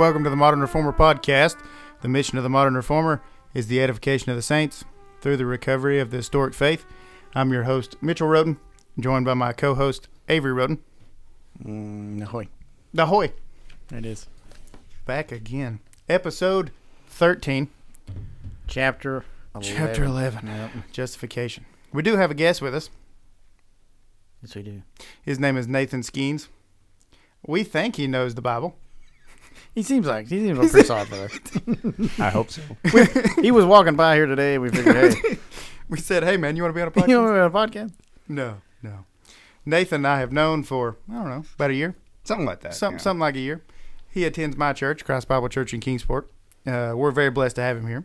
Welcome to the Modern Reformer Podcast. The mission of the Modern Reformer is the edification of the saints through the recovery of the historic faith. I'm your host, Mitchell Roden, joined by my co host, Avery Roden. Mm, ahoy. Ahoy! It is. Back again. Episode 13, Chapter 11. Chapter 11 Yep. Justification. We do have a guest with us. Yes, we do. His name is Nathan Skeens. We think he knows the Bible. He seems like he seems like a pretty solid brother. I hope so. He was walking by here today. We figured, hey, We said, hey man, you want to be on a podcast? you know, we have a podcast. no, no. Nathan and I have known for, I don't know, about a year. Something like that. Some, yeah. Something like a year. He attends my church, Christ Bible Church in Kingsport. Uh, we're very blessed to have him here.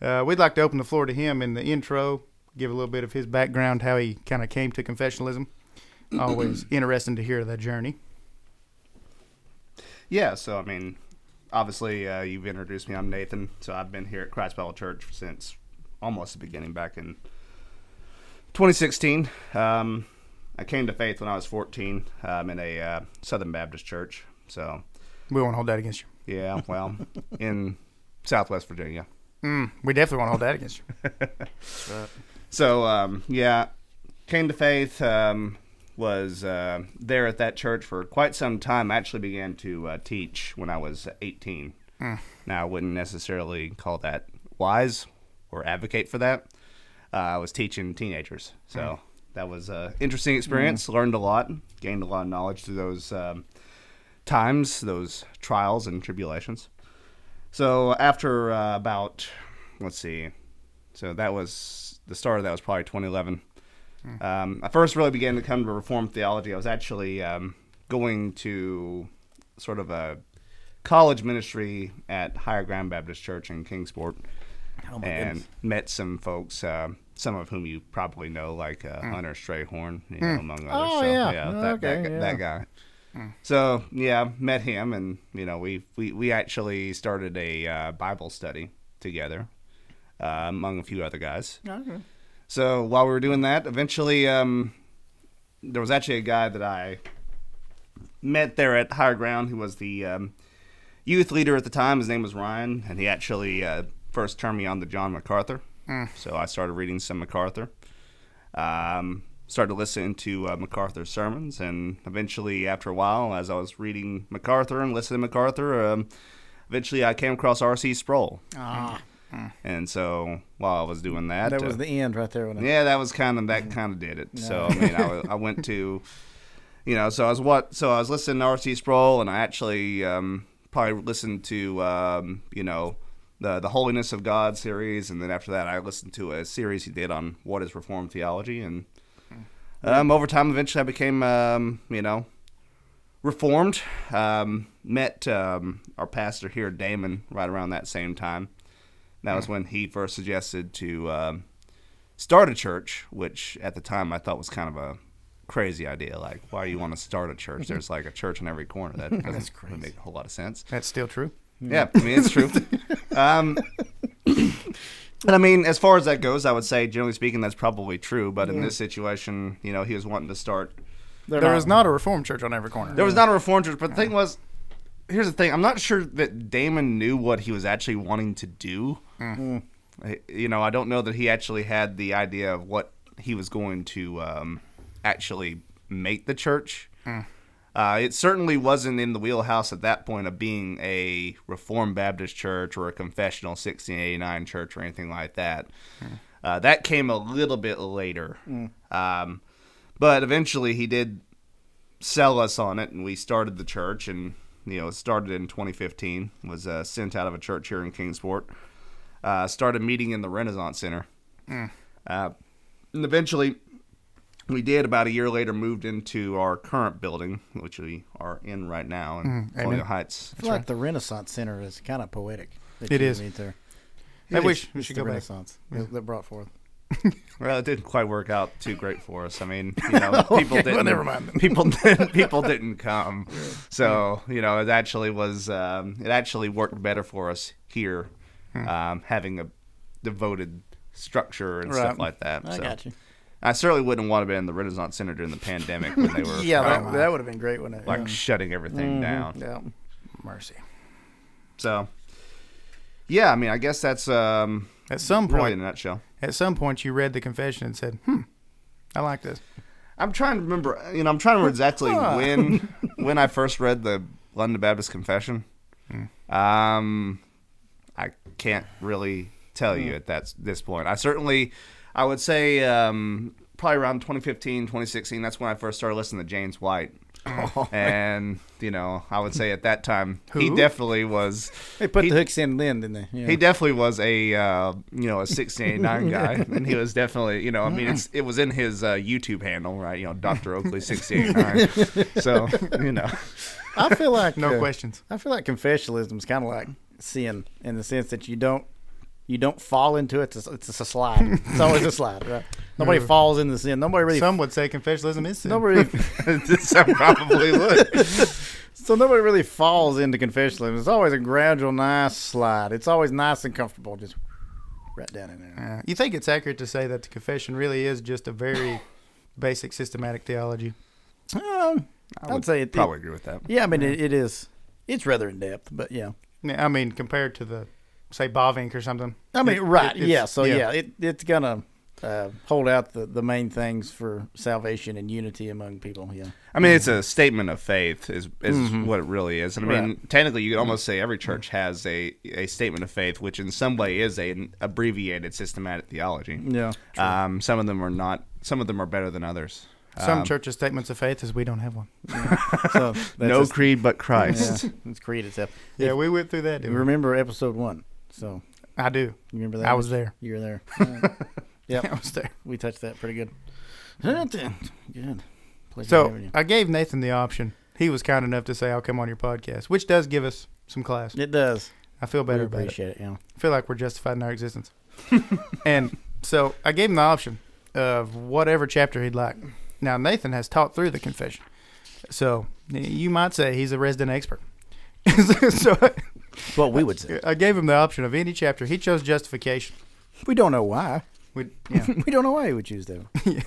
Uh, we'd like to open the floor to him in the intro, give a little bit of his background, how he kind of came to confessionalism. Always interesting to hear that journey. Yeah, so I mean, obviously uh, you've introduced me. I'm Nathan. So I've been here at Christ Bible Church since almost the beginning, back in 2016. Um, I came to faith when I was 14 um, in a uh, Southern Baptist church. So We won't hold that against you. yeah, well, in Southwest Virginia. Mm, we definitely won't hold that against you. So um, yeah, came to faith. Um, was uh, there at that church for quite some time. I Actually, began to uh, teach when I was 18. Now, I wouldn't necessarily call that wise or advocate for that. Uh, I was teaching teenagers, so that was an interesting experience. Learned a lot, gained a lot of knowledge through those um, times, those trials and tribulations. So after uh, about, let's see, so that was the start of that was probably 2011. Um, I first really began to come to Reformed theology. I was actually um, going to sort of a college ministry at Higher Ground Baptist Church in Kingsport, Oh my and goodness. met some folks, uh, some of whom you probably know, like uh, Hunter Strayhorn, you know, among others. Oh, so, yeah. that, Okay, that, yeah. that guy. So yeah, met him, and you know, we we, we actually started a uh, Bible study together, uh, among a few other guys. Okay. So while we were doing that, eventually um, there was actually a guy that I met there at Higher Ground who was the um, youth leader at the time. His name was Ryan, and he actually uh, first turned me on to John MacArthur. So I started reading some MacArthur. Um, started listening to uh, MacArthur's sermons, and eventually, after a while, as I was reading MacArthur and listening to MacArthur, um, eventually I came across R.C. Sproul. Ah, And so while I was doing that, that uh, was the end right there. Yeah, that was kind of that kind of did it. So I mean, I, I went to, you know, so I was what? So I was listening to R.C. Sproul, and I actually um, probably listened to, um, you know, the the Holiness of God series, and then after that, I listened to a series he did on what is Reformed theology, and um, over time, eventually, I became, um, you know, reformed. Um, met um, our pastor here, Damon, right around that same time. That was when he first suggested to um, start a church, which at the time I thought was kind of a crazy idea. Like, why do you want to start a church? There's like a church on every corner. That doesn't really make a whole lot of sense. That's still true. Yeah, I mean it's true. um, and I mean, as far as that goes, I would say, generally speaking, that's probably true. But in this situation, you know, he was wanting to start. There is not a Reformed church on every corner. There was not a reformed church, but the thing was, here's the thing: I'm not sure that Damon knew what he was actually wanting to do. I- You know, I don't know that he actually had the idea of what he was going to um, actually make the church. Uh, it certainly wasn't in the wheelhouse at that point of being a Reformed Baptist church or a confessional 1689 church or anything like that. Uh, that came a little bit later. Um, but eventually he did sell us on it, and we started the church, and you know, it started in 2015. Was uh, sent out of a church here in Kingsport. Uh, started meeting in the Renaissance Center, uh, and eventually we did about a year later moved into our current building, which we are in right now in Colonial. Heights. I feel like the Renaissance Center is kind of poetic. that It you is. meet there. I wish It's we should the go back. Renaissance that that brought forth. Well, it didn't quite work out too great for us. I mean, you know, people didn't. well, never mind. People didn't. People didn't come. So you know, it actually was. Um, it actually worked better for us here, Hmm. um, having a devoted structure and stuff like that. I so. got you. I certainly wouldn't want to be in the Renaissance Center during the pandemic when they were Yeah, that, that would have been great, wouldn't it? like yeah. shutting everything down. yeah. Mercy. So, yeah, I mean, I guess that's um, At some really point, in a nutshell. At some point, you read the confession and said, "Hmm, I like this." I'm trying to remember. You know, I'm trying to remember exactly when when I first read the London Baptist Confession. Um, I can't really tell you at that this point. I certainly, I would say, um, probably around 2015, 2016. That's when I first started listening to James White. and you know, I would say at that time he definitely was. They put He- the hooks in then, didn't they? Yeah. He definitely was a uh, you know a 1689 guy, and he was definitely you know I mean it's, it was in his uh, YouTube handle right you know Doctor Oakley 1689, so you know I feel like No uh, questions. I feel like confessionalism is kind of like sin in the sense that you don't you don't fall into it. It's a, it's a slide. It's always a slide, right? Nobody falls into sin. Nobody really. Some would say confessionalism is sin. nobody. some probably would. so nobody really falls into confessionalism. It's always a gradual, nice slide. It's always nice and comfortable, just right down in there. Uh, you think it's accurate to say that the confession really is just a very basic systematic theology? Um, I I'd say it- probably agree with that. yeah, I mean it, it is. It's rather in depth, but yeah. Yeah, I mean, compared to the say Bavinck or something. I mean, It- right? it- yeah. So yeah, it it's gonna uh, hold out the, the main things for salvation and unity among people. Yeah. I mean it's a statement of faith is is Mhm. what it really is. And I mean technically you could almost say every church has a a statement of faith, which in some way is a, an abbreviated systematic theology. Yeah. Um, some of them are not. Some of them are better than others. Some Um, churches' statements of faith is we don't have one. So that's no just- creed but Christ. Yeah, it's creed itself. Yeah, we went through that. You didn't we? remember episode one? So I do. you remember that? I was there. You were there. Yep. I was there. We touched that pretty good. Good. Pleasure So having you. I gave Nathan the option. He was kind enough to say, "I'll come on your podcast," which does give us some class. It does. I feel We better about it. appreciate it. Yeah. I feel like we're justified in our existence. and so I gave him the option of whatever chapter he'd like. Now Nathan has taught through the confession, so you might say he's a resident expert. so What we would say. I gave him the option of any chapter. He chose justification. We don't know why. We, yeah, we don't know why he would choose them. yeah.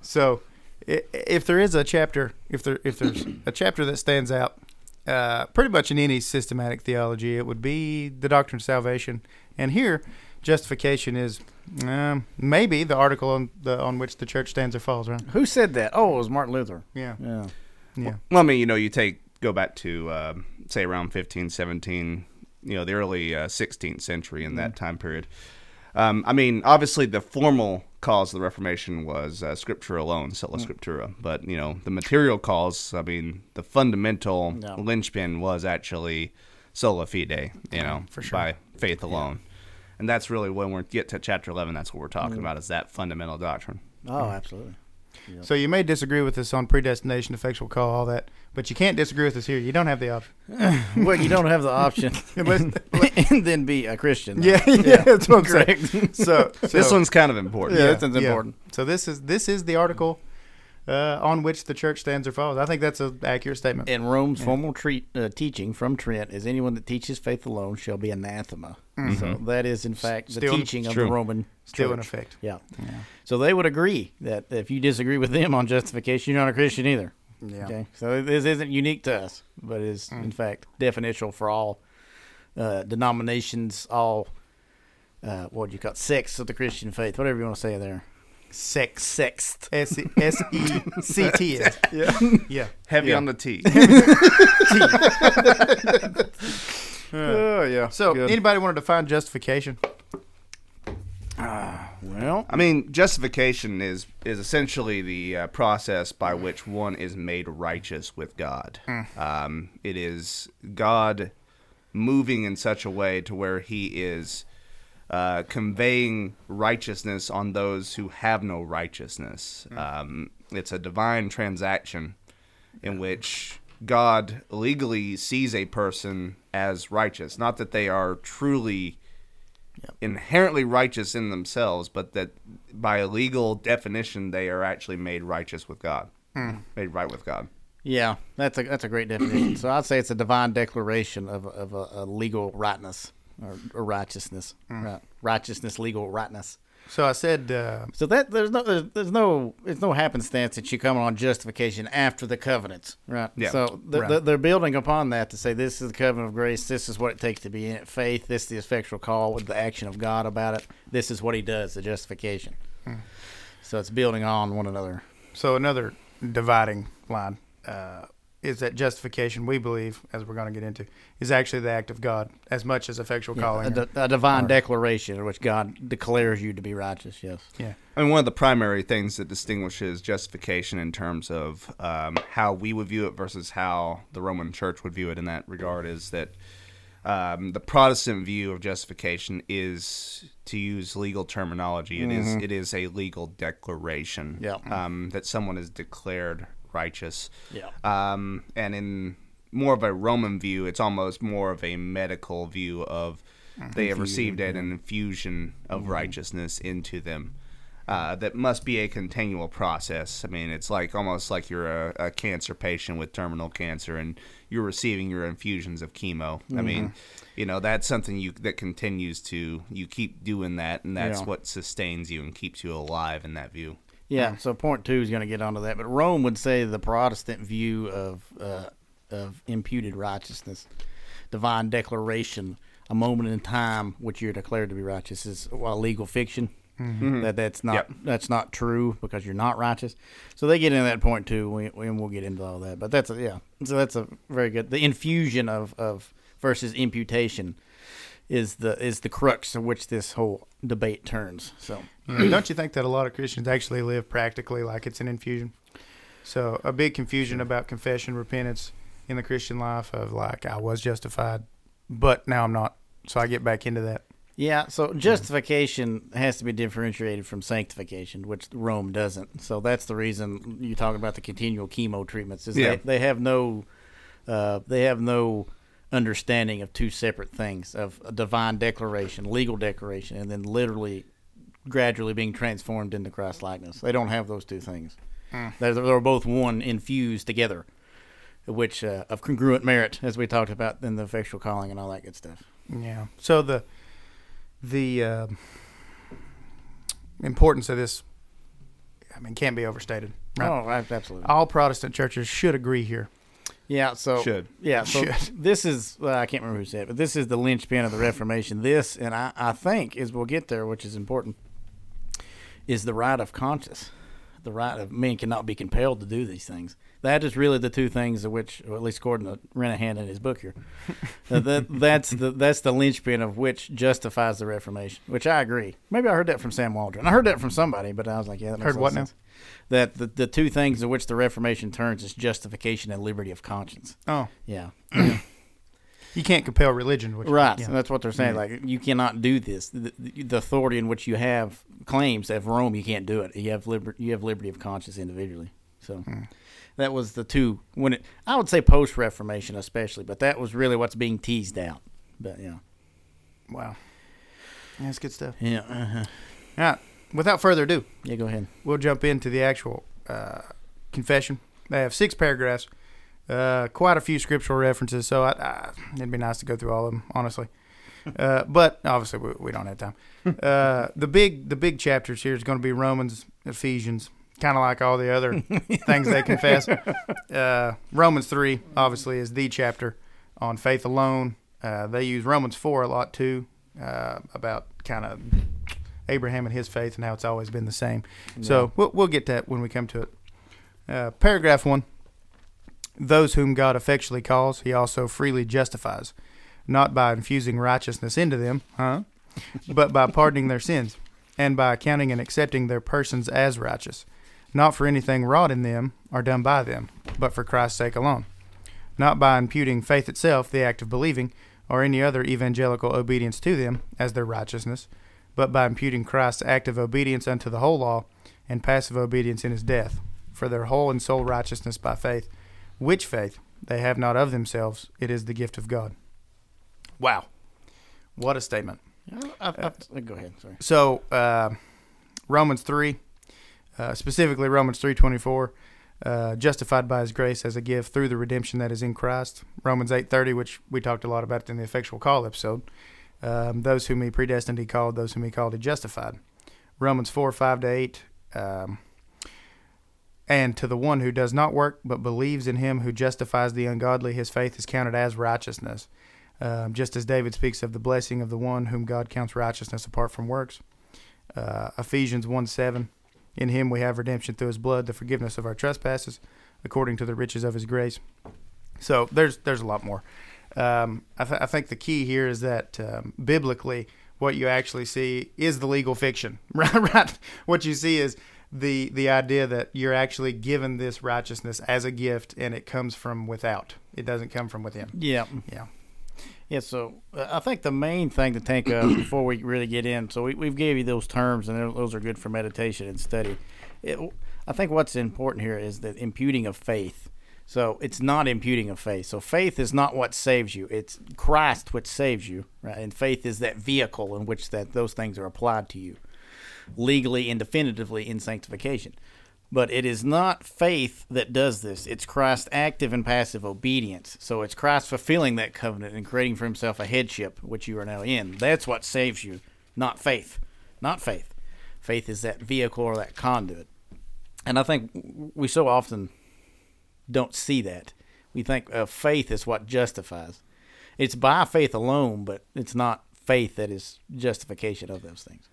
So if there is a chapter, if there if there's a chapter that stands out, uh, pretty much in any systematic theology, it would be the doctrine of salvation. And here, justification is um, maybe the article on the on which the church stands or falls. Right? Who said that? Oh, it was Martin Luther. Yeah. Yeah. Yeah. Well, I mean, you know, you take go back to uh, say around 15, 17, you know, the early uh, 16th century in that time period. Um, I mean, obviously, the formal cause of the Reformation was uh, Scripture alone, sola scriptura. But you know, the material cause, I mean, the fundamental Yeah. linchpin was actually sola fide. You know, for sure. by faith alone. And that's really when we get to chapter 11. That's what we're talking about is that fundamental doctrine. Oh, absolutely. So you may disagree with us on predestination, effectual call, all that, but you can't disagree with us here. You don't have the option. well, you don't have the option, and then be a Christian. though. yeah, yeah, that's what I'm saying. correct. So, so this one's kind of important. Yeah, this one's yeah. important. So this is this is the article uh, on which the church stands or falls. I think that's an accurate statement. In Rome's formal treat, uh, teaching from Trent is anyone that teaches faith alone shall be anathema. So that is, in fact, the Still- teaching of true. the Roman Still in church. effect. Yeah. So they would agree that if you disagree with them on justification, you're not a Christian either. Yeah. Okay. So this isn't unique to us, but is in fact definitional for all uh, denominations, all uh, what do you call it, sects of the Christian faith, whatever you want to say there. Sex. Sext. S E S E C T S. Yeah. Yeah. Heavy Yeah. on the T. Oh yeah. So Good. anybody want to define justification? Well, I mean, justification is is essentially the uh, process by which one is made righteous with God. Um, it is God moving in such a way to where He is uh, conveying righteousness on those who have no righteousness. Um, it's a divine transaction in which God legally sees a person as righteous. Not that they are truly inherently righteous in themselves, but that by a legal definition, they are actually made righteous with God, hmm. made right with God. yeah, that's a that's a great definition. so I'd say it's a divine declaration of of a, a legal rightness or, or righteousness, hmm. right? Righteousness, legal rightness. So I said, uh, So that there's no there's, there's no it's no happenstance that you come on justification after the covenants, right? Yeah. So they're, Right. they're- they're building upon that to say this is the covenant of grace. This is what it takes to be in it. Faith. This is the effectual call with the action of God about it. This is what He does. The justification. So it's building on one another. so another dividing line uh, is that justification, we believe, as we're going to get into, is actually the act of God as much as effectual a, calling. di- a divine or- declaration in which God declares you to be righteous. Yes. yeah. I mean, one of the primary things that distinguishes justification in terms of um, how we would view it versus how the Roman Church would view it in that regard is that um, the Protestant view of justification is, to use legal terminology, it is it is a legal declaration Yeah. um, that someone is declared righteous. Yeah. Um, and in more of a Roman view, it's almost more of a medical view of they have received an infusion of righteousness into them. Uh, that must be a continual process. I mean, it's like almost like you're a, a cancer patient with terminal cancer, and you're receiving your infusions of chemo. I mean, you know that's something you that continues to you keep doing that, and that's Yeah. what sustains you and keeps you alive in that view. Yeah, hmm. so point two is going to get onto that, but Rome would say the Protestant view of uh, of imputed righteousness, divine declaration, a moment in time which you're declared to be righteous is a legal fiction. Mm-hmm. Mm-hmm. That that's not Yep. that's not true because you're not righteous. So they get into that point too, we, we, and we'll get into all that. But that's a, yeah, so that's a very good. The infusion of of versus imputation is the is the crux of which this whole debate turns. So don't you think that a lot of Christians actually live practically like it's an infusion? So a big confusion about confession, repentance in the Christian life of like I was justified, but now I'm not. So I get back into that. Yeah, so justification has to be differentiated from sanctification, which Rome doesn't. So that's the reason you talk about the continual chemo treatments. Is Yeah. they, they have no, uh, they have no understanding of two separate things of a divine declaration, legal declaration, and then literally, gradually being transformed into Christ likeness. They don't have those two things. They're, they're both one infused together, which uh, of congruent merit, as we talked about in the effectual calling and all that good stuff. Yeah. So the the uh, importance of this, I mean, can't be overstated. Right? Oh, absolutely. All Protestant churches should agree here. Yeah, so Should. yeah, so Should. this is well, I can't remember who said it, but this is the linchpin of the Reformation. This, and I, I think, is we'll get there, which is important, is the right of conscience. The right of men cannot be compelled to do these things. That is really the two things of which, or at least according to Renihan in his book here, uh, that, that's the that's the linchpin of which justifies the Reformation. Which I agree. Maybe I heard that from Sam Waldron. I heard that from somebody, but I was like, yeah, that makes Heard what of now? That the, the two things of which the Reformation turns is justification and liberty of conscience. Oh, Yeah. you can't compel religion. Which, Right. yeah. And that's what they're saying. Like, you cannot do this. The, the, authority in which you have claims of Rome, you can't do it. You have liber- you have liberty of conscience individually. So that was the two when it. I would say post Reformation, especially, but that was really what's being teased out. But yeah, Wow. Yeah, that's good stuff. yeah, uh-huh. All right. Without further ado, yeah. Go ahead. we'll jump into the actual uh, confession. They have six paragraphs, uh, quite a few scriptural references, so I, I, it'd be nice to go through all of them, honestly. Uh, but obviously, we, we don't have time. Uh, the big the big chapters here is going to be Romans, Ephesians, kind of like all the other things they confess. Uh, Romans three obviously is the chapter on faith alone. Uh, they use Romans four a lot too, uh, about kind of Abraham and his faith and how it's always been the same. So we'll, we'll get to that when we come to it. Uh, paragraph one Those whom God effectually calls, he also freely justifies, not by infusing righteousness into them, huh? but by pardoning their sins, and by accounting and accepting their persons as righteous, not for anything wrought in them or done by them, but for Christ's sake alone, not by imputing faith itself, the act of believing, or any other evangelical obedience to them as their righteousness, but by imputing Christ's active obedience unto the whole law and passive obedience in his death, for their whole and sole righteousness by faith, which faith they have not of themselves, it is the gift of God. Wow. What a statement. I, I, I, go ahead. Sorry. So uh, Romans three, uh, specifically Romans three twenty four, uh, justified by His grace as a gift through the redemption that is in Christ. Romans eight thirty, which we talked a lot about in the effectual call episode. Um, those whom He predestined, He called; those whom He called, He justified. Romans 4 5 to 8. Um, and to the one who does not work but believes in him who justifies the ungodly, his faith is counted as righteousness. Um, just as David speaks of the blessing of the one whom God counts righteousness apart from works. Uh, Ephesians 1 7. In him we have redemption through his blood, the forgiveness of our trespasses, according to the riches of his grace. So there's there's a lot more. Um, I, th- I think the key here is that um, biblically, what you actually see is the legal fiction, right? right. What you see is the the idea that you're actually given this righteousness as a gift, and it comes from without. It doesn't come from within. Yeah. Yeah. Yeah, so uh, I think the main thing to think of before we really get in, so we, we've gave you those terms, and those are good for meditation and study. It, I think what's important here is the imputing of faith. So it's not imputing of faith. So faith is not what saves you; it's Christ which saves you, right? And faith is that vehicle in which that those things are applied to you, legally and definitively in sanctification. But it is not faith that does this. It's Christ's active and passive obedience. So it's Christ fulfilling that covenant and creating for himself a headship, which you are now in. That's what saves you, not faith. Not faith. Faith is that vehicle or that conduit. And I think we so often don't see that. We think uh, faith is what justifies. It's by faith alone, but it's not faith that is justification of those things.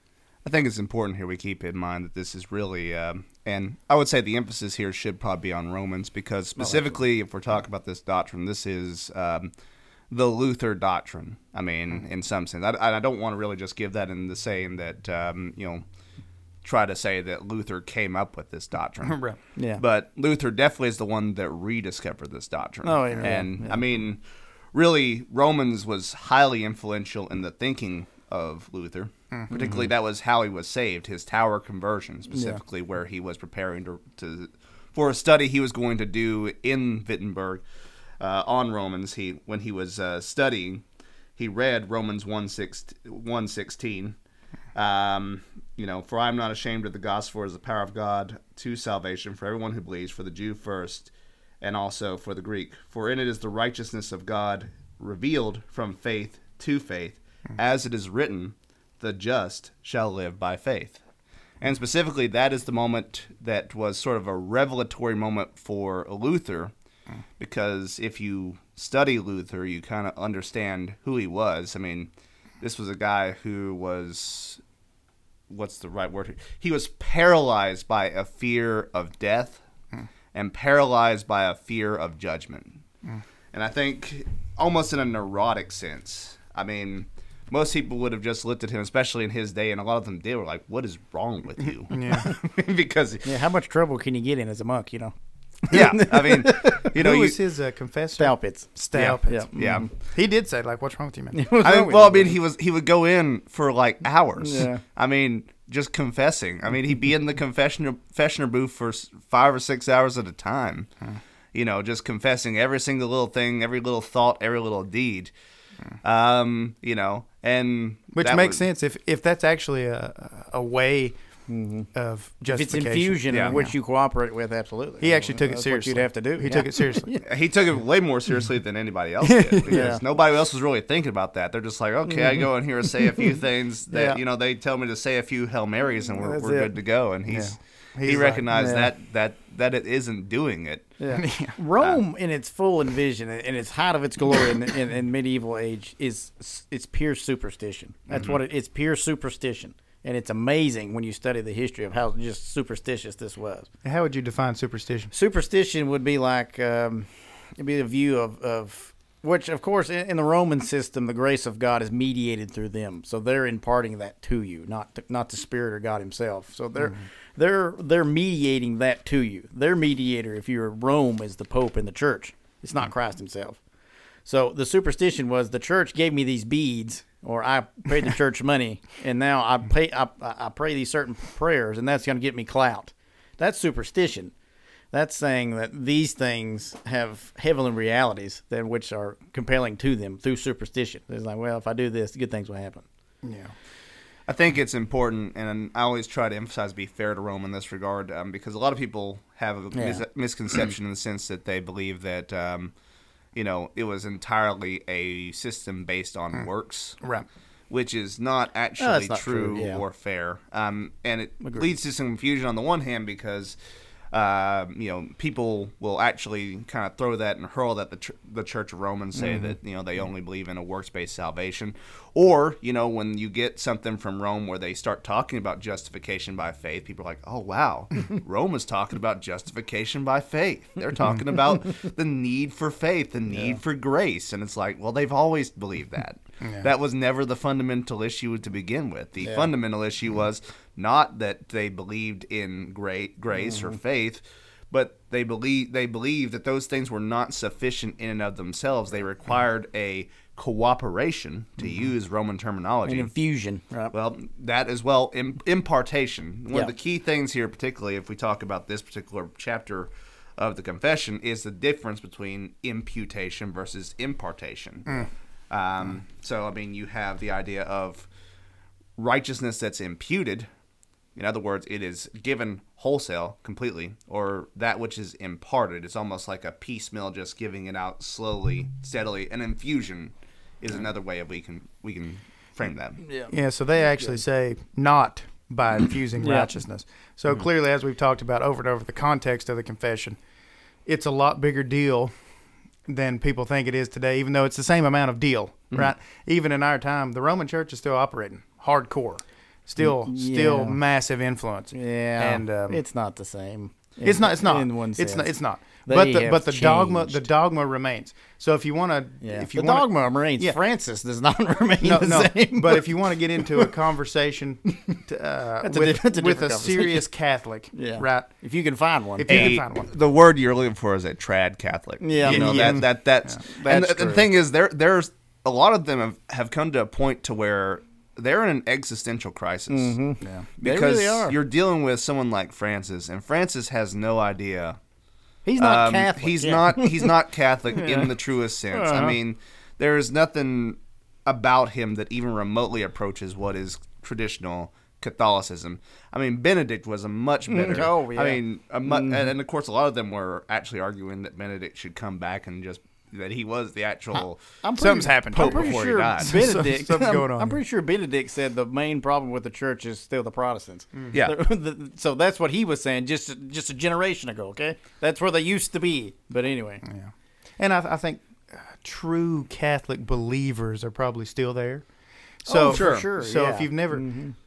I think it's important here we keep in mind that this is really, um, and I would say the emphasis here should probably be on Romans because specifically, if we're talking about this doctrine, this is um, the Luther doctrine. I mean, in some sense, I, I don't want to really just give that in the saying that um, you know, try to say that Luther came up with this doctrine. Right. Yeah. But Luther definitely is the one that rediscovered this doctrine. Oh, yeah, and yeah. I mean, really, Romans was highly influential in the thinking of Luther. Mm-hmm. Particularly, that was how he was saved. His tower conversion, specifically, where he was preparing to, to for a study he was going to do in Wittenberg uh, on Romans. He when he was uh, studying, he read Romans 1, 116. Um, you know, for I am not ashamed of the gospel, for it is the power of God to salvation for everyone who believes, for the Jew first, and also for the Greek. For in it is the righteousness of God revealed from faith to faith, hmm. as it is written, the just shall live by faith. And specifically, that is the moment that was sort of a revelatory moment for Luther, hmm. because if you study Luther, you kind of understand who he was. I mean, this was a guy who was what's the right word? He was paralyzed by a fear of death and paralyzed by a fear of judgment. And I think almost in a neurotic sense. I mean, most people would have just looked at him, especially in his day, and a lot of them did. Were like, "What is wrong with you?" Yeah. because Yeah, how much trouble can you get in as a monk, you know? yeah, I mean, you know, Who you, was his uh, confessor? Staupitz. Stalpit. Yeah. yeah. He did say, like, what's wrong with you, man? What's I wrong mean, well, I mean, he was he would go in for like hours. Yeah. I mean, just confessing. I mean, he'd be in the confessioner confessioner booth for five or six hours at a time. You know, just confessing every single little thing, every little thought, every little deed. Um, you know, and Which makes was- sense if if that's actually a a way Mm-hmm. of if it's infusion Yeah. in which you cooperate with, absolutely. He actually took it seriously. What you'd have to do. He yeah. took it seriously. He took it way more seriously than anybody else did because Yeah. nobody else was really thinking about that. They're just like, okay, I mm-hmm. go in here and say a few things that Yeah. you know they tell me to say a few hail marys and we're, we're good to go. And he's He's he like, recognized yeah. that that that it isn't doing it. Yeah. Rome, in its full envision, in its height of its glory in, in, in medieval age, is it's pure superstition. That's mm-hmm. what it, it's pure superstition, and it's amazing when you study the history of how just superstitious this was. How would you define superstition? Superstition would be like um, it'd be a view of, of which, of course, in, in the Roman system, the grace of God is mediated through them, so they're imparting that to you, not to, not the Spirit or God Himself. So they're they're they're mediating that to you. Their mediator, if you're Rome, is the Pope and the Church. It's not Christ Himself. So the superstition was the church gave me these beads, or I paid the church money, and now I pay I, I pray these certain prayers, and that's going to get me clout. That's superstition. That's saying that these things have heavenly realities that which are compelling to them through superstition. It's like, well, if I do this, good things will happen. Yeah. I think it's important, and I always try to emphasize be fair to Rome in this regard, um, because a lot of people have a mis- misconception in the sense that they believe that, um, you know, it was entirely a system based on works. Right. which is not actually not true, true, yeah. or fair. Um, and it leads to some confusion on the one hand because uh, you know people will actually kind of throw that and hurl at the ch- the Church of Rome and say Mm-hmm. that you know they only believe in a works based salvation, or you know when you get something from Rome where they start talking about justification by faith, people are like, oh wow, Rome is talking about justification by faith. They're talking about the need for faith, the need for grace, and it's like, well, they've always believed that. That was never the fundamental issue to begin with. The fundamental mm-hmm. issue was not that they believed in great grace or mm-hmm. faith, but they believe they believed that those things were not sufficient in and of themselves. They required a cooperation, to mm-hmm. use Roman terminology. An infusion, right? Well, that as well, Im- impartation. One Yeah. of the key things here, particularly if we talk about this particular chapter of the confession, is the difference between imputation versus impartation. Mm. Um, so, I mean, you have the idea of righteousness that's imputed. In other words, it is given wholesale, completely, or that which is imparted. It's almost like a piecemeal, just giving it out slowly, steadily. An infusion is another way of we can we can frame that. Yeah, Yeah. so they actually say not by infusing Yeah. righteousness. So clearly, as we've talked about over and over, the context of the confession, it's a lot bigger deal than people think it is today, even though it's the same amount of deal, right? Even in our time, the Roman church is still operating hardcore, still, still massive influence. Yeah, and um, it's not the same. it's not. It's not. In one it's not. It's not. They but the but the dogma the dogma remains. So if you want to, Yeah. if you the wanna, dogma remains. Yeah. Francis does not remain no, the no. same. But if you want to get into a conversation to, uh, That's a with, diff- a with a serious Catholic, yeah, right? If you can find one, If you a- can find one. the word you're looking for is a trad Catholic. Yeah. you know Yeah. that that that's, and That's the, the true. thing is there there's a lot of them have, have come to a point to where they're in an existential crisis Mm-hmm. Yeah. They because really are. you're dealing with someone like Francis, and Francis has no idea. He's not Um, Catholic. He's yeah. not. He's not Catholic in the truest sense. I Uh-huh. mean, there is nothing about him that even remotely approaches what is traditional Catholicism. I mean, Benedict was a much better. oh, yeah. I mean, a mu- and, and of course, a lot of them were actually arguing that Benedict should come back and just that he was the actual. I'm pretty, Something's happened to I'm him pretty before he died. Benedict. Something's going on I'm pretty sure Benedict said the main problem with the church is still the Protestants. Yeah. The- the- so that's what he was saying just just a generation ago. Okay, that's where they used to be. But anyway, Yeah, and I, I think uh, true Catholic believers are probably still there. So Oh, for sure, So if you've never,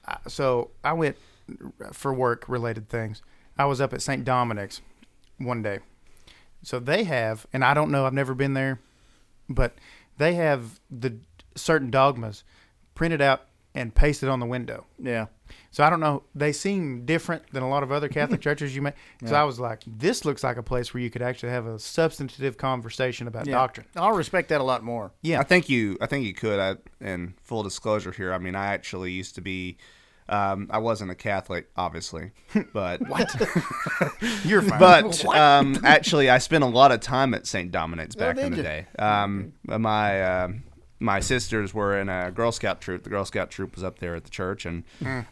I- so I went for work related things. I was up at St. Dominic's one day. So they have, and I don't know, I've never been there, but they have the certain dogmas printed out and pasted on the window. yeah. So I don't know. They seem different than a lot of other Catholic churches you may. So I was like, this looks like a place where you could actually have a substantive conversation about Yeah. doctrine. I'll respect that a lot more. Yeah. I think you. I think you could. I, and full disclosure here. I mean, I actually used to be. Um, I wasn't a Catholic, obviously, but what? You're fine. but um, actually, I spent a lot of time at St. Dominic's back did in the you? day. Um, my um my sisters were in a Girl Scout troop. The Girl Scout troop was up there at the church, and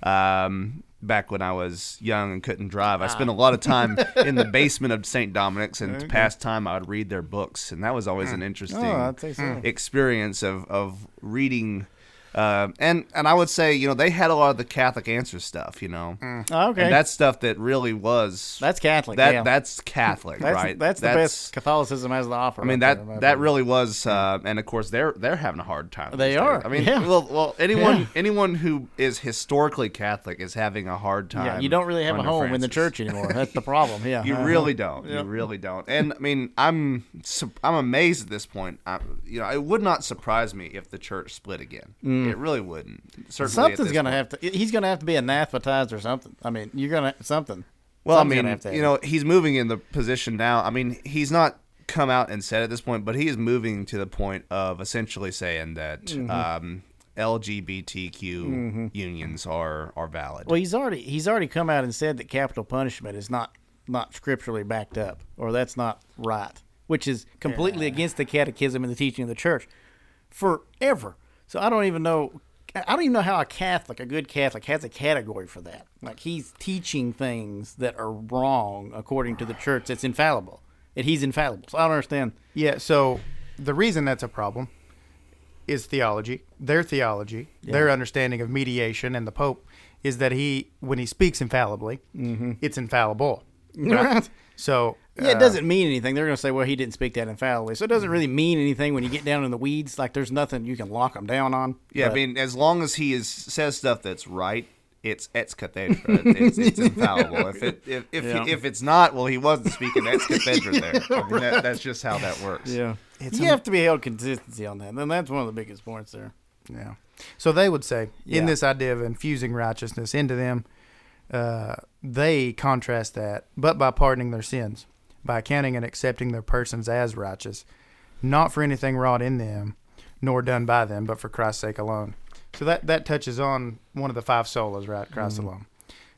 um, back when I was young and couldn't drive, I spent a lot of time in the basement of St. Dominic's, and to pass time, I would read their books, and that was always an interesting Oh, so. experience of of reading. Uh, and and I would say you know they had a lot of the Catholic answer stuff you know Oh, okay, and that's stuff that really was that's Catholic. that yeah. that's Catholic, that's, right? That's the best Catholicism has to offer. I mean right that there, that opinion. really was, uh, and of course they're they're having a hard time. They these days. are, I mean, yeah. well, well, anyone Yeah. anyone who is historically Catholic is having a hard time. Yeah, you don't really have a under home in the church anymore. That's the problem. Yeah, You Uh-huh. really don't. Yep. You really don't. And I mean, I'm I'm amazed at this point. I, you know, it would not surprise me if the church split again. It really wouldn't. Certainly, Something's gonna point. have to. He's gonna have to be anathematized or something. I mean, you're gonna something. Well, I mean, to you know, he's moving in the position now. I mean, he's not come out and said at this point, but he is moving to the point of essentially saying that Mm-hmm. um, LGBTQ unions are are valid. Well, he's already he's already come out and said that capital punishment is not not scripturally backed up, or that's not right, which is completely against the catechism and the teaching of the church forever. So I don't even know. I don't even know how a Catholic, a good Catholic, has a category for that. Like he's teaching things that are wrong according to the church. That's infallible, and he's infallible. So I don't understand. yeah. So the reason that's a problem is theology. Their theology, Yeah. their understanding of mediation and the Pope is that he, when he speaks infallibly, mm-hmm. it's infallible. Right. So Yeah, it uh, doesn't mean anything. They're going to say, well, he didn't speak that infallibly. So it doesn't really mean anything when you get down in the weeds. Like, there's nothing you can lock them down on. Yeah, But- I mean, as long as he is says stuff that's right, it's ex cathedra. It's, it's infallible. If it if if, Yeah. he, if it's not, well, he wasn't speaking ex cathedra there. I mean, that, that's just how that works. Yeah. It's you a- have to be held consistency on that. And that's one of the biggest points there. Yeah. So they would say, Yeah. in this idea of infusing righteousness into them, uh, they contrast that, but by pardoning their sins, by accounting and accepting their persons as righteous, not for anything wrought in them, nor done by them, but for Christ's sake alone. So that, that touches on one of the five solas, right? Christ alone.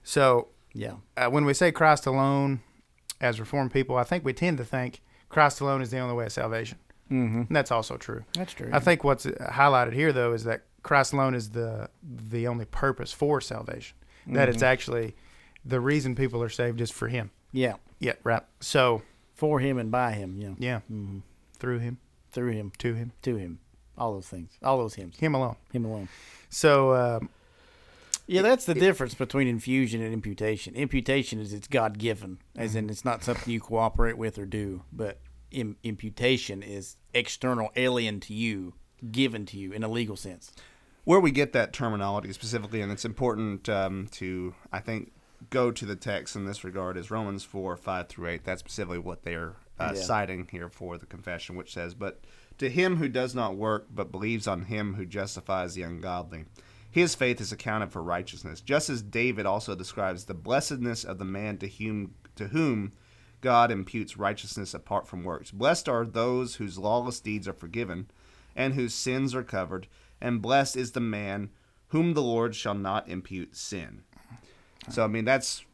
So Yeah. uh, when we say Christ alone as Reformed people, I think we tend to think Christ alone is the only way of salvation. Mm-hmm. And that's also true. That's true. I think what's highlighted here, though, is that Christ alone is the the only purpose for salvation. That it's actually the reason people are saved is for Him. Yeah. Yeah, right. So For him and by him. Yeah. yeah, Mm-hmm. through Him, Through him. to Him, To him. All those things. All those hymns. Him alone. Him alone. So um, Yeah, that's the difference between infusion and imputation. Imputation is it's God given, as in it's not something you cooperate with or do. But Im- imputation is external, alien to you, given to you in a legal sense. Where we get that terminology specifically, and it's important um, to, I think, go to the text in this regard is Romans four five through eight. That's specifically what they're uh, Yeah. citing here for the confession, which says, "But to him who does not work, but believes on him who justifies the ungodly." His faith is accounted for righteousness, just as David also describes the blessedness of the man to whom to whom God imputes righteousness apart from works. Blessed are those whose lawless deeds are forgiven, and whose sins are covered, and blessed is the man whom the Lord shall not impute sin. So I mean that's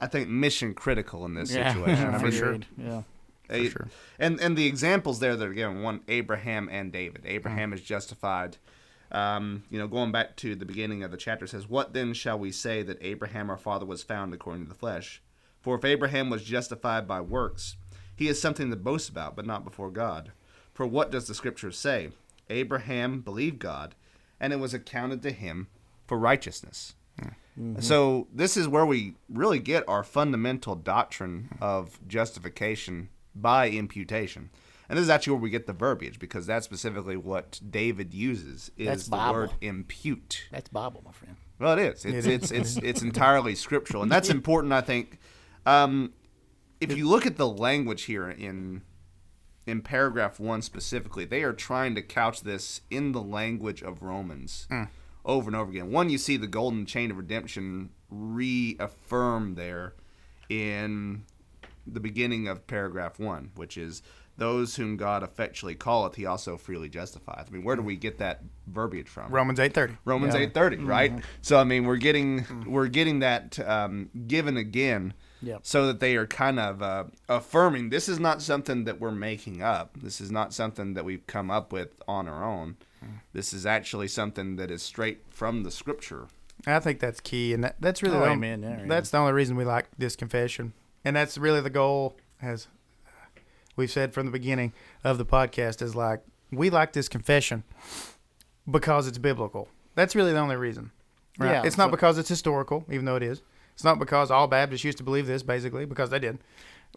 I think mission critical in this situation. I for sure. Yeah. a- sure. And and the examples there that are given, one Abraham and David. Abraham is justified. Um, you know, going back to the beginning of the chapter, says, "What then shall we say that Abraham our father was found according to the flesh? For if Abraham was justified by works, he is something to boast about, but not before God. For what does the Scripture say? Abraham believed God, and it was accounted to him for righteousness." So this is where we really get our fundamental doctrine of justification by imputation. And this is actually where we get the verbiage because that's specifically what David uses is That's the Bible. word impute. That's Bible, my friend. Well, it is. It's it's it's, it's entirely scriptural, and that's important. I think. Um, if you look at the language here in in paragraph one specifically, they are trying to couch this in the language of Romans over and over again. One, you see the golden chain of redemption reaffirmed there in the beginning of paragraph one, which is those whom God effectually calleth, he also freely justifieth. I mean, where do we get that verbiage from? Romans eight thirty. Romans Yeah. eight thirty, right? So I mean, we're getting we're getting that um, given again, Yep. so that they are kind of uh, affirming this is not something that we're making up. This is not something that we've come up with on our own. This is actually something that is straight from the Scripture. I think that's key, and that, that's really Oh, the amen yeah. that's the only reason we like this confession, and that's really the goal. As we've said from the beginning of the podcast, is like we like this confession because it's biblical. That's really the only reason. Right? Yeah, it's not so- because it's historical, even though it is. It's not because all Baptists used to believe this, basically, because they did.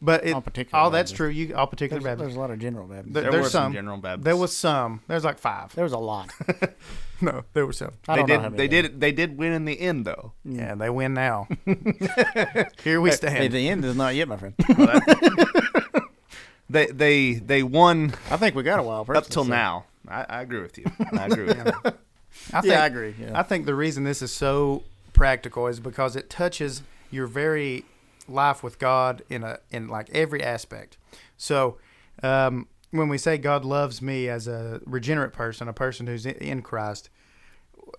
But it, All all, that's true. You all particular There's, Baptists. there's a lot of general Baptists. There- There there's were some some. general Baptists. There was some. There's like five. There was a lot. No, there were some. I they don't know did. how They did. They did win in the end, though. Yeah, they win now. Here we Hey, stand. the end is not yet, my friend. They they they won I think we got a while. up personally, till so- now. I, I agree with you. I agree with you. I think, Yeah, I agree. Yeah. I think the reason this is so practical is because it touches your very life with God in a in like every aspect. So, um, when we say God loves me as a regenerate person, a person who's in- Christ,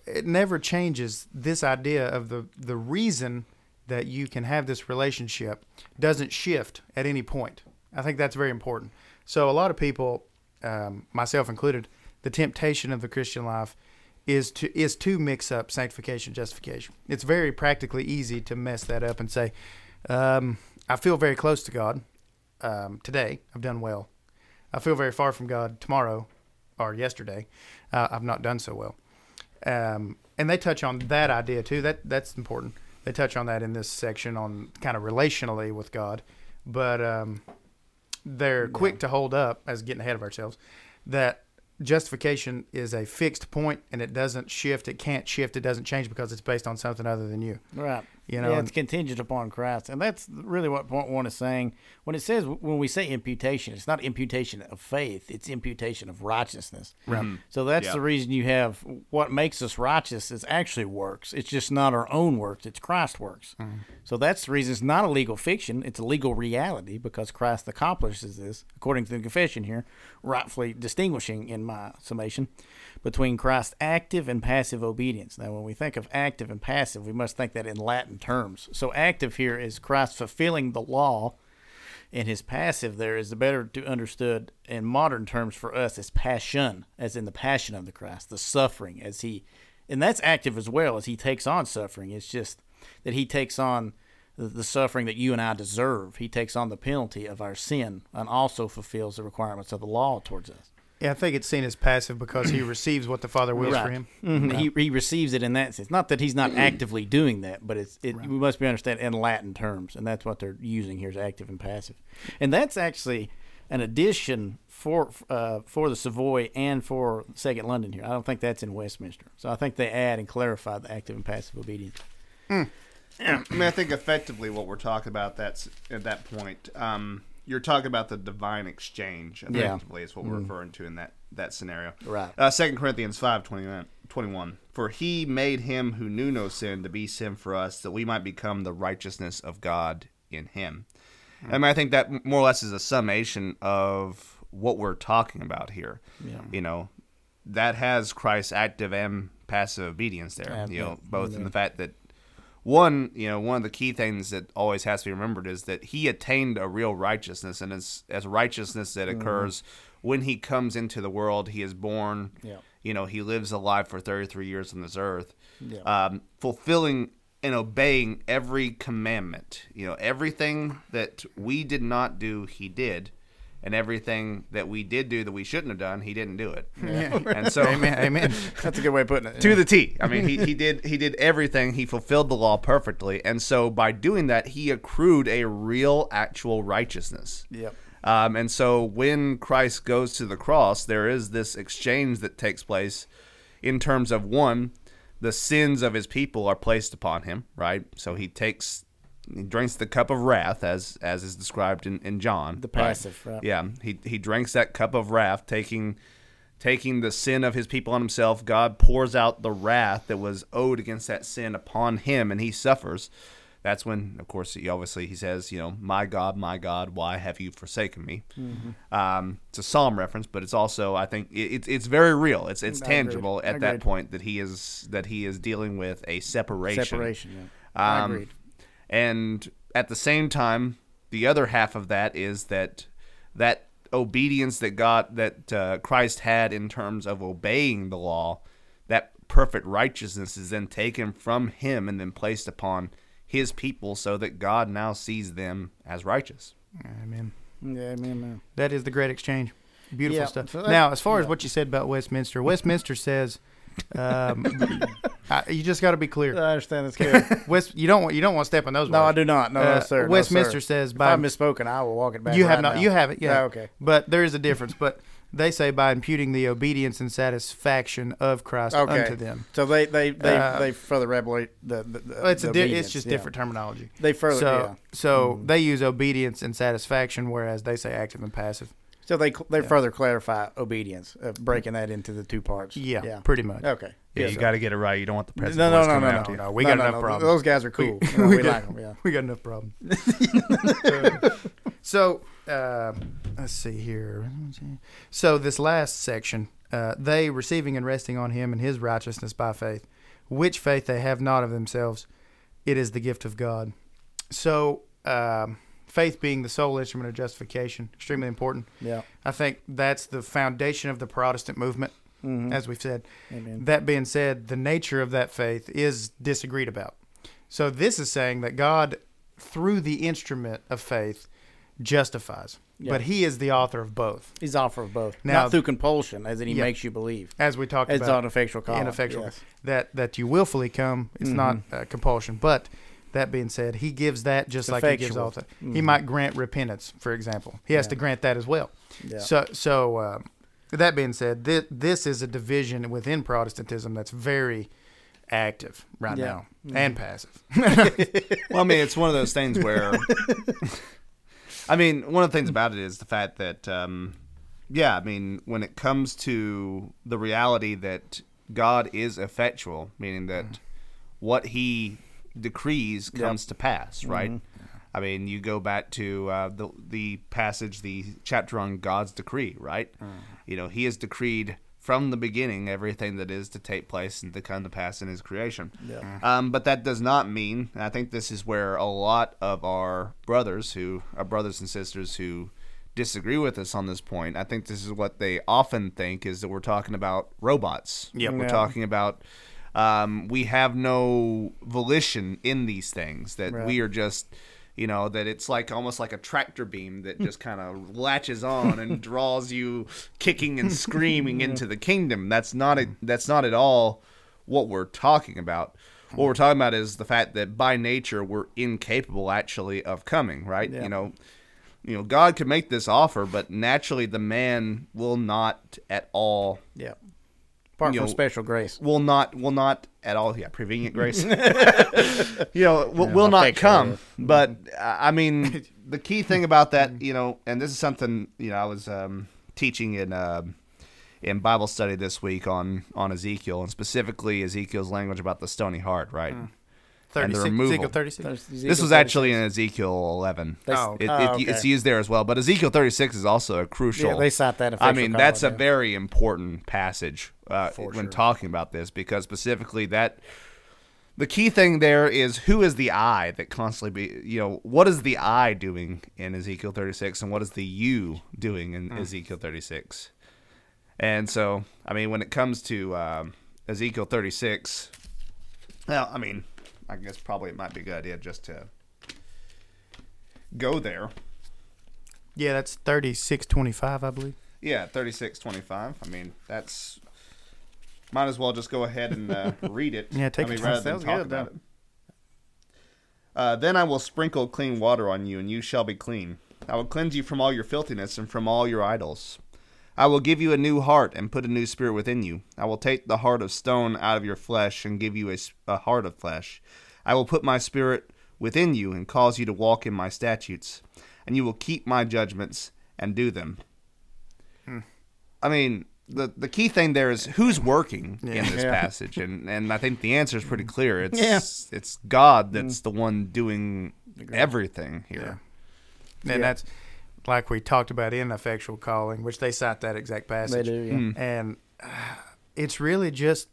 it never changes this idea of the the reason that you can have this relationship doesn't shift at any point. I think that's very important. So a lot of people, um, myself included, the temptation of the Christian life is to is to mix up sanctification justification. It's very practically easy to mess that up and say, um, I feel very close to God um, today. I've done well. I feel very far from God tomorrow. or yesterday. Uh, I've not done so well. Um, and they touch on that idea too. That that's important. They touch on that in this section on kind of relationally with God, but um, they're quick to hold up as getting ahead of ourselves. That justification is a fixed point and it doesn't shift. It can't shift. It doesn't change because it's based on something other than you. Right. You know, yeah, and- it's contingent upon Christ, and that's really what point one is saying. When it says when we say imputation, it's not imputation of faith; it's imputation of righteousness. Right. Mm-hmm. So that's Yeah. the reason you have what makes us righteous is actually works. It's just not our own works; it's Christ's works. Mm-hmm. So that's the reason it's not a legal fiction; it's a legal reality because Christ accomplishes this, according to the confession here, rightfully distinguishing in my summation between Christ's active and passive obedience. Now, when we think of active and passive, we must think that in Latin terms. So, active here is Christ fulfilling the law, and his passive there is the better to understood in modern terms for us as passion, as in the passion of the Christ, the suffering as he, and that's active as well as he takes on suffering. It's just that he takes on the suffering that you and I deserve. He takes on the penalty of our sin and also fulfills the requirements of the law towards us. Yeah, I think it's seen as passive because he receives what the Father wills for him. Mhm. He, he receives it in that sense. Not that he's not actively doing that, but it's it we must be understood in Latin terms, and that's what they're using here is active and passive, and that's actually an addition for uh, for the Savoy and for Second London here. I don't think that's in Westminster, so I think they add and clarify the active and passive obedience. I mean, I think effectively what we're talking about that's at that point. Um, you're talking about the divine exchange. Yeah. Effectively, is what we're referring to in that that scenario. Right. Uh, Second Corinthians 5, 21. For he made him who knew no sin to be sin for us, that we might become the righteousness of God in him. I mean, I think that more or less is a summation of what we're talking about here. Yeah. You know, that has Christ's active and passive obedience there. Yeah, you know, yeah. both in the fact that one, you know, one of the key things that always has to be remembered is that he attained a real righteousness, and as as righteousness that Mm-hmm. occurs when he comes into the world, he is born. Yeah. You know, he lives a life for thirty three years on this earth, Yeah. um, fulfilling and obeying every commandment. You know, everything that we did not do, he did. And everything that we did do that we shouldn't have done, he didn't do it. And so, Amen. Amen. That's a good way of putting it. to the T. I mean, he, he did he did everything. He fulfilled the law perfectly, and so by doing that, he accrued a real, actual righteousness. Yep. Um, and so when Christ goes to the cross, there is this exchange that takes place in terms of one, the sins of his people are placed upon him, right? So he takes he drinks the cup of wrath as as is described in, in John. The passive, right. Yeah. He he drinks that cup of wrath, taking taking the sin of his people on himself. God pours out the wrath that was owed against that sin upon him and he suffers. That's when, of course, he obviously he says, you know, "My God, my God, why have you forsaken me?" Um, it's a psalm reference, but it's also, I think, it's it's very real. It's it's I tangible at that Agreed. point that he is that he is dealing with a separation. Separation. Yeah. I Um, agreed. And at the same time, the other half of that is that that obedience that God that uh, Christ had in terms of obeying the law, that perfect righteousness is then taken from him and then placed upon his people so that God now sees them as righteous. Amen. Yeah, amen, man. That is the great exchange. Beautiful Yeah, stuff. so that- now, as far as what you said about Westminster, Westminster says um, I, you just got to be clear. I understand. That's good. West, you don't want you don't want to step on those. no, I do not. No, Uh, no, sir. No, Westminster sir. says If by I've misspoken, I will walk it back. you have not now. you have it yeah Oh, okay. but there is a difference but they say by imputing the obedience and satisfaction of Christ Okay. unto them So they they they, Uh, they further elaborate the. the, the Well, it's a di- it's just yeah. different terminology They further so yeah. so they use obedience and satisfaction whereas they say active and passive So they they Yeah. further clarify obedience, uh, breaking that into the two parts. yeah, Yeah. pretty much Okay. Yeah, Yes, you sir. got to get it right. You don't want the No, no, no, no, no, no. No, we no, got no, enough no. problems. Those guys are cool. We- You know, we we got- like them. Yeah. we got enough problems so uh, let's see here so this last section uh, they receiving and resting on him and his righteousness by faith which faith they have not of themselves it is the gift of god so um, faith being the sole instrument of justification extremely important Yeah. i think that's the foundation of the protestant movement Mhm. as we've said Amen. that being said, the nature of that faith is disagreed about. So this is saying that God, through the instrument of faith, justifies, Yeah. but he is the author of both. He's author of both, Now- not through compulsion, as in he Yeah. makes you believe. As we talked It's about, not an effectual call. ineffectual Yes. that that you willfully come. It's not uh, compulsion, but. That being said, he gives that just It's like he gives effectual. all the. He might grant repentance, for example. He has Yeah. to grant that as well. Yeah. So, so um, that being said, this, this is a division within Protestantism that's very active right Yeah. now and passive. Well, I mean, it's one of those things where, I mean, one of the things about it is the fact that, um, yeah, I mean, when it comes to the reality that God is effectual, meaning that what He decrees comes to pass, right? I mean, you go back to uh, the the passage, the chapter on God's decree, right? You know, He has decreed from the beginning everything that is to take place and to come to pass in His creation. Yeah. Um, but that does not mean, and I think this is where a lot of our brothers who, our brothers and sisters who disagree with us on this point, I think this is what they often think is that we're talking about robots. Yep. We're talking about um, we have no volition in these things, that Right. we are just. You know that it's like almost like a tractor beam that just kind of latches on and draws you kicking and screaming into the kingdom. That's not a, that's not at all what we're talking about. What we're talking about is the fact that by nature we're incapable actually of coming, right? Yeah. You know, you know, God could make this offer, but naturally the man will not at all Yeah. Apart from know, special grace. will not will not at all yeah prevenient grace you know will, Yeah, will not come yes. but i mean the key thing about that you know and this is something you know i was um, teaching in uh, in bible study this week on on ezekiel and specifically ezekiel's language about the stony heart right Mm. And the removal. Ezekiel 36. this was actually in ezekiel 11 They- Oh, it, oh, okay. it's used there as well but ezekiel 36 is also a crucial Yeah, they cite that. I mean, call, that's a yeah. very important passage uh, For when sure. talking about this because specifically that the key thing there is who is the I that constantly be you know what is the I doing in Ezekiel 36 and what is the you doing in Hmm. Ezekiel 36 and so I mean when it comes to um, Ezekiel 36 well I mean I guess probably it might be a good idea just to go there Yeah, that's 3625, I believe. Yeah, thirty-six twenty-five. I mean, that's might as well just go ahead and uh, read it. Yeah, take I mean, rather than talk good, about though. it. Uh, then I will sprinkle clean water on you, and you shall be clean. I will cleanse you from all your filthiness and from all your idols. I will give you a new heart and put a new spirit within you. I will take the heart of stone out of your flesh and give you a, a heart of flesh. I will put my spirit within you and cause you to walk in my statutes, and you will keep my judgments and do them. Hmm. I mean, the the key thing there is who's working in this Yeah. passage, and and I think the answer is pretty clear. It's Yeah. it's God that's hmm. the one doing everything here. And Yeah. that's like we talked about in effectual calling, which they cite that exact passage. They passage. do. Yeah. Mm. And uh, it's really just,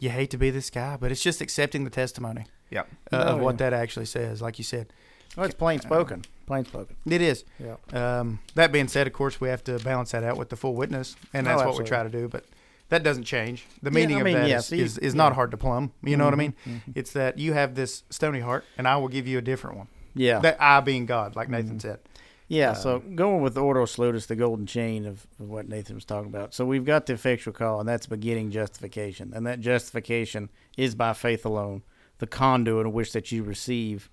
you hate to be this guy, but it's just accepting the testimony Yep. uh, of Oh, what yeah. that actually says. Like you said, Well, it's plain spoken. Plain spoken. it is. Yeah. Um, that being said, of course, we have to balance that out with the full witness, and that's Oh, what we try to do. But that doesn't change. The Yeah, meaning I of mean, that yeah, is, so you- is, is yeah. not hard to plumb. You know what I mean? Mhm, It's that you have this stony heart, and I will give you a different one. Yeah. That I being God, like Nathan Mhm. said. Yeah, so going with the Ordo Salutis, the golden chain of, of what Nathan was talking about. So we've got the effectual call, and that's beginning justification. And that justification is by faith alone, the conduit in which that you receive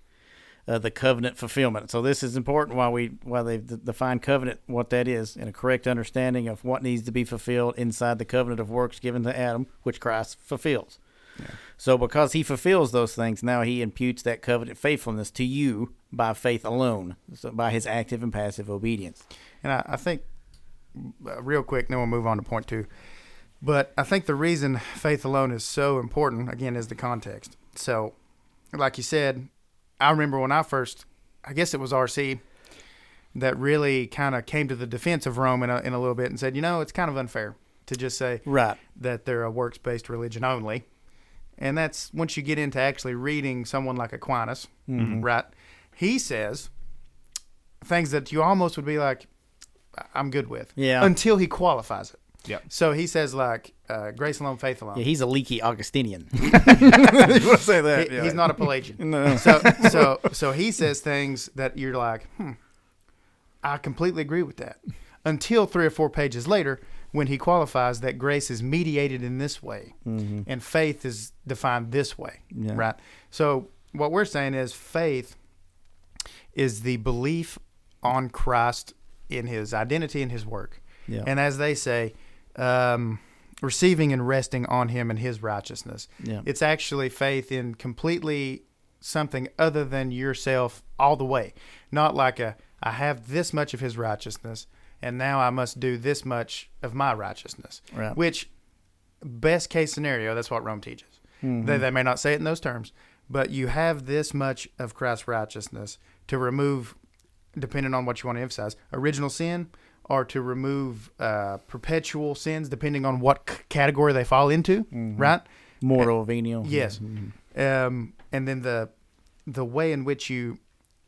uh, the covenant fulfillment. So this is important why we why they've defined covenant, what that is, and a correct understanding of what needs to be fulfilled inside the covenant of works given to Adam, which Christ fulfills. So because he fulfills those things, now he imputes that covenant faithfulness to you by faith alone, so by his active and passive obedience. And I, I think, uh, real quick, then we'll move on to point two. But I think the reason faith alone is so important, again, is the context. So, like you said, I remember when I first, I guess it was RC, that really kind of came to the defense of Rome in a, in a little bit and said, you know, it's kind of unfair to just say Right. that they're a works based religion only. And that's once you get into actually reading someone like Aquinas, Mm-hmm. right? He says things that you almost would be like, "I- I'm good with. Yeah. Until he qualifies it. Yep. So he says like uh, grace alone, faith alone. Yeah, he's a leaky Augustinian. you want to say that? He- He's not a Pelagian. No. so so so he says things that you're like, hmm, I completely agree with that. Until three or four pages later, when he qualifies that grace is mediated in this way and faith is defined this way, Yeah. right? So what we're saying is faith is the belief on Christ in His identity and His work, Yeah. and as they say, um, receiving and resting on Him and His righteousness. Yeah. It's actually faith in completely something other than yourself all the way. Not like a I have this much of his righteousness and now I must do this much of my righteousness. Right. Which best case scenario, that's what Rome teaches. Mm-hmm. They, they may not say it in those terms, but you have this much of Christ's righteousness to remove, depending on what you want to emphasize, original sin or to remove uh, perpetual sins, depending on what c- category they fall into, right? Mortal venial. Yes. Um, and then the the way in which you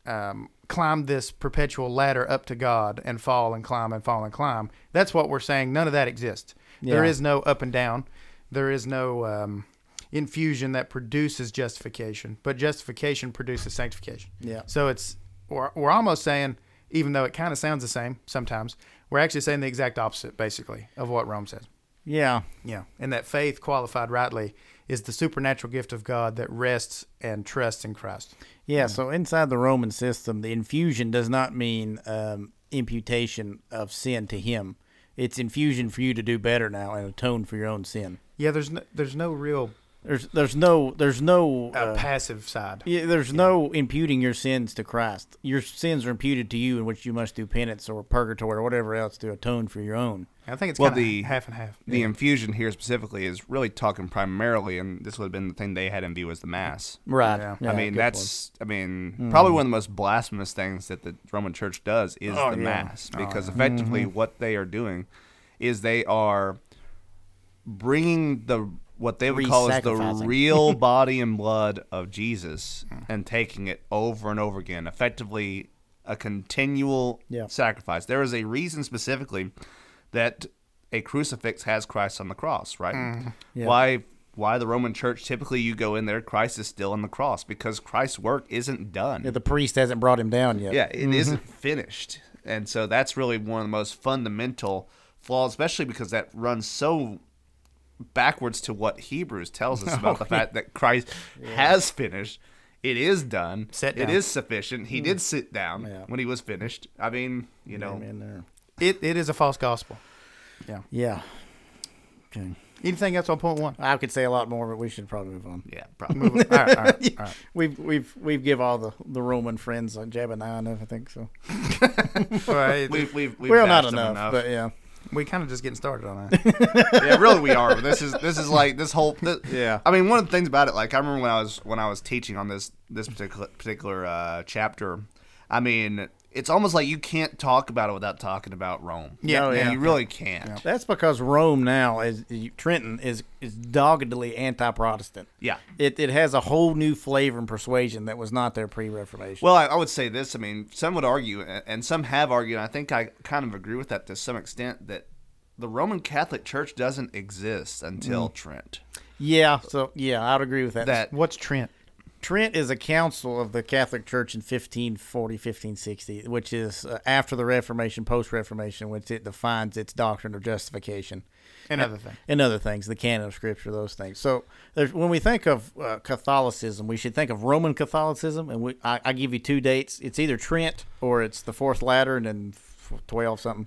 um, climb this perpetual ladder up to God and fall and climb and fall and climb. That's what we're saying. None of that exists. There Yeah. is no up and down. There is no um, infusion that produces justification, but justification produces sanctification. Yeah. So it's we're, we're almost saying, even though it kind of sounds the same sometimes, we're actually saying the exact opposite, basically, of what Rome says. Yeah. Yeah, and that faith, qualified rightly, is the supernatural gift of God that rests and trusts in Christ. Yeah, so inside the Roman system, the infusion does not mean um, imputation of sin to him. It's infusion for you to do better now and atone for your own sin. Yeah, there's no, there's no real There's there's no there's no uh, passive side. yeah, there's no imputing your sins to Christ. Your sins are imputed to you, in which you must do penance or purgatory or whatever else to atone for your own. I think it's Well, kind of the- half and half. The infusion here specifically is really talking primarily, and this would have been the thing they had in view as the mass. Right. Yeah. I mean, that's I mean probably one of the most blasphemous things that the Roman Church does is Oh, the yeah. mass because effectively what they are doing is they are bringing the what they would call as the real body and blood of Jesus and taking it over and over again, effectively a continual Yeah. sacrifice. There is a reason specifically that a crucifix has Christ on the cross, right? Mm-hmm. Yeah. Why why the Roman church typically you go in there, Christ is still on the cross because Christ's work isn't done. Yeah, the priest hasn't brought him down yet. Yeah, it mm-hmm. not finished. And so that's really one of the most fundamental flaws, especially because that runs so backwards to what Hebrews tells us about the fact that Christ has finished. It is done. Sit It down. is sufficient. He did hmm. sit down Yeah. when he was finished. I mean, you know, Amen there. It, it is a false gospel. Yeah. Yeah. Okay. Anything else on point one? I could say a lot more, but we should probably move on. yeah, probably. Move on. All right, all right, all right. We've we've we've give all the, the Roman friends on jab and enough, I think so. Well, it- We've, we've, we've well, not bashed them enough, but yeah, we kind of just getting started on that. yeah, really we are. This is this is like this whole. This, Yeah. I mean, one of the things about it, like I remember when I was when I was teaching on this this particular particular uh, chapter. I mean, it's almost like you can't talk about it without talking about Rome. Yeah, Oh, yeah. you really can't. that's because Rome now is Tridentine is is doggedly anti-Protestant. Yeah. It it has a whole new flavor and persuasion that was not there pre-Reformation. Well, I, I would say this. I mean, some would argue, and some have argued. And I think I kind of agree with that to some extent. That the Roman Catholic Church doesn't exist until mm. Trent. yeah, so yeah, I'd agree with that. That What's Trent? Trent is a council of the Catholic Church in 1540, 1560, which is uh, after the Reformation, post-Reformation, which it defines its doctrine of justification. Another thing. and other things, the canon of Scripture, those things. So, there's, when we think of uh, Catholicism, we should think of Roman Catholicism, and we, I, I give you two dates. It's either Trent or it's the Fourth Lateran and twelve something.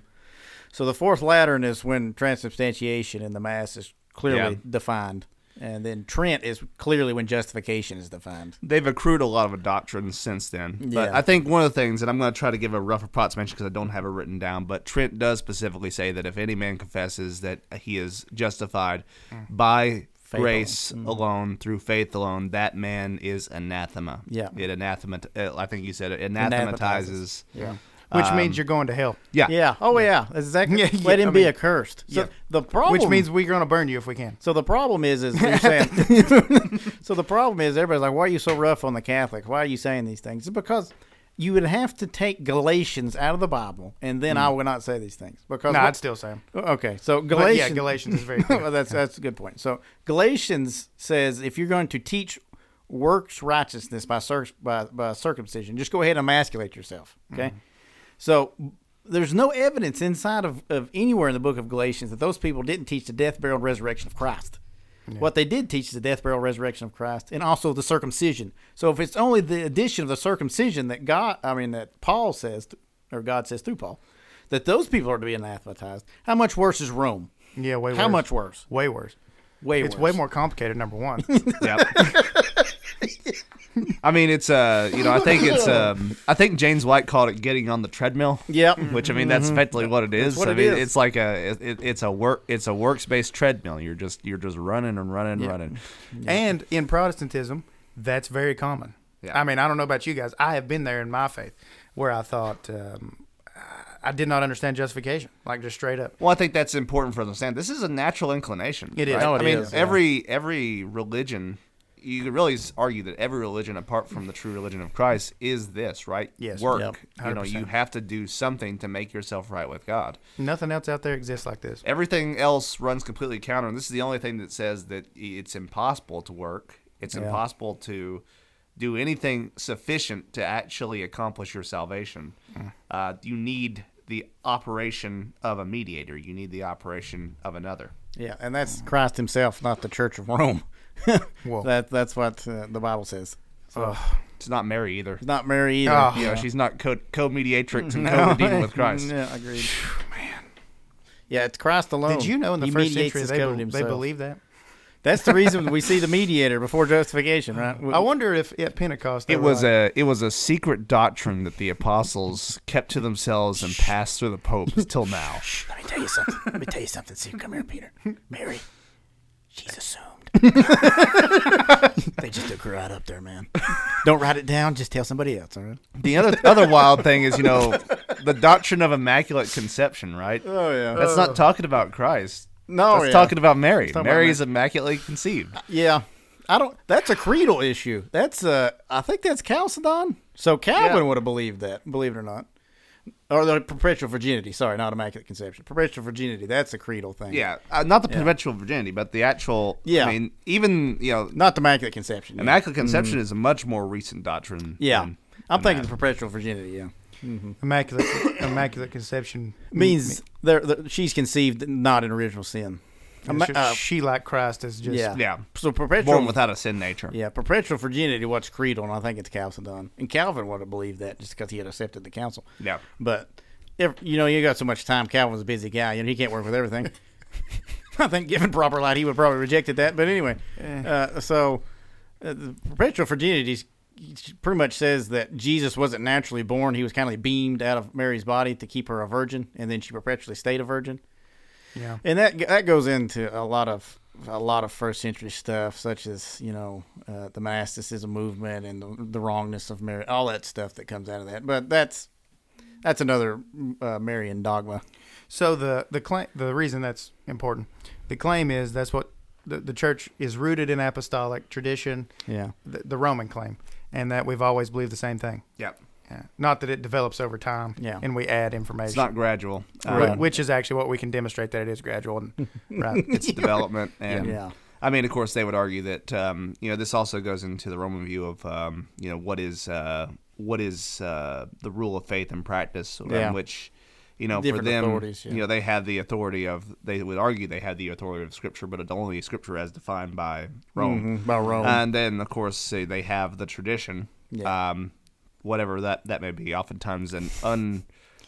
So the Fourth Lateran is when transubstantiation in the Mass is clearly Yeah. defined, and then Trent is clearly when justification is defined. they've accrued a lot of doctrines since then. But Yeah. I think one of the things, and I'm going to try to give a rough approximation because I don't have it written down, but Trent does specifically say that if any man confesses that he is justified by Faith grace alone, through faith alone, that man is anathema. Yeah. It anathema. uh, I think you said it anathematizes. Yeah. Which Um, mean you're going to hell. Yeah. Yeah. Oh, yeah. That's exactly. Yeah, Let him I be mean- accursed. So yeah. the problem, Which means we're going to burn you if we can. So the problem is, is you're saying. so the problem is, everybody's like, "Why are you so rough on the Catholic? Why are you saying these things?" It's because you would have to take Galatians out of the Bible, and then I would not say these things because No, what- I'd still say them. okay. So But Galatians, yeah, Galatians is very clear. well, that's that's a good point. So Galatians says if you're going to teach works righteousness by cir- by, by circumcision, just go ahead and emasculate yourself. Okay. So there's no evidence inside of, of anywhere in the book of Galatians that those people didn't teach the death, burial, and resurrection of Christ. What they did teach is the death, burial, resurrection of Christ, and also the circumcision. So if it's only the addition of the circumcision that God, I mean that Paul says, or God says through Paul, that those people are to be anathematized, how much worse is Rome? Yeah, way How worse. much worse? Way worse. Way It's worse. way more complicated. Number one. Yep. I mean, it's uh, you know, I think it's um, I think James White called it getting on the treadmill. Yep. Which I mean, that's effectively what it is. what I it mean, is. it's like a it, it's a work it's a works-based treadmill. You're just you're just running and running and Yeah. running. And in Protestantism, that's very common. Yeah. I mean, I don't know about you guys. I have been there in my faith where I thought um, I did not understand justification, like just straight up. Well, I think that's important for them to understand. This is a natural inclination. It is. right? Oh, it I mean, is, yeah. every every religion, you could really argue that every religion, apart from the true religion of Christ, is this right? Yes. Work. Yep. You know, you have to do something to make yourself right with God. Nothing else out there exists like this. Everything else runs completely counter, and this is the only thing that says that it's impossible to work. It's Yeah. impossible to do anything sufficient to actually accomplish your salvation. Mm. Uh, you need the operation of a mediator. You need the operation of another. Yeah, and that's Christ Himself, not the Church of Rome. Whoa. that that's what uh, the Bible says. So It's not Mary either. it's not Mary either. Oh. You know, she's not co- co-mediatrix and co-redeeming with Christ. Yeah, agreed. man. Yeah, it's Christ alone. Did you know in the He first century they, covenant be- they himself. believe that? That's the reason we see the mediator before justification, right? I wonder if at Pentecost It was like, a it was a secret doctrine that the apostles kept to themselves and passed through the popes till now. Let me tell you something. Let me tell you something. See, come here, Peter. Mary, she's assumed. they just took her right up there, man. Don't write it down. Just tell somebody else, all right? The other other wild thing is, you know, the doctrine of immaculate conception, right? Oh yeah. That's not talking about Christ. no, That's yeah. talking about Mary. talking Mary about is immaculately conceived. Yeah. I don't. That's a creedal issue. That's uh. I think that's Chalcedon. So Calvin Yeah. would have believed that. Believe it or not, or the perpetual virginity. Sorry, not immaculate conception. Perpetual virginity. That's a creedal thing. Yeah, uh, not the perpetual virginity, but the actual. Yeah. I mean, even you know, Not the immaculate conception. yeah. immaculate conception is a much more recent doctrine. Yeah. than- I'm than thinking that. the perpetual virginity. Yeah. immaculate, immaculate conception Means they're, they're- she's conceived not in original sin. And Ima- she, uh, she like Christ is just yeah. Yeah. So perpetual. born without a sin nature. yeah, perpetual virginity. What's creedal? And I think it's Chalcedon. And Calvin would have believed that just because he had accepted the council. Yeah. But if you know, you got so much time. Calvin's a busy guy. You know, he can't work with everything. I think, given proper light, he would probably rejected that. But anyway, uh, so uh, the perpetual virginity pretty much says that Jesus wasn't naturally born. He was kind of beamed out of Mary's body to keep her a virgin, and then she perpetually stayed a virgin. Yeah. And that that goes into a lot of a lot of first century stuff, such as you know uh, the monasticism movement and the, the wrongness of Mary, all that stuff that comes out of that. But that's that's another uh, Marian dogma. So the the claim the reason that's important, the claim is that's what the, the church is rooted in apostolic tradition, Yeah, the, the Roman claim, and that we've always believed the same thing. Yeah. Yeah. Not that it develops over time, Yeah. and we add information. It's not gradual. Wh- Um, Right. which is actually what we can demonstrate that it is gradual. And, right. It's development. And Yeah. I mean, of course, they would argue that um, you know this also goes into the Roman view of um, you know what is uh, what is uh, the rule of faith and practice, on Yeah. which you know Different for them, yeah. you know they have the authority of they would argue they have the authority of Scripture, but it's only Scripture as defined by Rome. Mhm, by Rome. And then, of course, they have the tradition, Yeah. um, whatever that, that may be. Oftentimes, an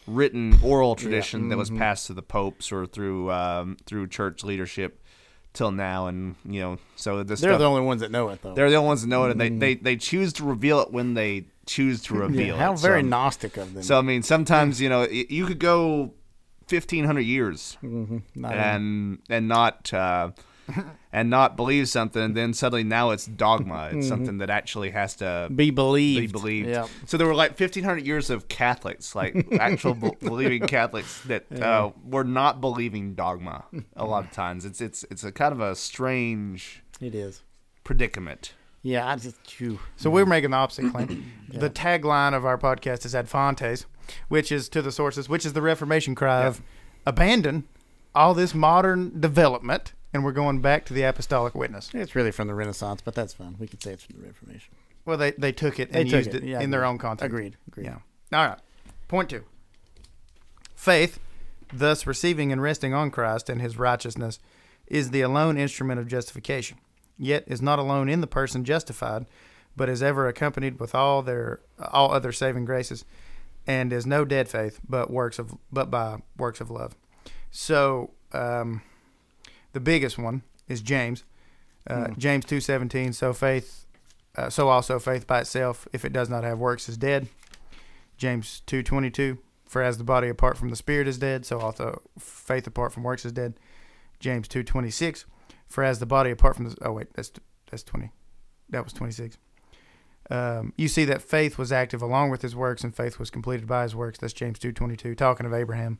unwritten oral tradition that was Mm-hmm. passed to the popes or through um, through church leadership till now, and you know, so this They're stuff, the only ones that know it, though. they're the only ones that know it, and they, they, they choose to reveal it when they choose to Yeah, reveal how it. very so, Gnostic of them. so I mean, sometimes you know you could go fifteen hundred years Mhm, not even- and and not uh, and not believe something, and then suddenly now it's dogma. It's something that actually has to be believed. be believed. Yeah. So there were like fifteen hundred years of Catholics, like actual be- believing Catholics that uh, were not believing dogma. A lot of times, it's it's it's a kind of a strange It is. predicament. Yeah, I just phew. So we're making the opposite claim. The tagline of our podcast is Ad Fontes, which is to the sources, which is the Reformation cry of abandon all this modern development, and we're going back to the apostolic witness. It's really from the Renaissance, but that's fine. We could say it's from the Reformation. Well, they, they took it and took used it, it, yeah, in their own context. Agreed. Agreed. Yeah. All right. Point two. Faith, thus receiving and resting on Christ and his righteousness, is the alone instrument of justification, yet is not alone in the person justified, but is ever accompanied with all their all other saving graces, and is no dead faith, but works of but by works of love. So um, the biggest one is James. Uh, James two seventeen. So faith, uh, so also faith by itself, if it does not have works, is dead. James two twenty two. For as the body apart from the spirit is dead, so also faith apart from works is dead. James two twenty six. For as the body apart from the oh wait that's that's twenty, that was twenty six. Um, you see that faith was active along with his works, and faith was completed by his works. That's James two twenty two, talking of Abraham.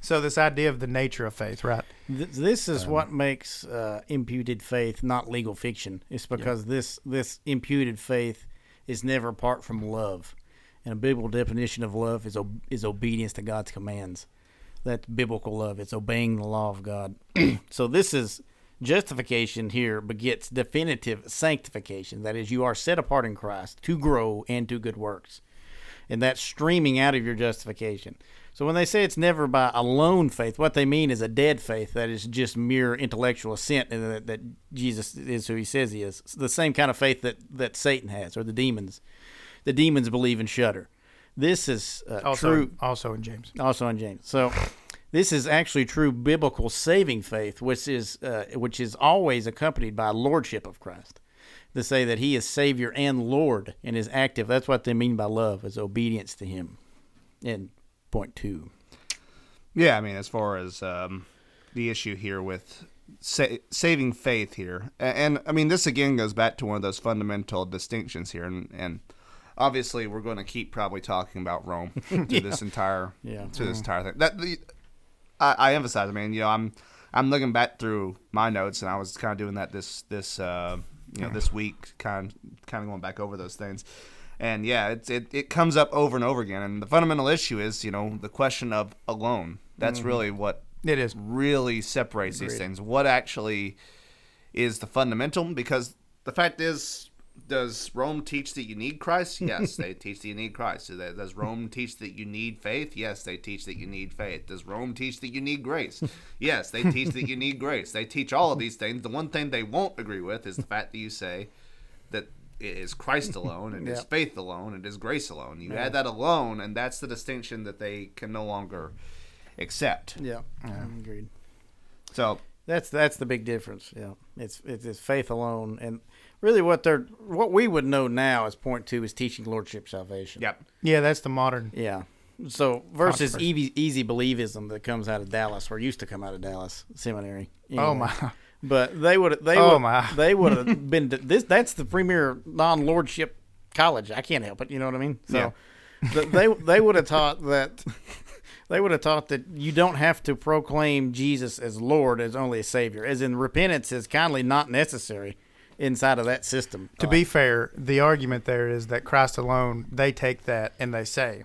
So this idea of the nature of faith, right? Th- This is what makes uh, imputed faith not legal fiction. It's because this this imputed faith is never apart from love, and a biblical definition of love is ob- is obedience to God's commands. That's biblical love. It's obeying the law of God. so this is justification here begets definitive sanctification. That is, you are set apart in Christ to grow and do good works and that's streaming out of your justification. So when they say it's never by alone faith, what they mean is a dead faith that is just mere intellectual assent and that, that Jesus is who he says he is. It's the same kind of faith that, that Satan has or the demons. The demons believe and shudder. This is uh, Also, true also in James. also in James. So this is actually true biblical saving faith, which is uh, which is always accompanied by lordship of Christ. To say that He is Savior and Lord and is active. That's what they mean by love, is obedience to Him. And point two. Yeah, I mean, as far as um, the issue here with sa- saving faith here, A- and, I mean, this again goes back to one of those fundamental distinctions here, and, and obviously we're going to keep probably talking about Rome to this entire Yeah. to this entire thing. That the I, I emphasize, I mean, you know, I'm I'm looking back through my notes, and I was kind of doing that this this uh, you know this week, kind kind of going back over those things. And yeah, it's, it it comes up over and over again. And the fundamental issue is, you know, the question of alone. That's mm-hmm. really what It is. really separates these things. What actually is the fundamental? Because the fact is, does Rome teach that you need Christ? Yes, they teach that you need Christ. Does- Rome teach that you need faith? Yes, they teach that you need faith. Does Rome teach that you need grace? Yes, they teach that you need grace. They teach all of these things. The one thing they won't agree with is the fact that you say it is Christ alone, and is Yeah. faith alone, and is grace alone. You add that alone, and that's the distinction that they can no longer accept. Yeah. Mm, agreed. So That's that's the big difference. Yeah, it's it's, it's faith alone, and really what they're what we would know now as point two is teaching lordship salvation. Yep. Yeah, that's the modern. Yeah. So versus easy, easy believism that comes out of Dallas, or used to come out of Dallas Seminary. Oh my. But they would they Oh, my. they would have been this. That's the premier non-lordship college. I can't help it. You know what I mean? So th- they they would have taught that they would have taught that you don't have to proclaim Jesus as Lord as only a Savior, as in repentance is kindly not necessary inside of that system. To be fair, the argument there is that Christ alone. They take that and they say,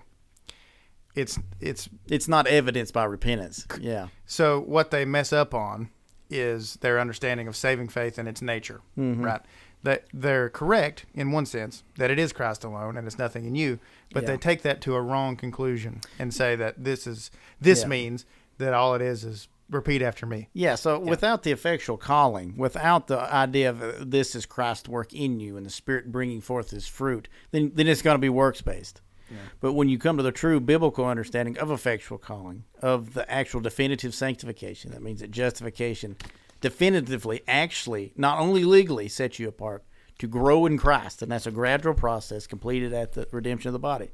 it's it's it's not evidenced by repentance. Yeah. So what they mess up on is their understanding of saving faith and its nature, Mm-hmm. right? That they're correct in one sense that it is Christ alone and it's nothing in you, but Yeah. they take that to a wrong conclusion and say that this is this Yeah. means that all it is is repeat after me. Yeah, so without the effectual calling, without the idea of uh, this is Christ's work in you and the Spirit bringing forth His fruit, then then it's going to be works based. But when you come to the true biblical understanding of effectual calling, of the actual definitive sanctification, that means that justification definitively, actually, not only legally sets you apart to grow in Christ, and that's a gradual process completed at the redemption of the body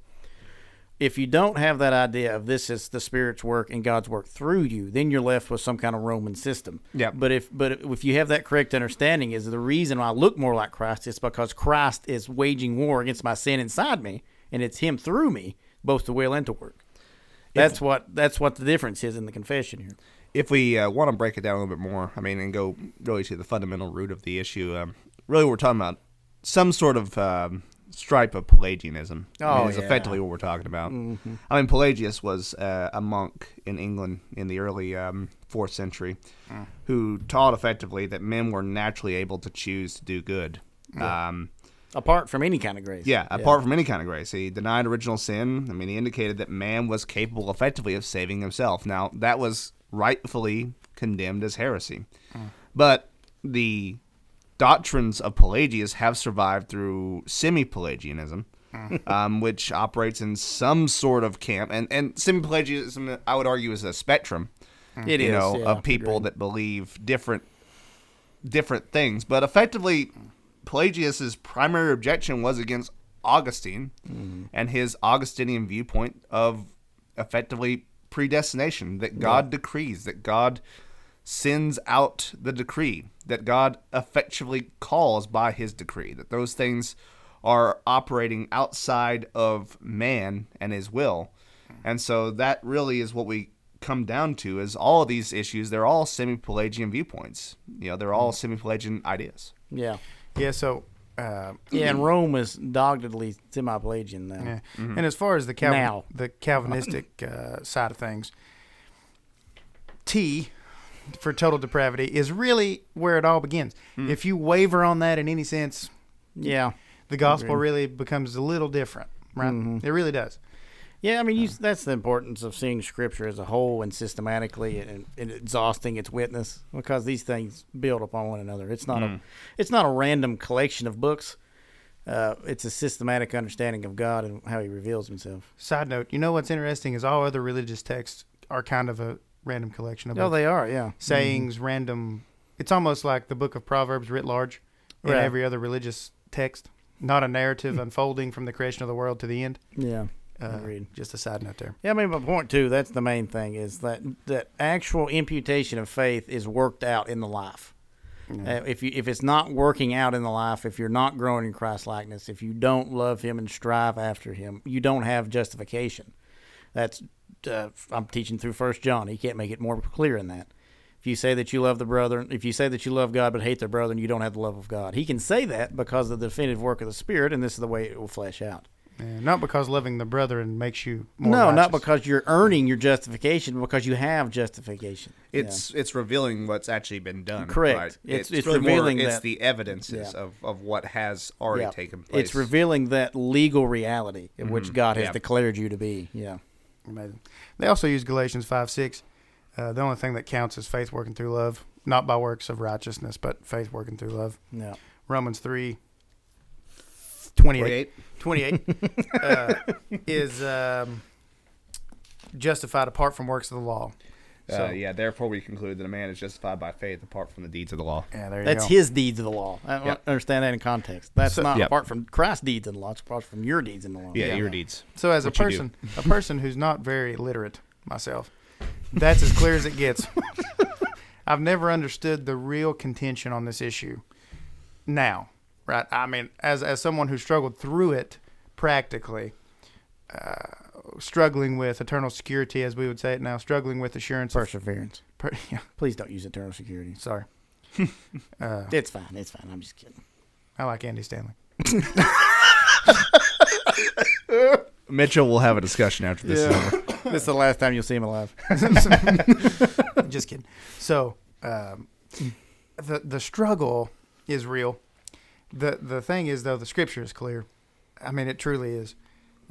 if you don't have that idea of this is the spirit's work and God's work through you, then you're left with some kind of Roman system. Yeah. But if but if you have that correct understanding, is the reason I look more like Christ is because Christ is waging war against my sin inside me, and it's Him through me, both to will and to work. That's what that's what the difference is in the confession here. if we uh, want to break it down a little bit more, I mean, and go really to the fundamental root of the issue, um, really what we're talking about some sort of um, stripe of Pelagianism. I Oh, mean, is yeah. effectively what we're talking about. I mean, Pelagius was uh, a monk in England in the early um, fourth century, who taught effectively that men were naturally able to choose to do good. Um, Apart from any kind of grace. yeah, apart from any kind of grace. He denied original sin. I mean, he indicated that man was capable effectively of saving himself. Now, that was rightfully condemned as heresy. Mm. But the doctrines of Pelagius have survived through semi Pelagianism, mm. um, which operates in some sort of camp. And, and semi Pelagianism, I would argue, is a spectrum mm. It you is, know, yeah, of people agreed. that believe different different things. But effectively, Pelagius's primary objection was against Augustine Mm-hmm. and his Augustinian viewpoint of effectively predestination that God decrees, that God sends out the decree, that God effectively calls by his decree, that those things are operating outside of man and his will. And so that really is what we come down to is all of these issues, they're all semi-Pelagian viewpoints. You know, they're all semi-Pelagian ideas. Yeah. Yeah. So. Uh, Yeah, and Rome is doggedly semi-Pelagian now. Yeah. And as far as the Calvin, Now. the Calvinistic uh, side of things, T for total depravity is really where it all begins. If you waver on that in any sense, Yeah. the gospel really becomes a little different, right? It really does. Yeah, I mean, you, that's the importance of seeing Scripture as a whole and systematically and, and exhausting its witness, because these things build upon one another. It's not a, it's not a random collection of books. Uh, it's a systematic understanding of God and how He reveals Himself. Side note, you know what's interesting is all other religious texts are kind of a random collection of Oh, both they are, yeah. sayings, random. It's almost like the book of Proverbs writ large in Right. every other religious text, not a narrative unfolding from the creation of the world to the end. Yeah. Uh. Just a side note there. Yeah, I mean, but point two, that's the main thing is that that actual imputation of faith is worked out in the life. Uh, if you if it's not working out in the life, if you're not growing in Christ likeness, if you don't love Him and strive after Him, you don't have justification. That's uh, I'm teaching through First John. He can't make it more clear than that. If you say that you love the brother, if you say that you love God but hate the brother, you don't have the love of God. He can say that because of the definitive work of the Spirit, and this is the way it will flesh out. Yeah, not because loving the brethren makes you more no, not because you're earning your justification, because you have justification. It's it's revealing what's actually been done. Correct. right? It's- it's really more- revealing it's that- the evidences Yeah. of, of what has already Yeah. taken place. It's revealing that legal reality in which God has Yeah. declared you to be. Yeah. Amazing. They also use Galatians 5 6. Uh, the only thing that counts is faith working through love, not by works of righteousness, but faith working through love. Yeah. Romans 3 28, 28. 28 uh, is um, justified apart from works of the law. So, Uh, yeah, therefore we conclude that a man is justified by faith apart from the deeds of the law. yeah, there you That's go. his deeds of the law. I Yeah. understand that in context. That's So- not Yeah. apart from Christ's deeds in the law. It's apart from your deeds in the law. Yeah, your deeds. So as a What you do. person, a person who's not very literate myself, that's as clear as it gets. I've never understood the real contention on this issue. Now, right? I mean, as as someone who struggled through it practically, uh, struggling with eternal security, as we would say it now, struggling with assurance. of- Perseverance. per, yeah, Please don't use eternal security. sorry. uh, It's fine. It's fine. I'm just kidding. I like Andy Stanley. Mitchell will have a discussion after this is this is the last time you'll see him alive. Just kidding. So, um, the the struggle is real. The The thing is, though, the scripture is clear. I mean, it truly is.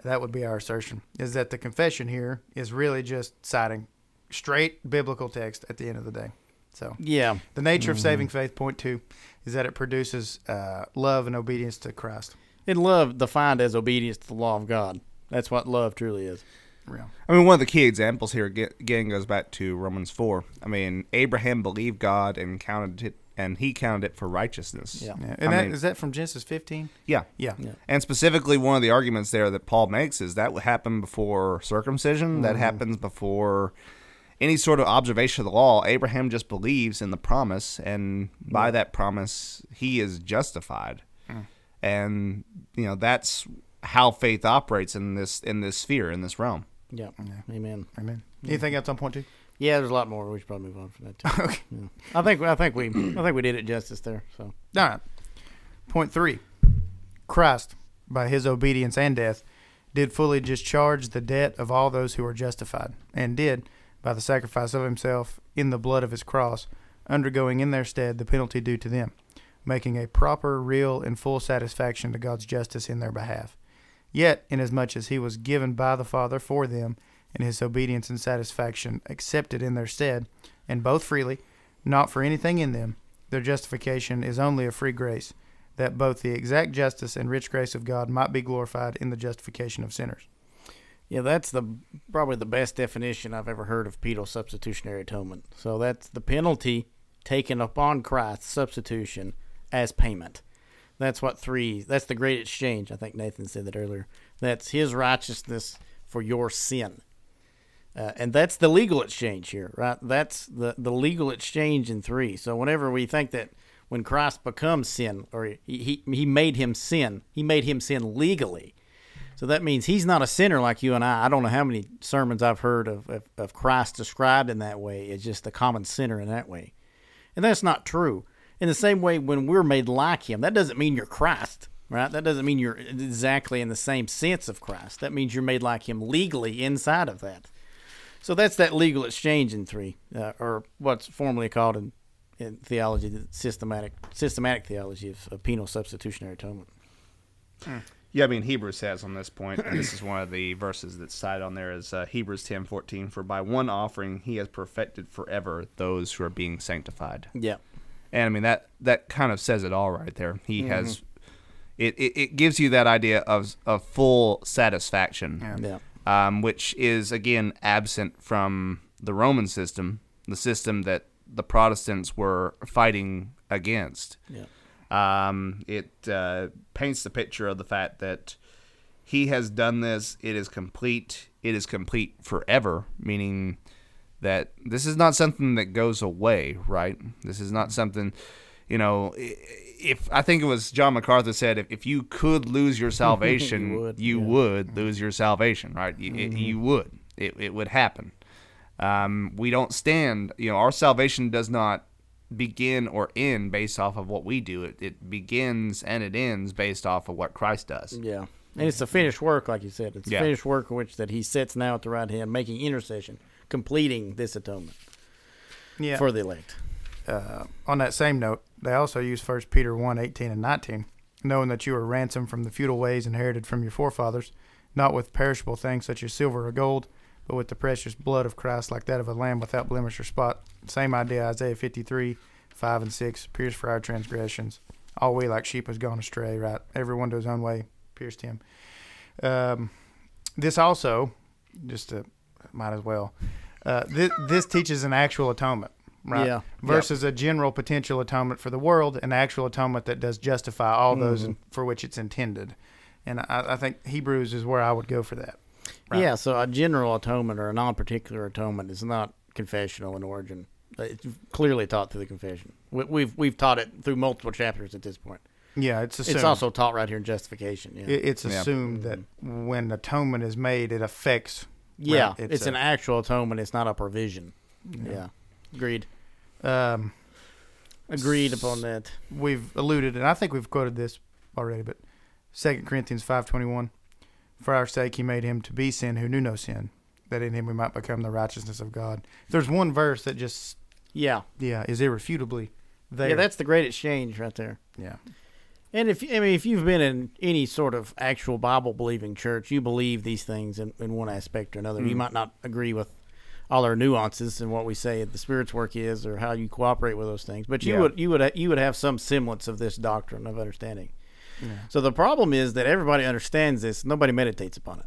That would be our assertion. Is that the confession here is really just citing straight biblical text at the end of the day. So, Yeah. the nature of saving faith, point two, is that it produces uh, love and obedience to Christ. And love defined as obedience to the law of God. That's what love truly is. Real. I mean, one of the key examples here again goes back to Romans four. I mean, Abraham believed God and counted it, and he counted it for righteousness. Yeah. Yeah. And I that, mean- is that from Genesis 15? Yeah. Yeah. Yeah. And specifically, one of the arguments there that Paul makes is that would happen before circumcision. That mm-hmm. happens before any sort of observation of the law. Abraham just believes in the promise, and by that promise, he is justified. Mm. And you know that's how faith operates in this in this sphere in this realm. Yeah. Amen. Amen. Anything else on point two? Yeah, there's a lot more. We should probably move on from that too. okay. Yeah. I think I think we I think we did it justice there. So All right. Point three. Christ, by his obedience and death, did fully discharge the debt of all those who are justified, and did, by the sacrifice of himself in the blood of his cross, undergoing in their stead the penalty due to them, making a proper, real, and full satisfaction to God's justice in their behalf. Yet, inasmuch as he was given by the Father for them, and his obedience and satisfaction accepted in their stead, and both freely, not for anything in them, their justification is only a free grace, that both the exact justice and rich grace of God might be glorified in the justification of sinners. Yeah, that's the probably the best definition I've ever heard of penal substitutionary atonement. So that's the penalty taken upon Christ's substitution as payment. That's what three. That's the great exchange. I think Nathan said that earlier. That's His righteousness for your sin, uh, and that's the legal exchange here, right? That's the the legal exchange in three. So whenever we think that when Christ becomes sin, or he he, he made him sin, he made him sin legally. So that means he's not a sinner like you and I. I don't know how many sermons I've heard of, of, of Christ described in that way. It's just a common sinner in that way. And that's not true. In the same way, when we're made like him, that doesn't mean you're Christ, right? That doesn't mean you're exactly in the same sense of Christ. That means you're made like him legally inside of that. So that's that legal exchange in three, uh, or what's formally called in, in theology the systematic systematic theology of, of penal substitutionary atonement. Yeah, I mean Hebrews says on this point, and this is one of the verses that's cited on there is uh, Hebrews ten fourteen. For by one offering he has perfected forever those who are being sanctified. Yeah. And I mean that that kind of says it all right there. He has it, it, it gives you that idea of of full satisfaction. Yeah. Um, which is again absent from the Roman system, the system that the Protestants were fighting against. Yeah. Um, it uh, paints the picture of the fact that he has done this. It is complete. It is complete forever, meaning that this is not something that goes away, right? This is not something, you know. i- If I think it was John MacArthur said, if, if you could lose your salvation, you would, would, yeah. Mm-hmm. lose your salvation, right? You, it, you would. It, it would happen. Um, we don't stand, you know, our salvation does not begin or end based off of what we do. It, it begins and it ends based off of what Christ does. Yeah. And it's a finished work, like you said. It's Yeah. a finished work in which that he sits now at the right hand, making intercession, completing this atonement Yeah. for the elect. uh, on that same note, they also use 1 Peter 1 18 and 19, knowing that you are ransomed from the futile ways inherited from your forefathers, not with perishable things such as silver or gold, but with the precious blood of Christ, like that of a lamb without blemish or spot. Same idea, Isaiah 53 5 and 6, pierced for our transgressions. All we like sheep has gone astray, right? Everyone to his own way, pierced him. Um, this also, just to, might as well, uh, this, this teaches an actual atonement, right? Yeah. Versus a general potential atonement for the world, an actual atonement that does justify all those Mm-hmm. in, for which it's intended. And I, I think Hebrews is where I would go for that. Right. Yeah, so a general atonement or a non particular atonement is not confessional in origin. It's clearly taught through the confession. We, we've we've taught it through multiple chapters at this point. Yeah, it's assumed. It's also taught right here in justification. Yeah, It- it's Yeah. assumed that when atonement is made, it affects. yeah, right, it's, a- an actual atonement. It's not a provision. Yeah, agreed. Um, Agreed upon that. we've alluded, and I think we've quoted this already, but Second Corinthians five twenty one, for our sake he made him to be sin who knew no sin, that in him we might become the righteousness of God. There's one verse that just Yeah, yeah is irrefutably there. yeah, that's the great exchange right there. yeah. And if I mean, if you've been in any sort of actual Bible believing church, you believe these things in, in one aspect or another. You might not agree with all our nuances and what we say the Spirit's work is, or how you cooperate with those things, but you Yeah. would you would you would have some semblance of this doctrine of understanding. So the problem is that everybody understands this, nobody meditates upon it.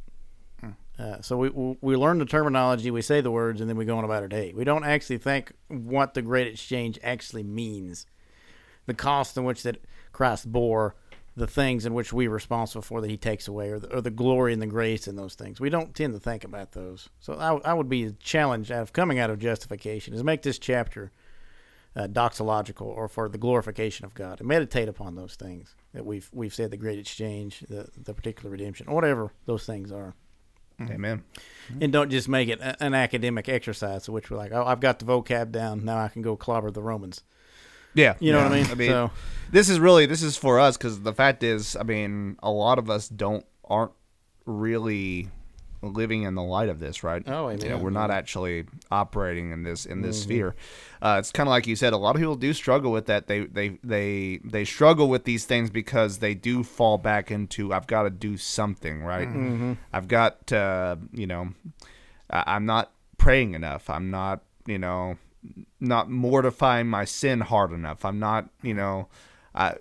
Uh, so we, we we learn the terminology, we say the words, and then we go on about our day. We don't actually think what the great exchange actually means the cost in which that Christ bore, the things in which we are responsible for that He takes away, or the, or the glory and the grace in those things. We don't tend to think about those. So I, I would be challenged out of coming out of justification is make this chapter uh, doxological or for the glorification of God and meditate upon those things that we've we've said the great exchange, the the particular redemption, whatever those things are Amen. and don't just make it a- an academic exercise, which we're like, oh, I've got the vocab down, now I can go clobber the Romans. Yeah, You know what I mean? I mean, So- this is really this is for us because the fact is, I mean, a lot of us don't aren't really living in the light of this, right? Oh, You know, we're not actually operating in this in this Mm-hmm. sphere. Uh, it's kind of like you said. A lot of people do struggle with that. They they they they struggle with these things because they do fall back into I've got to do something, right? Mm-hmm. I've got to, you know, I- I'm not praying enough. I'm not, you know, not mortifying my sin hard enough. I'm not, you know, uh,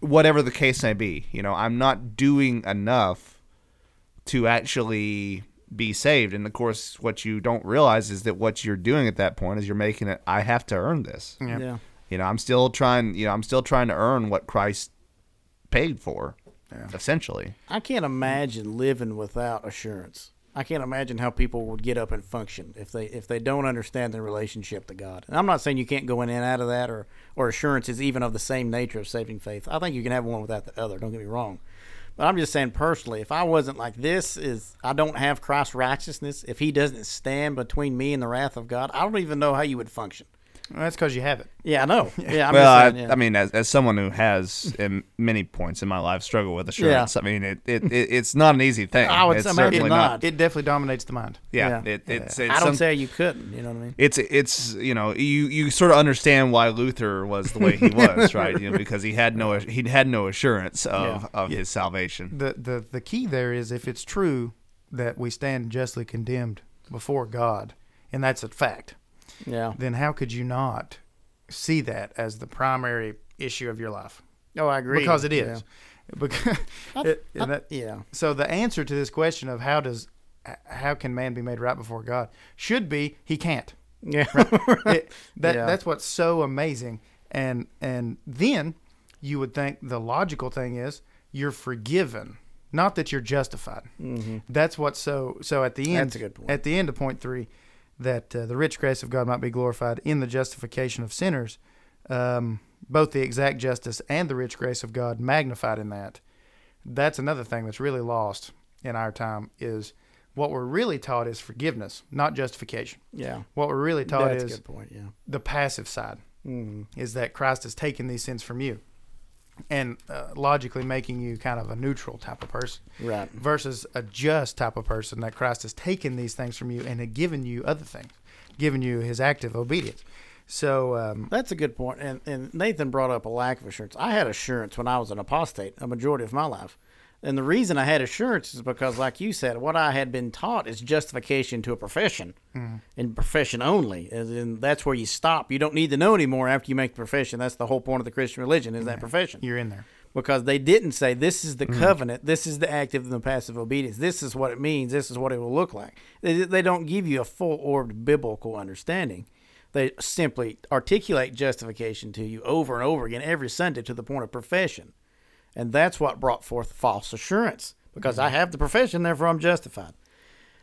whatever the case may be. You know, I'm not doing enough to actually be saved. And of course, what you don't realize is that what you're doing at that point is you're making it. I have to earn this. Yeah. yeah. You know, I'm still trying. You know, I'm still trying to earn what Christ paid for. Essentially, I can't imagine living without assurance. I can't imagine how people would get up and function if they if they don't understand their relationship to God. And I'm not saying you can't go in and out of that or or assurance is even of the same nature of saving faith. I think you can have one without the other. Don't get me wrong. But I'm just saying personally, if I wasn't like this, is I don't have Christ's righteousness. If He doesn't stand between me and the wrath of God, I don't even know how you would function. Well, that's because you have it. Yeah, I know. Yeah, I'm well, just I, saying, yeah. I mean, as, as someone who has, in many points in my life, struggled with assurance, I mean, it, it, it it's not an easy thing. I would it's imagine certainly not. It definitely dominates the mind. Yeah, Yeah. It, it's, it's I don't some- say you couldn't. You know what I mean? it's it's you know you you sort of understand why Luther was the way he was, right? You know, because he had no he had no assurance of Yeah. of his salvation. The, the the key there is if it's true that we stand justly condemned before God, and that's a fact, Yeah. then how could you not see that as the primary issue of your life? Oh, I agree. Because it is. Yeah. Because it, and that- yeah. so the answer to this question of how does how can man be made right before God should be he can't. Yeah. It- that Yeah. that's what's so amazing. And and then you would think the logical thing is you're forgiven, not that you're justified. Mm-hmm. That's what's so so at the end. That's a good point. At the end of point three, that uh, the rich grace of God might be glorified in the justification of sinners. Um, both the exact justice and the rich grace of God magnified in that. That's another thing that's really lost in our time is what we're really taught is forgiveness, not justification. yeah. What we're really taught That's a is good point. Yeah. the passive side Mm-hmm. is that Christ has taken these sins from you and uh, logically making you kind of a neutral type of person Right. versus a just type of person that Christ has taken these things from you and had given you other things, given you his active obedience. So, um, That's a good point. And and Nathan brought up a lack of assurance. I had assurance when I was an apostate, a majority of my life. And the reason I had assurance is because, like you said, what I had been taught is justification to a profession, mm-hmm. and profession only. And that's where you stop. You don't need to know anymore after you make the profession. That's the whole point of the Christian religion is that profession. you're in there. because they didn't say this is the mm. covenant, this is the active and the passive obedience, this is what it means, this is what it will look like. They, they don't give you a full orbed biblical understanding. They simply articulate justification to you over and over again every Sunday to the point of profession. And that's what brought forth false assurance because I mm-hmm. have the profession, therefore I'm justified.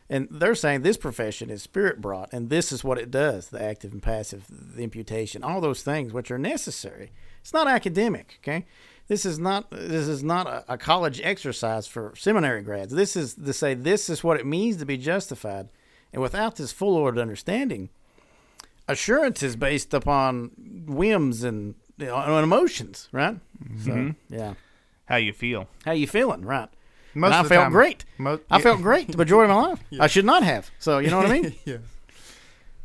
And they're saying this profession is spirit brought, and this is what it does the active and passive, the imputation, all those things which are necessary. It's not academic, okay? This is not this is not a, a college exercise for seminary grads. This is to say this is what it means to be justified. And without this full ordered understanding, assurance is based upon whims and you know, and emotions, right? So mm-hmm. yeah. How you feel? How you feeling, right? Most And I the felt time- great. mo- I felt great the majority of my life. I should not have. So you know what I mean? yeah.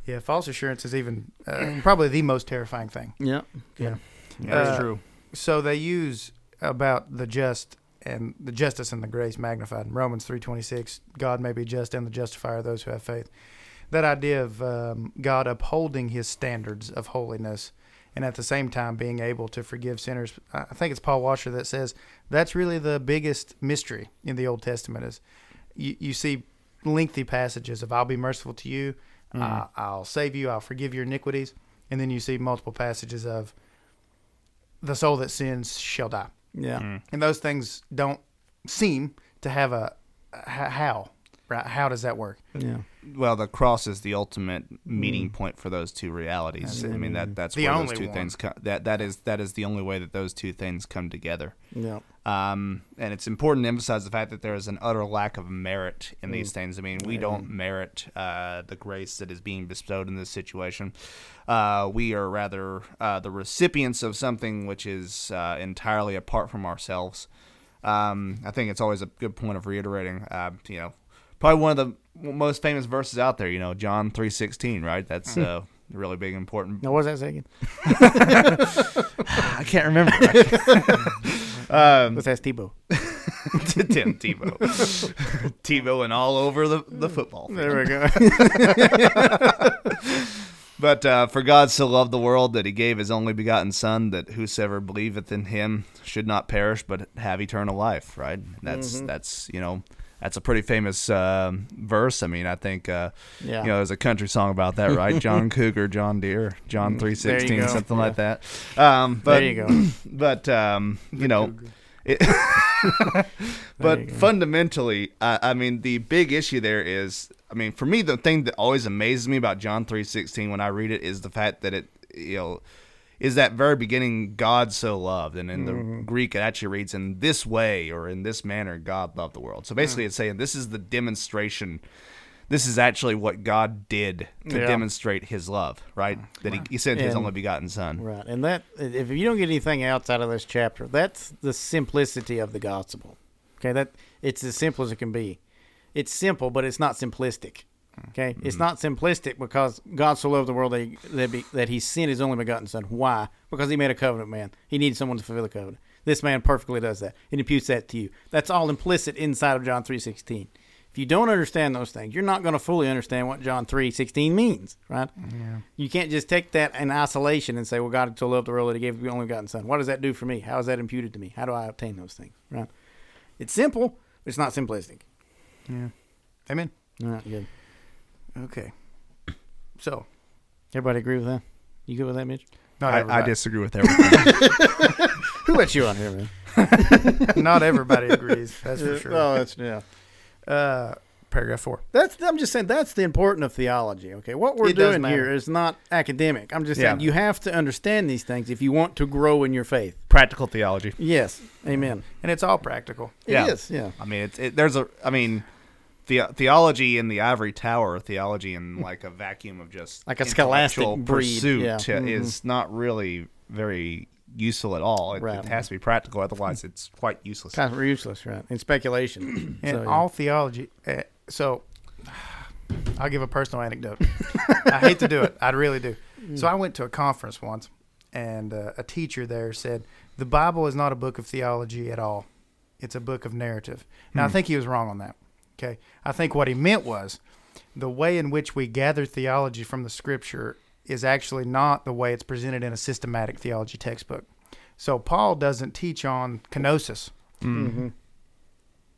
Yeah, false assurance is even uh, probably the most terrifying thing. yeah. Yeah. Yeah, that's Uh, true. So they use about the just and the justice and the grace magnified in Romans three twenty six. God may be just and the justifier of those who have faith. That idea of um, God upholding His standards of holiness, and at the same time being able to forgive sinners. I think it's Paul Washer that says that's really the biggest mystery in the Old Testament. Is you, you see lengthy passages of "I'll be merciful to you," mm-hmm. I, "I'll save you," "I'll forgive your iniquities," and then you see multiple passages of the soul that sins shall die. Yeah. Mm. And those things don't seem to have a, a how. Right? How does that work? Yeah. Well, the cross is the ultimate meeting point for those two realities. I mean that that's The where only those two one. things come. That that is that is the only way that those two things come together. Yeah. Um, and it's important to emphasize the fact that there is an utter lack of merit in these things. I mean, we don't merit uh, the grace that is being bestowed in this situation. Uh, we are rather uh, the recipients of something which is uh, entirely apart from ourselves. Um, I think it's always a good point of reiterating. Uh, you know, probably one of the most famous verses out there. You know, John three sixteen. Right. That's uh, really big, important. Now, what was that second? I can't remember. um, Let's ask Tebow. Tim Tebow. Tebow and all over the, the football. field. There we go. But uh, for God so loved the world that he gave his only begotten Son, that whosoever believeth in him should not perish but have eternal life. Right? That's Mm-hmm. that's you know that's a pretty famous um verse. I mean, I think uh, Yeah. you know there's a country song about that, right? John Cougar, John Deere, John three sixteen, something like that. Um, but there you go. but um, you know, it, but fundamentally, I, I mean, the big issue there is, I mean, for me, the thing that always amazes me about John three sixteen when I read it is the fact that it, you know, is that very beginning God so loved, and in Mm-hmm. the Greek it actually reads in this way or in this manner God loved the world. So basically, Mm. it's saying this is the demonstration. This is actually what God did to Yeah. demonstrate His love, right? That He, he sent His only begotten Son. Right. And that, if you don't get anything else out of this chapter, that's the simplicity of the gospel. Okay. That it's as simple as it can be. It's simple, but it's not simplistic. Okay. It's mm-hmm. not simplistic because God so loved the world that he, that, be, that he sent his only begotten son. Why? Because he made a covenant man. He needed someone to fulfill the covenant. This man perfectly does that and imputes that to you. That's all implicit inside of John 3.16. If you don't understand those things, you're not going to fully understand what John 3.16 means, right? Yeah. You can't just take that in isolation and say, well, God so loved the world that he gave the only begotten son. What does that do for me? How is that imputed to me? How do I obtain those things, right? It's simple, but it's not simplistic. Yeah. Amen. All right, good. Okay. So, Everybody agree with that? You good with that, Mitch? not I, I everybody. disagree with everything. Who let you on here, man? not everybody agrees. That's for sure. Oh, that's yeah. Uh, paragraph four. That's I'm just saying that's the important of theology. Okay, what we're It does doing matter. here is not academic. I'm just Yeah. saying you have to understand these things if you want to grow in your faith. Practical theology. Yes, amen. And it's all practical. It Yeah. is, yeah. I mean, it's it, there's a. I mean, the, theology in the ivory tower, theology in like a vacuum of just Like a scholastic intellectual breed, pursuit yeah. Mhm. is not really very useful at all. It, Right. it has to be practical, otherwise it's quite useless. Kind of useless, right? In speculation. And So, yeah. all theology. Uh, so, I'll give a personal anecdote. I hate to do it. I really do. So, I went to a conference once, and uh, a teacher there said, The Bible is not a book of theology at all, it's a book of narrative. Now, I think he was wrong on that. Okay. I think what he meant was the way in which we gather theology from the scripture is actually not the way it's presented in a systematic theology textbook. So, Paul doesn't teach on kenosis Mhm.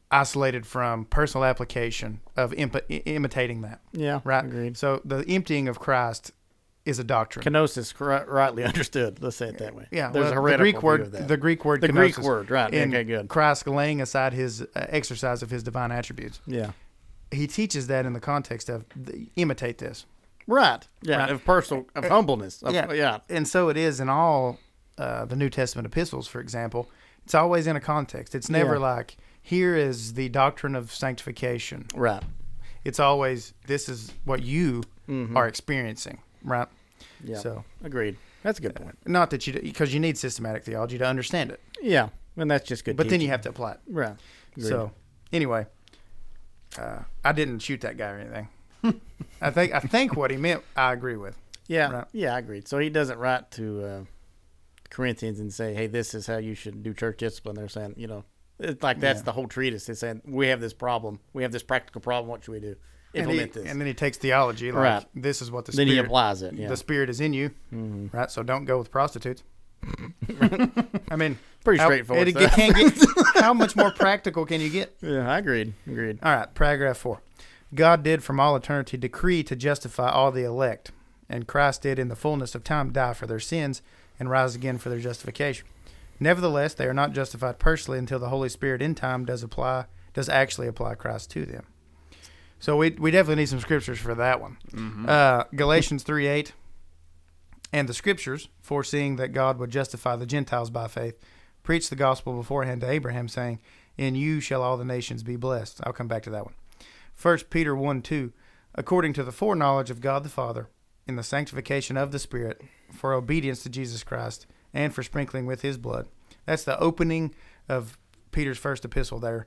isolated from personal application of imp- imitating that. yeah, Right. Agreed. So the emptying of Christ is a doctrine. Kenosis, cor- rightly understood. Let's say it that way. yeah, there's well, a the Greek word. The Greek word. The Greek word, right? okay, good. Christ laying aside his uh, exercise of his divine attributes. Yeah, He teaches that in the context of the, imitate this. right. Yeah, Right. of personal, of humbleness. Of, Yeah. yeah, And so it is in all uh, the New Testament epistles, for example. It's always in a context. It's never Yeah. like here is the doctrine of sanctification. right. It's always this is what you Mhm. are experiencing, right? Yeah, So agreed. That's a good point. not that you because you need systematic theology to understand it, Yeah, and that's just good. but then you have to apply it. right. Agreed. So anyway, uh, I didn't shoot that guy or anything. I think I think what he meant I agree with. Yeah, Right. yeah, I agreed. So he doesn't write to uh, Corinthians and say, "Hey, this is how you should do church discipline." They're saying, you know, it's like that's Yeah. the whole treatise. They're saying we have this problem, we have this practical problem. What should we do? And, he, this. and then he takes theology like Right. this is what the then he spirit applies it. Yeah, the spirit is in you, Mhm. right? So don't go with prostitutes. I mean, pretty how, straightforward. It, stuff. can't get how much more practical can you get? yeah, I agreed. Agreed. All right, paragraph four. God did from all eternity decree to justify all the elect, and Christ did in the fullness of time die for their sins and rise again for their justification. Nevertheless, they are not justified personally until the Holy Spirit in time does apply does actually apply Christ to them. So we we definitely need some scriptures for that one. Uh, Galatians three eight, and the scriptures, foreseeing that God would justify the Gentiles by faith, preached the gospel beforehand to Abraham, saying, "In you shall all the nations be blessed." I'll come back to that one. First Peter one two, according to the foreknowledge of God the Father, in the sanctification of the Spirit, for obedience to Jesus Christ, and for sprinkling with His blood. That's the opening of Peter's first epistle there,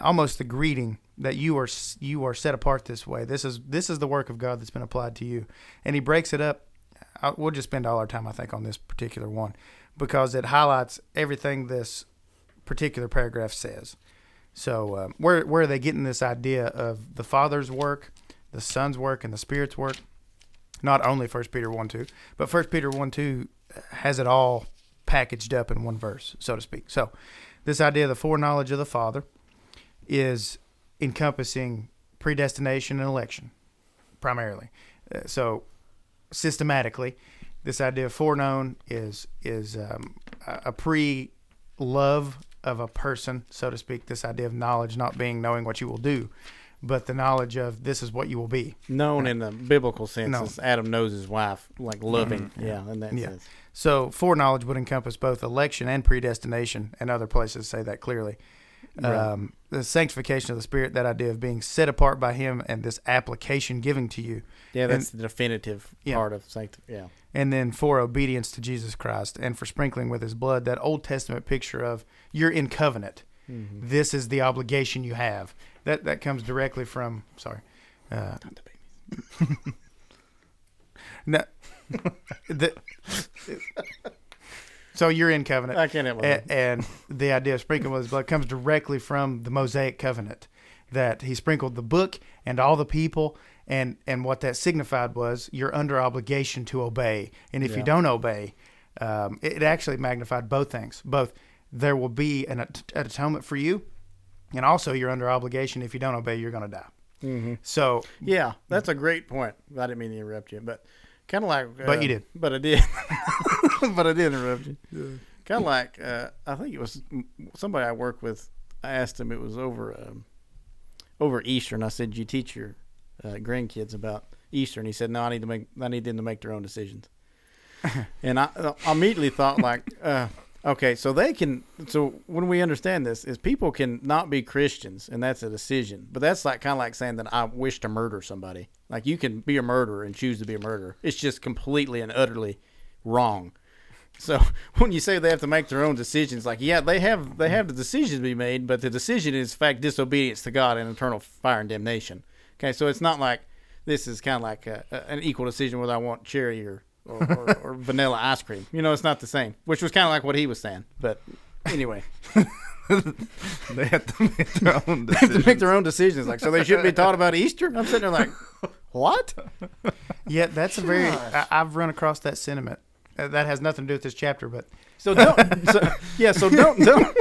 almost the greeting that you are you are set apart this way. This is this is the work of God that's been applied to you, and he breaks it up. I, we'll just spend all our time, I think, on this particular one because it highlights everything this particular paragraph says. So um, where where are they getting this idea of the Father's work, the Son's work, and the Spirit's work? Not only First Peter one two, but First Peter one two has it all packaged up in one verse, so to speak. So this idea of the foreknowledge of the Father is encompassing predestination and election primarily. Uh, so systematically, this idea of foreknown is is um, a pre love of a person, so to speak. This idea of knowledge not being knowing what you will do, but the knowledge of this is what you will be. Known in the biblical sense No. as Adam knows his wife, like loving. Yeah, in that Yeah. sense. So foreknowledge would encompass both election and predestination, and other places say that clearly. Right. Um, the sanctification of the spirit, that idea of being set apart by Him, and this application given to you, Yeah, that's the definitive Yeah. part of sanctification. Yeah. and then for obedience to Jesus Christ, and for sprinkling with His blood. That Old Testament picture of you're in covenant. Mm-hmm. This is the obligation you have. That that comes directly from. Sorry. Uh, no, the, so you're in covenant. I can't help and the idea of sprinkling with his blood comes directly from the Mosaic covenant that he sprinkled the book and all the people and and what that signified was you're under obligation to obey and if you don't obey um, it, it actually magnified both things both there will be an, at- an atonement for you and also you're under obligation if you don't obey you're going to die Mm-hmm. so Yeah, that's a great point. I didn't mean to interrupt you, but kind of like. But uh, you did. But I did. but I did interrupt you. Kind of like uh, I think it was somebody I work with. I asked him. It was over um, over Easter, and I said, Do "You teach your uh, grandkids about Easter," and he said, "No, I need to make. I need them to make their own decisions." and I, I immediately thought like. Uh, Okay, so they can. So when we understand this, is people can not be Christians, and that's a decision. But that's like kind of like saying that I wish to murder somebody. Like you can be a murderer and choose to be a murderer. It's just completely and utterly wrong. So when you say they have to make their own decisions, like yeah, they have they have the decision to be made, but the decision is in fact disobedience to God and eternal fire and damnation. Okay, so it's not like this is kind of like a, a, an equal decision whether I want cherry or or, or, or vanilla ice cream. You know, it's not the same. Which was kind of like what he was saying. But anyway, They have to make their own they have to decisions. make their own decisions. Like, so they shouldn't be taught about Easter. I'm sitting there like, what? yeah that's a very I, i've run across that sentiment Uh, that has nothing to do with this chapter but So don't. So, yeah. So don't don't.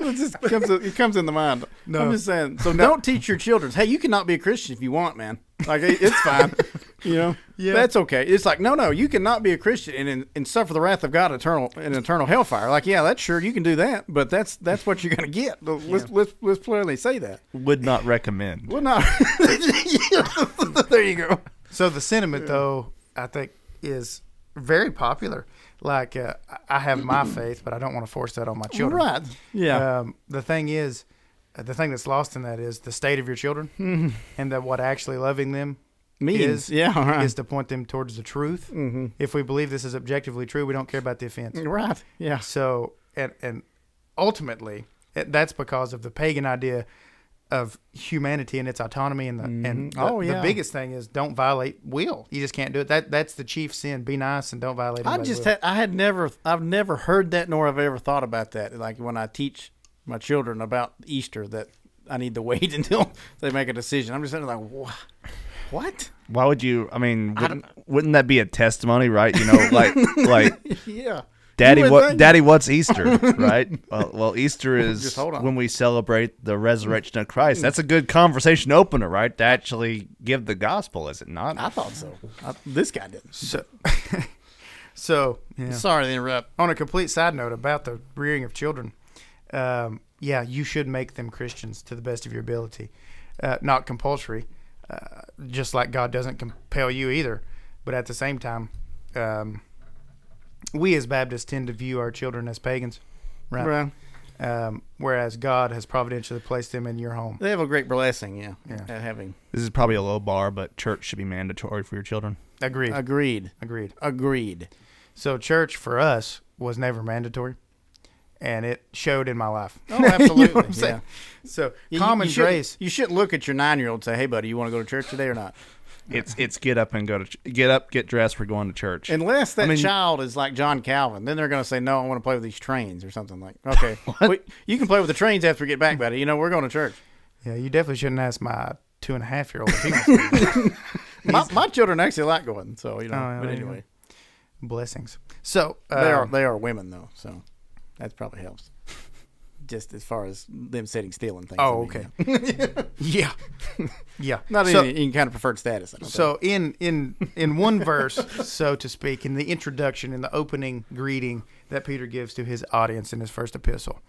it just comes. It comes in the mind. No. I'm just saying. So don't teach your children. Hey, you cannot be a Christian if you want, man. Like it's fine. You know. Yeah. That's okay. It's like no, no. You cannot be a Christian and, and, and suffer the wrath of God eternal in eternal hellfire. Like yeah, that's sure you can do that, but that's that's what you're gonna get. Let's let's let's plainly say that. Would not recommend. Well, not. there you go. So the sentiment, though, I think is very popular. Like uh, I have my faith, but I don't want to force that on my children. Right. Yeah. Um, the thing is, uh, Uh, the thing that's lost in that is the state of your children, mm-hmm. and that what actually loving them Means. is- yeah. All right. is to point them towards the truth. mm-hmm. If we believe this is objectively true, we don't care about the offense. Mm, right. Yeah. So, and and ultimately, that's because of the pagan idea of humanity and its autonomy and the and mm-hmm. the, Oh, the biggest thing is don't violate will. You just can't do it. That that's the chief sin. Be nice and don't violate. i just will. Had, i had never i've never heard that nor have I ever thought about that. Like when I teach my children about Easter that I need to wait until they make a decision. I'm just sitting like what? What? Why would you? I mean, wouldn't, wouldn't that be a testimony, right? You know, like like yeah. Daddy, what? Daddy, what's Easter? Right? Well, well, Easter is Just hold on. when we celebrate the resurrection of Christ. That's a good conversation opener, right? To actually give the gospel, is it not? I thought so. I, this guy didn't. so. so yeah. Sorry to interrupt. on a complete side note about the rearing of children, um, yeah, you should make them Christians to the best of your ability. uh, not compulsory. Uh, just like God doesn't compel you either, but at the same time, um, we as Baptists tend to view our children as pagans, right? Right. Um, whereas God has providentially placed them in your home. They have a great blessing, yeah. Yeah. At having This is probably a low bar, but church should be mandatory for your children. Agreed. agreed, Agreed. agreed. So church for us was never mandatory, and it showed in my life. Oh, absolutely. what I'm saying? yeah. So You- common you shouldn't- grace. You shouldn't look at your nine-year-old and say, "Hey, buddy, you want to go to church today or not?" It's it's get up and go to ch- get up, get dressed. We're going to church. Unless that mean- child is like John Calvin, then they're going to say, "No, I want to play with these trains or something like." Okay, we, you can play with the trains after we get back, buddy. You know, we're going to church. Yeah, you definitely shouldn't ask my two and a half year old if he wants to. My, my children actually like going, so you know. Oh, yeah, but anyway, Blessings. So they are um, they are women though, so that probably helps. Just as far as them sitting still and things. Oh, I mean, okay. yeah. yeah. Not so, any, any kind of preferred status. I don't think. So in in in one verse, so to speak, in the introduction, in the opening greeting that Peter gives to his audience in his first epistle,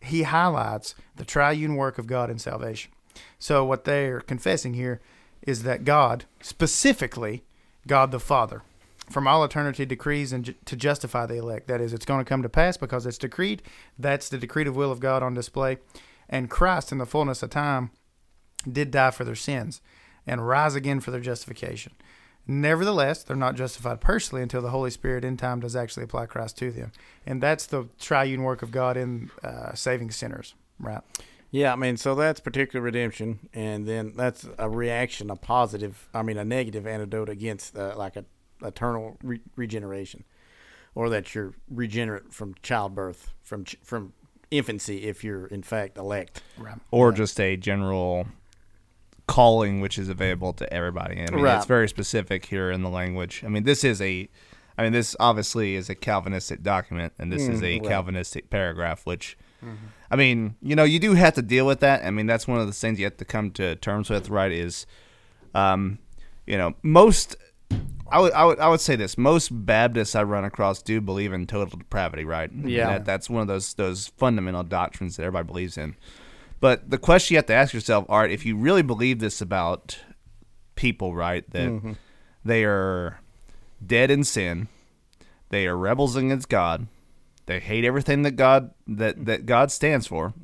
he highlights the triune work of God in salvation. So what they're confessing here is that God, specifically God the Father, from all eternity decrees and ju- to justify the elect. That is, it's going to come to pass because it's decreed. That's the decretive will of God on display. And Christ, in the fullness of time, did die for their sins and rise again for their justification. Nevertheless, they're not justified personally until the Holy Spirit in time does actually apply Christ to them. And that's the triune work of God in uh, saving sinners, right? Yeah, I mean, so that's particular redemption, and then that's a reaction, a positive, I mean, a negative antidote against uh, like a eternal re- regeneration, or that you're regenerate from childbirth, from ch- from infancy, if you're in fact elect. Right. or just a general calling which is available to everybody. I mean, Right. it's very specific here in the language. I mean, this is a, I mean, this obviously is a Calvinistic document, and this is Mm, a right. Calvinistic paragraph, which, I mean, you know, you do have to deal with that. I mean, that's one of the things you have to come to terms with, right? Is, um, you know, most. I would, I would I would say this. Most Baptists I run across do believe in total depravity, right? Yeah. that, that's one of those those fundamental doctrines that everybody believes in. But the question you have to ask yourself, Art, if you really believe this about people, right, that mm-hmm. they are dead in sin, they are rebels against God, they hate everything that God that, that God stands for.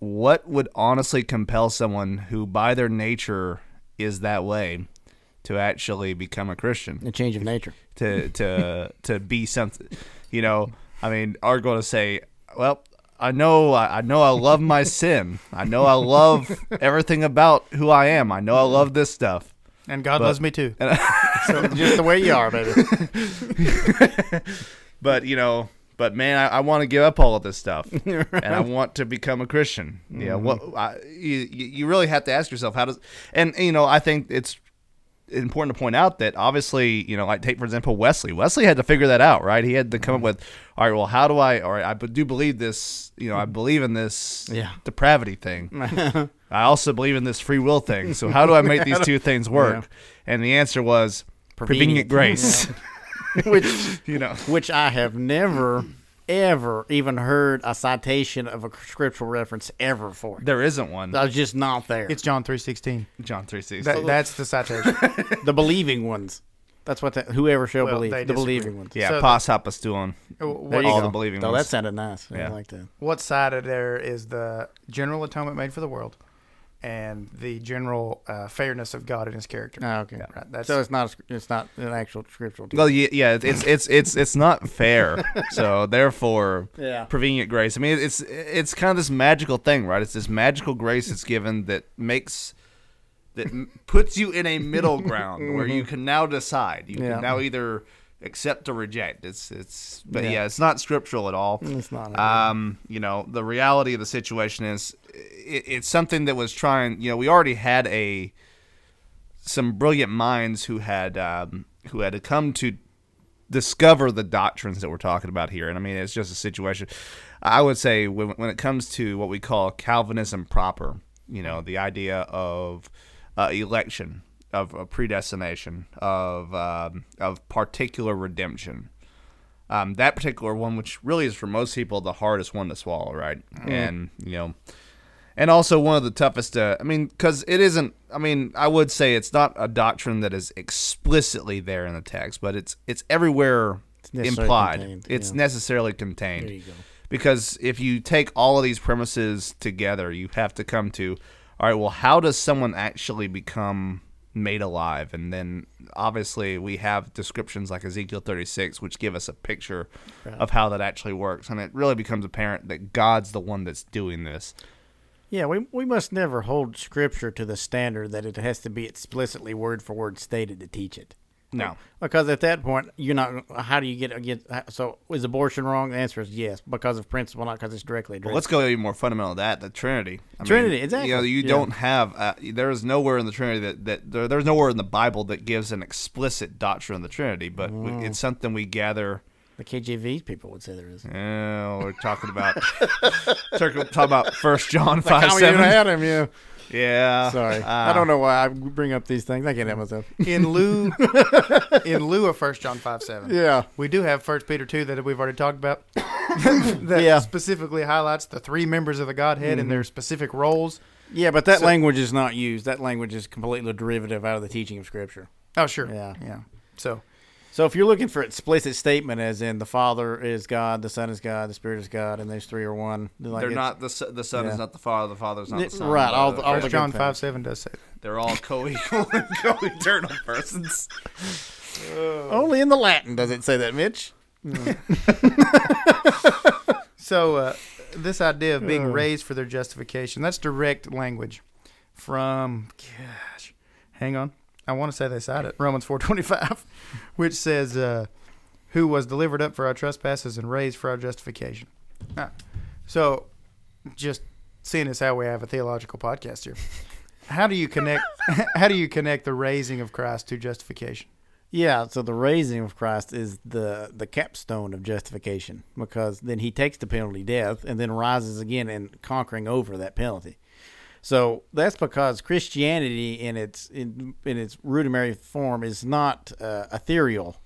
What would honestly compel someone who by their nature is that way to actually become a Christian? A change of nature. to to to be something. You know, I mean, are going to say, well, I know, I I know, I love my sin. I know, I love everything about who I am. I know, I love this stuff. And God But- loves me too. So just the way you are, baby. But you know, but man, I, I want to give up all of this stuff, and I want to become a Christian. Yeah, mm-hmm. what I, you you really have to ask yourself how does, and you know, I think it's important to point out that obviously, you know, like take for example Wesley. Wesley had to figure that out, right? He had to come up mm-hmm. with, all right, well, how do I? All right, I do believe this. You know, I mm-hmm. believe in this Yeah. depravity thing. I also believe in this free will thing. So how do I make these two things work? And the answer was Prevenient. prevenient grace. which you know. which I have never ever even heard a citation of a scriptural reference ever for. it. There isn't one. That's just not there. It's John three sixteen. John three six. That, that's the citation. the believing ones. That's what the, whoever shall Well, believe. The disagree. believing ones. yeah, so- pas ho pisteuon. There what, you all go. the believing oh, ones. Oh, ones. that sounded nice. I Yeah. like that. what side of there is the general atonement made for the world, and the general uh, fairness of God and His character? Oh, okay. Right. That's So it's not a, it's not an actual scriptural. Well, yeah, yeah, it's it's it's it's not fair. so therefore, Yeah. prevenient grace. I mean, it's it's kind of this magical thing, right? It's this magical grace that's given that makes that puts you in a middle ground where you can now decide. You Yeah. can now either accept or reject. It's it's but yeah, Yeah. it's not scriptural at all. It's not. Um, you know, the reality of the situation is it, it's something that was trying. You know, we already had a some brilliant minds who had um, who had come to discover the doctrines that we're talking about here. And I mean, it's just a situation. I would say when when it comes to what we call Calvinism proper, you know, the idea of uh, election, of, of predestination, of um, of particular redemption um, that particular one, which really is for most people the hardest one to swallow, right? And you know, and also one of the toughest. Uh, I mean, because it isn't. I mean, I would say it's not a doctrine that is explicitly there in the text, but it's it's everywhere necessarily implied. contained, It's yeah. necessarily There contained you go. because if you take all of these premises together, you have to come to, all right, well, how does someone actually become made alive? And then obviously we have descriptions like Ezekiel 36, which give us a picture of how that actually works. And it really becomes apparent that God's the one that's doing this. Yeah, we we must never hold Scripture to the standard that it has to be explicitly word for word stated to teach it. No. Because at that point, you're not. How do you get get? So is abortion wrong? The answer is yes, because of principle, not because it's directly addressed. Well, let's go even more fundamental than that. The Trinity. I Trinity, exactly. You know, you Yeah. don't have. Uh, there is nowhere in the Trinity that that there, there's nowhere in the Bible that gives an explicit doctrine of the Trinity, but we, Mm. it's something we gather. The KJV people would say there is. Yeah, we're talking about talking about First John five How you seven. had him, yeah. Yeah, Sorry, uh, I don't know why I bring up these things. I can't help myself. In lieu, in lieu of First John five seven, Yeah, we do have First Peter two that we've already talked about. that Yeah. specifically highlights the three members of the Godhead and their specific roles. yeah, but that So- language is not used. That language is completely derivative out of the teaching of Scripture. Oh, sure. Yeah. yeah. So So if you're looking for explicit statement, as in the Father is God, the Son is God, the Spirit is God, and those three are one, like, They're not the the Son Yeah. is not the Father. The Father is not the Son. right, all the- all First good John things. five seven does say that. they're all co-equal and co-eternal persons. Only in the Latin does it say that, Mitch. So uh, this idea of being Uh. raised for their justification, that's direct language from gosh. Hang on. I want to say they cite it. Romans 4:25, which says uh, who was delivered up for our trespasses and raised for our justification. So just seeing as how we have a theological podcast here. How do you connect how do you connect the raising of Christ to justification? Yeah, so the raising of Christ is the the capstone of justification because then he takes the penalty death and then rises again and conquering over that penalty. So that's because Christianity in its in, in its rudimentary form is not uh, ethereal.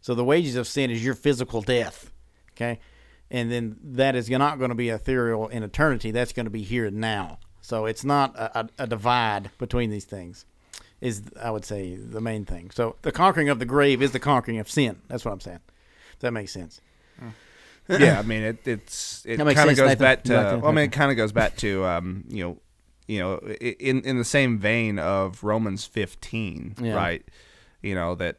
So the wages of sin is your physical death, okay, and then that is not going to be ethereal in eternity. That's going to be here and now. So it's not a, a, a divide between these things is I would say the main thing. So the conquering of the grave is the conquering of sin. That's what I'm saying. If that makes sense. Yeah, I mean it. It's it kind of goes Nathan. back to. Well, I mean, it kind of goes back to um, you know, you know, in in the same vein of Romans 15, Yeah. right? You know that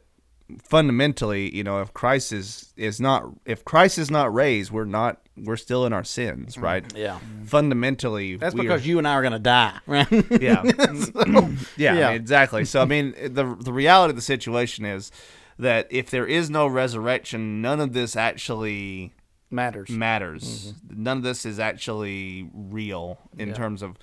fundamentally, you know, if Christ is is not if Christ is not raised, we're not we're still in our sins, right? Yeah. Fundamentally, That's because are, you and I are going to die, right? yeah, yeah, Yeah. I mean, exactly. So, I mean, the the reality of the situation is that if there is no resurrection, none of this actually Matters. matters. Mm-hmm. None of this is actually real in terms of,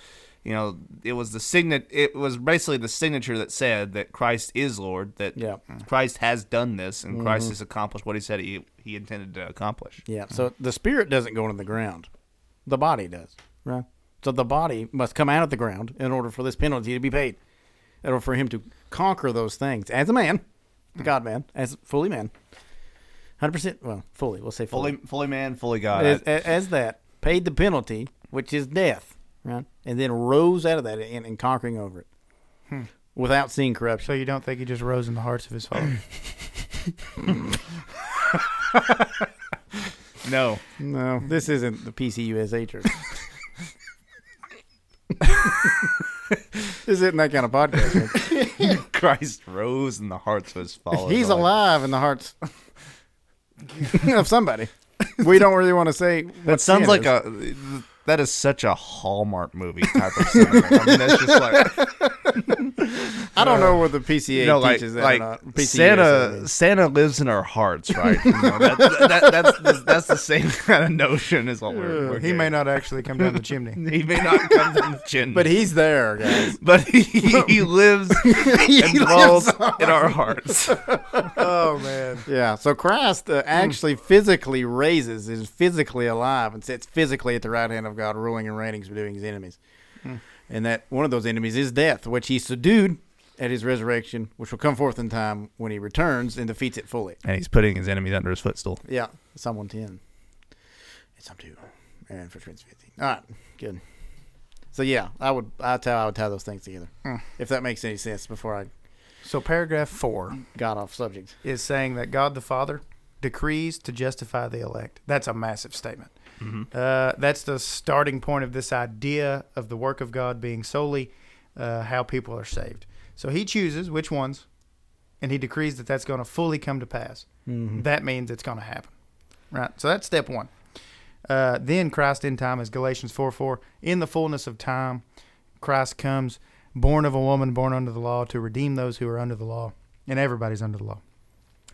you know, it was the signet. It was basically the signature that said that Christ is Lord. That Yeah. Christ has done this, and Christ mm-hmm. has accomplished what He said He He intended to accomplish. Yeah. Mm-hmm. So the spirit doesn't go into the ground. The body does, right? So the body must come out of the ground in order for this penalty to be paid. In order for him to conquer those things as a man, the God man, as fully man. 100%, well, fully, we'll say fully. Fully, fully man, fully God. as, as, as that, paid the penalty, which is death, right? And then rose out of that and, in conquering over it hmm. without seeing corruption. So you don't think he just rose in the hearts of his followers? no, No, this isn't the PCUSA church. this isn't that kind of podcast. Christ rose in the hearts of His followers. He's alive in the hearts of somebody. We don't really want to say. That sounds like is. a. That is such a Hallmark movie type of cinema. I mean, that's just like I don't know whether PCA you know, like teaches that like or not. Santa. Santa lives in our hearts, right? You know, that, that, that's, that's that's the same kind of notion as what we're. we're he may not actually come down the chimney. He may not come down the chin, But he's there, guys. but he, he lives and dwells in our hearts. Oh man. Yeah. So Christ uh, actually physically raises, is physically alive, and sits physically at the right hand of God, ruling and reigning, subduing his enemies. And that one of those enemies is death, which he subdued at his resurrection, which will come forth in time when he returns and defeats it fully. And he's putting his enemies under his footstool. Yeah. Psalm 110. And Psalm 2. And for Corinthians 15. All right. Good. So yeah, I would. I tell I would tie those things together. Hmm. If that makes any sense. Before I So paragraph four got off subject. is saying that God the Father decrees to justify the elect. That's a massive statement. Uh, that's the starting point of this idea of the work of God being solely uh, how people are saved. So He chooses which ones, and He decrees that that's going to fully come to pass. That means it's going to happen, right? So that's step one. Uh, then Christ in time, as Galatians four four, in the fullness of time, Christ comes, born of a woman, born under the law, to redeem those who are under the law, and everybody's under the law.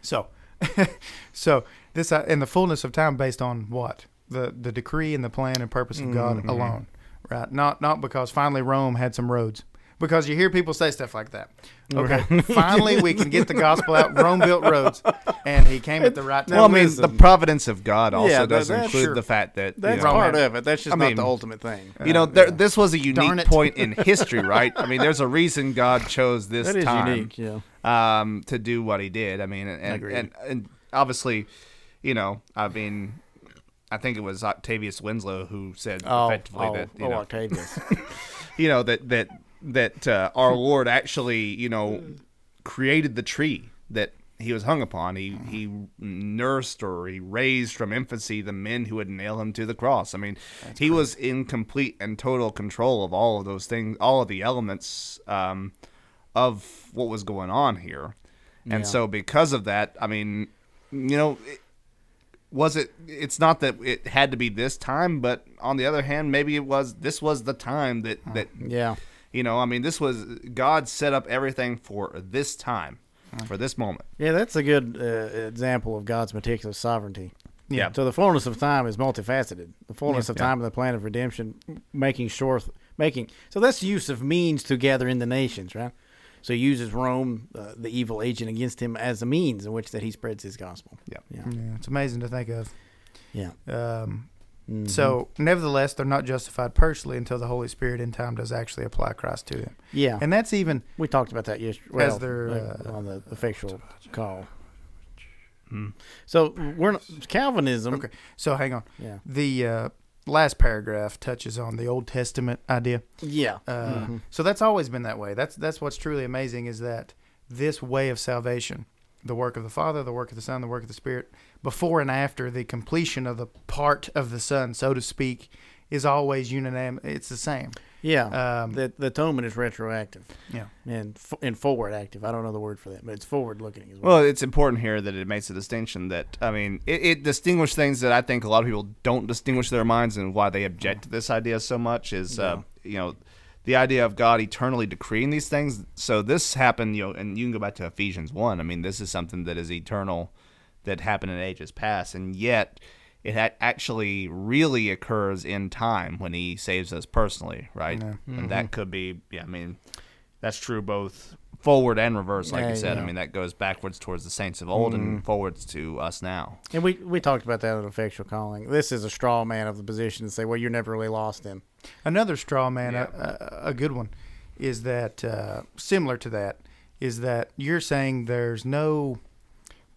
So, so this uh, in the fullness of time, based on what the the decree and the plan and purpose of God Mm-hmm. alone, right? Not not because finally Rome had some roads. Because you hear people say stuff like that. Okay, finally we can get the gospel out. Rome built roads, and he came at the right time. well, I mean, listen. the providence of God also Yeah, does that's include sure. the fact that you That's know, part of it. That's just I not mean, the ultimate thing. You know, there, this was a unique point in history, right? I mean, there's a reason God chose this That is time unique. Yeah. um, to do what He did. I mean, and and, and and obviously, you know, I mean, I think it was Octavius Winslow who said Oh, effectively oh, that you oh, know, Octavius. you know that that that uh, our Lord actually, you know, created the tree that he was hung upon. He he nursed or he raised from infancy the men who would nail him to the cross. I mean, he was in complete and total control of all of those things, all of the elements um, of what was going on here. And Yeah. so, because of that, I mean, you know. It, was it it's not that it had to be this time but on the other hand maybe it was this was the time that that yeah. you know, I mean, this was God set up everything for this time, for this moment. Yeah, that's a good uh, example of God's meticulous sovereignty. Yeah. So the fullness of time is multifaceted. The fullness of Yeah. time of the plan of redemption, making sure, making so that's use of means to gather in the nations, right? So he uses Rome, uh, the evil agent against him, as a means in which that he spreads his gospel. Yeah. Yeah. Yeah, it's amazing to think of. Yeah. Um, Mhm. So, nevertheless, they're not justified personally until the Holy Spirit in time does actually apply Christ to them, yeah, and that's even we talked about that yesterday. Well, As their, uh, on the effectual call. Mm. So we're not, Calvinism. okay. So, hang on. Yeah. The uh, last paragraph touches on the Old Testament idea. Yeah. Uh, Mhm. So that's always been that way. That's that's what's truly amazing is that this way of salvation, the work of the Father, the work of the Son, the work of the Spirit, before and after the completion of the part of the Son, so to speak, is always unanimous. It's the same. Yeah. Um, the the atonement is retroactive. yeah. and f- and forward active. I don't know the word for that, but it's forward looking as well. Well, it's important here that it makes a distinction that, I mean, it, it distinguishes things that I think a lot of people don't distinguish their minds and why they object to this idea so much is, uh, you know, the idea of God eternally decreeing these things. So this happened, you know, and you can go back to Ephesians 1. I mean, this is something that is eternal that happened in ages past. And yet it ha- actually really occurs in time when he saves us personally, right? Yeah. And that could be, yeah, I mean, that's true both forward and reverse, like Yeah, you said. yeah. I mean, that goes backwards towards the saints of old and forwards to us now. and we we talked about that in effectual calling. This is a straw man of the position to say, well, you're never really lost in. Another straw man, Yeah. a, a, a good one, is that uh, similar to that is that you're saying there's no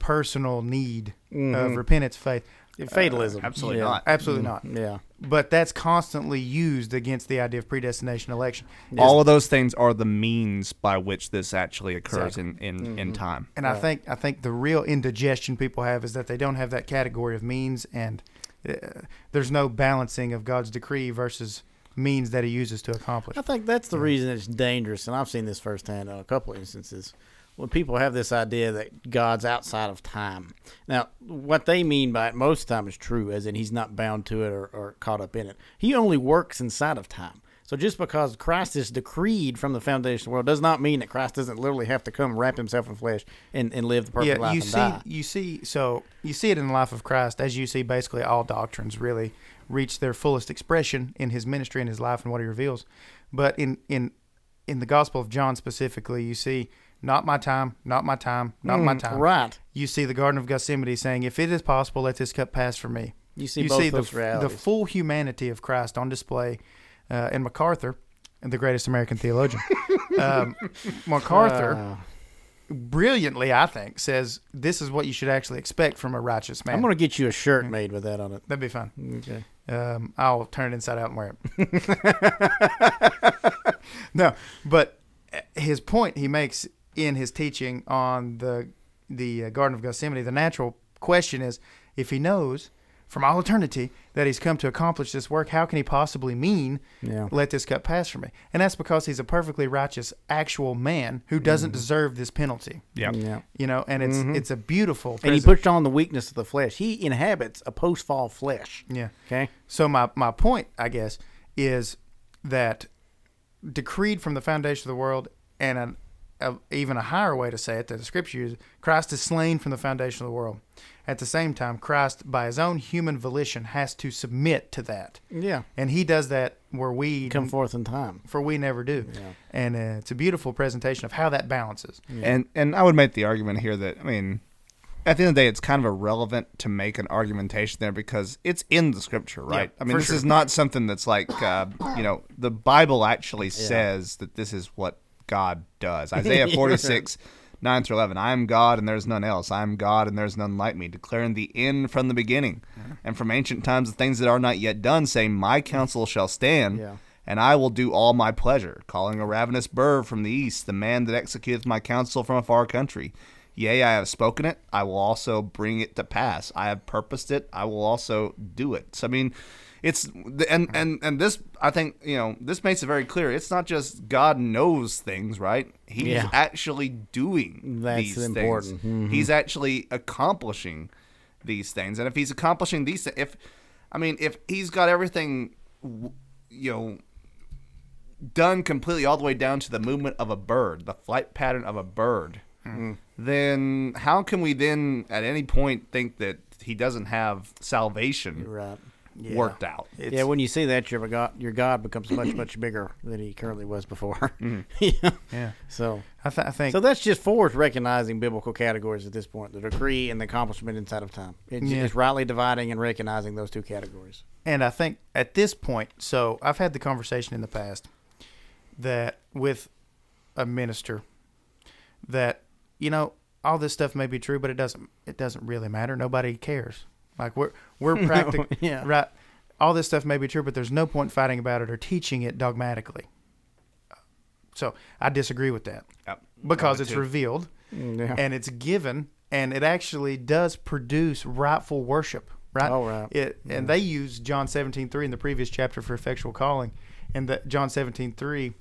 personal need of Mhm. repentance, faith. Uh, Fatalism. absolutely Yeah. not. Absolutely not. Mm-hmm. Yeah. But that's constantly used against the idea of predestination election. All of those things are the means by which this actually occurs in, in, in mm-hmm. time. And I think I think the real indigestion people have is that they don't have that category of means, and uh, there's no balancing of God's decree versus means that He uses to accomplish. I think that's the reason it's dangerous, and I've seen this firsthand on a couple of instances. When people have this idea that God's outside of time. Now, what they mean by it most of the time is true, as in he's not bound to it or, or caught up in it. He only works inside of time. So just because Christ is decreed from the foundation of the world does not mean that Christ doesn't literally have to come wrap himself in flesh and, and live the perfect yeah, life you see, die. you see, so you see it in the life of Christ, as you see basically all doctrines really reach their fullest expression in His ministry and His life and what He reveals. But in in in the Gospel of John specifically, you see not my time, not my time, not my Mm, time. Right. You see the Garden of Gethsemane saying, "If it is possible, let this cup pass from me." You see you both see the, those the realities. full humanity of Christ on display. Uh, and MacArthur, the greatest American theologian, um, MacArthur Uh, brilliantly, I think, says this is what you should actually expect from a righteous man. I'm going to get you a shirt made with that on it. That'd be fun. Okay. Um, I'll turn it inside out and wear it. no, but his point he makes in his teaching on the the uh, Garden of Gethsemane, the natural question is, if he knows from all eternity that he's come to accomplish this work, how can he possibly mean Yeah. let this cup pass from me? And that's because he's a perfectly righteous, actual man who doesn't deserve this penalty. Yeah. Yeah. You know, and it's it's a beautiful. And he present- puts on the weakness of the flesh. He inhabits a post fall flesh. yeah. Okay. So my my point, I guess, is that decreed from the foundation of the world, and an, a, even a higher way to say it that the scripture uses, Christ is slain from the foundation of the world. At the same time, Christ, by his own human volition, has to submit to that, Yeah. and he does that where we Come forth in time. for we never do. Yeah. And uh, it's a beautiful presentation of how that balances. And and I would make the argument here that I mean, at the end of the day, it's kind of irrelevant to make an argumentation there because it's in the scripture, right? I mean, this sure. is not something that's like uh, you know the Bible actually says that this is what God does. Isaiah forty six. 9 through 11. I am God and there's none else. I am God and there's none like me, declaring the end from the beginning. And from ancient times, the things that are not yet done, saying, My counsel shall stand, Yeah. and I will do all my pleasure, calling a ravenous bird from the east, the man that executeth my counsel from a far country. Yea, I have spoken it, I will also bring it to pass. I have purposed it, I will also do it. So I mean, it's and and and this I think you know this makes it very clear. It's not just God knows things, right? He's Yeah. actually doing That's these important. things. He's actually accomplishing these things, and if he's accomplishing these, thi- if I mean, if he's got everything, you know, done completely all the way down to the movement of a bird, the flight pattern of a bird, hmm. then how can we then at any point think that he doesn't have salvation Right. Worked out? It's, yeah, when you see that, your God, your God becomes much, much bigger than he currently was before. Mm-hmm. yeah. yeah. So, I, th- I think so that's just Ford's recognizing biblical categories at this point: the decree and the accomplishment inside of time. It's, Yeah. it's rightly dividing and recognizing those two categories. And I think at this point, so I've had the conversation in the past that with a minister that you know all this stuff may be true, but it doesn't it doesn't really matter. Nobody cares. Like we're we're practical, yeah. right? All this stuff may be true, but there's no point fighting about it or teaching it dogmatically. So I disagree with that Yep. because it's too. revealed mm, Yeah. and it's given and it actually does produce rightful worship right Oh, right. it and they use john 17 3 in the previous chapter for effectual calling and that john 17 3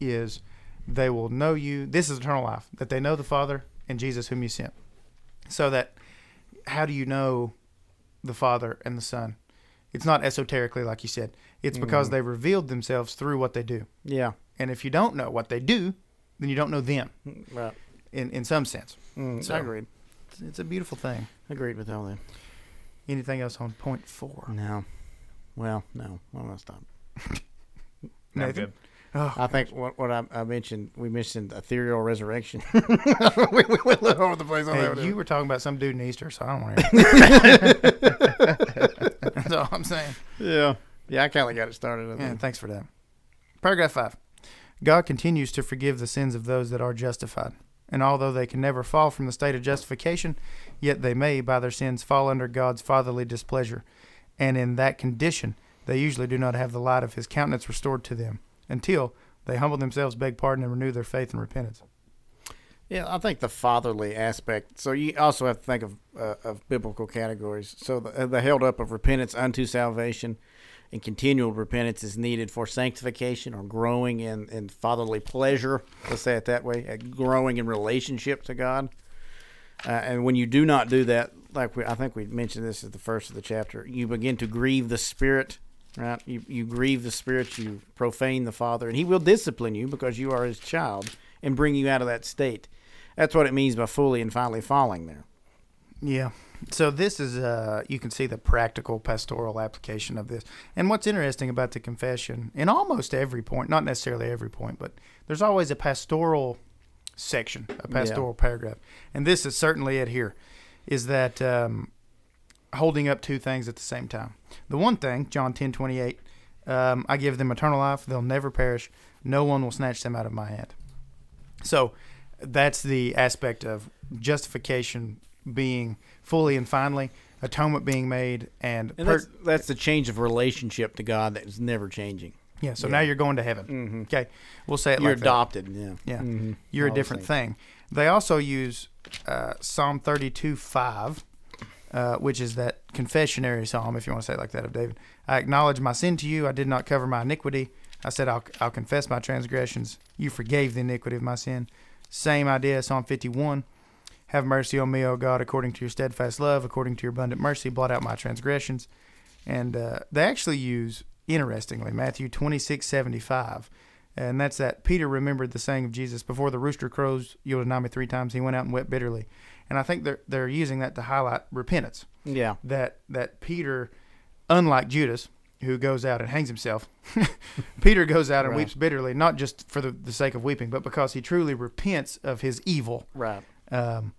is they will know you this is eternal life that they know the father and jesus whom you sent so that how do you know the father and the son it's not esoterically like you said it's because they revealed themselves through what they do yeah. and if you don't know what they do then you don't know them Right. in, in some sense Mm, So- I agreed. it's, it's a beautiful thing. Agreed with all that. Anything else on point four? No. Well, no. I'm gonna stop. I'm Nathan? good. Oh, I think what what I, I mentioned, we mentioned ethereal resurrection. we, we went all over the place on hey, that. one. you were talking about some dude in Easter, so I don't want to hear. That's all I'm saying. yeah, yeah. I kind of got it started. Yeah, thanks for that. Paragraph five. God continues to forgive the sins of those that are justified. And although they can never fall from the state of justification, yet they may, by their sins, fall under God's fatherly displeasure. And in that condition, they usually do not have the light of his countenance restored to them until they humble themselves, beg pardon, and renew their faith and repentance. Yeah, I think the fatherly aspect. So you also have to think of uh, of biblical categories. So the, the held up of repentance unto salvation, and continual repentance is needed for sanctification or growing in, in fatherly pleasure. Let's say it that way, uh, growing in relationship to God. Uh, and when you do not do that, like we, I think we mentioned this at the first of the chapter, you begin to grieve the Spirit. Right, you you grieve the Spirit, you profane the Father, and He will discipline you because you are His child and bring you out of that state. That's what it means by fully and finally falling there. Yeah. So this is uh you can see the practical pastoral application of this. And what's interesting about the confession, in almost every point, not necessarily every point, but there's always a pastoral section, a pastoral paragraph. And this is certainly it here, is that um, holding up two things at the same time. The one thing, John ten twenty eight, um, I give them eternal life, they'll never perish, no one will snatch them out of my hand. So that's the aspect of justification being fully and finally, atonement being made, and, And per- that's, that's the change of relationship to God that is never changing. yeah. So now you're going to heaven. Mhm. Okay, we'll say it You're like that. adopted. Yeah. Yeah, Mhm. you're a All the different thing. They also use uh, Psalm 32 5, uh, which is that confessionary psalm, if you want to say it like that, of David. I acknowledge my sin to you. I did not cover my iniquity. I said, I'll, I'll confess my transgressions. You forgave the iniquity of my sin. Same idea, Psalm 51. Have mercy on me, O God, according to your steadfast love, according to your abundant mercy, blot out my transgressions. And uh, they actually use, interestingly, Matthew 26 75. And that's that Peter remembered the saying of Jesus, before the rooster crows, you'll deny me three times. He went out and wept bitterly. And I think they're, they're using that to highlight repentance. Yeah. That, that Peter, unlike Judas, who goes out and hangs himself, Peter goes out and Right. weeps bitterly, not just for the, the sake of weeping, but because he truly repents of his evil. Right. Um,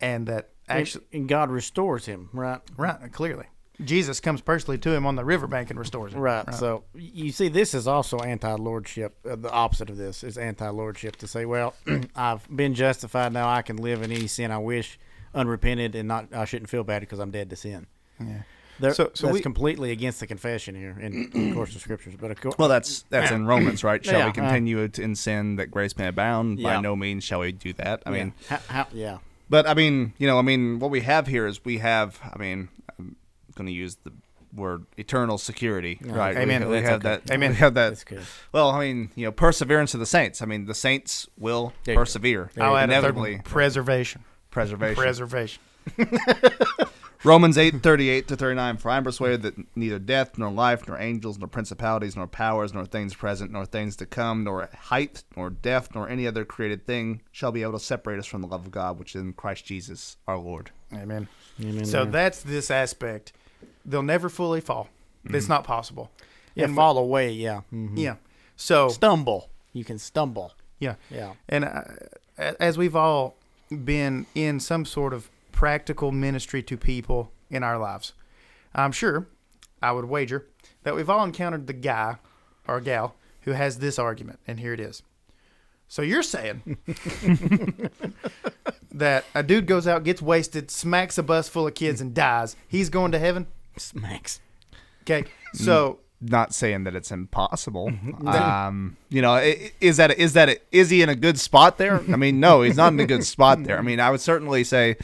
and that And- actually, and God restores him. Right. right, clearly. Jesus comes personally to him on the riverbank and restores him. Right. So you see, this is also anti-lordship. Uh, the opposite of this is anti-lordship to say, well, I've been justified now. I can live in any sin I wish, unrepented, and not. I shouldn't feel bad because I'm dead to sin. Yeah. There, So- so that's we- completely against the confession here, in, in of course, the scriptures. But of course, Well, that's that's in Romans, right? Shall Yeah, we uh, continue to in sin that grace may abound? Yeah. By no means shall we do that. I mean, how, how, yeah, but I mean, you know, I mean, what we have here is we have. I mean, I'm going to use the word eternal security, right? We- Amen. We, That's have okay. that. Amen. We have that. good. Well, I mean, you know, perseverance of the saints. I mean, the saints will There persevere. I'll add a inevitably. one. Preservation. Preservation. Preservation. Romans eight thirty eight to thirty nine. For I am persuaded that neither death, nor life, nor angels, nor principalities, nor powers, nor things present, nor things to come, nor height, nor depth, nor any other created thing shall be able to separate us from the love of God, which is in Christ Jesus our Lord. Amen. Amen So there. that's this aspect. They'll never fully fall. It's not possible. yeah, and- fall away. Yeah, Mhm. Yeah. So stumble. You can stumble. yeah, Yeah, and uh, as we've all been in some sort of practical ministry to people in our lives, I'm sure, I would wager that we've all encountered the guy or gal who has this argument, and here it is. So you're saying that a dude goes out, gets wasted, smacks a bus full of kids, and dies. He's going to heaven. Smacks. Okay, so Not saying that it's impossible. um, you know, i- i- is that is that is he in a good spot there? I mean, no, he's not in a good spot there. I mean, I would certainly say,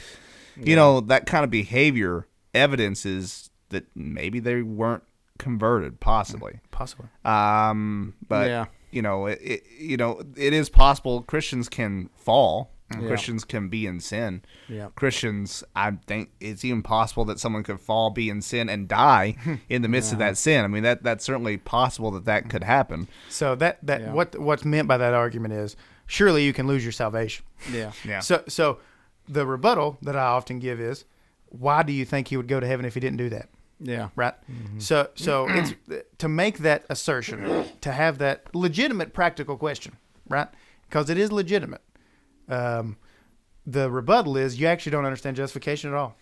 you know, that kind of behavior evidences that maybe they weren't converted, possibly. possibly. Um, but Yeah. you know, it, it you know it is possible Christians can fall. Yeah. Christians can be in sin. Yeah. Christians, I think it's even possible that someone could fall, be in sin, and die in the midst of that sin. I mean, that that's certainly possible that that could happen. So that that Yeah. what what's meant by that argument is surely you can lose your salvation. Yeah. Yeah. So so the rebuttal that I often give is why do you think he would go to heaven if he didn't do that? Yeah. Right? Mm-hmm. So so it's to make that assertion, to have that legitimate practical question, right? Because it is legitimate. Um, the rebuttal is you actually don't understand justification at all.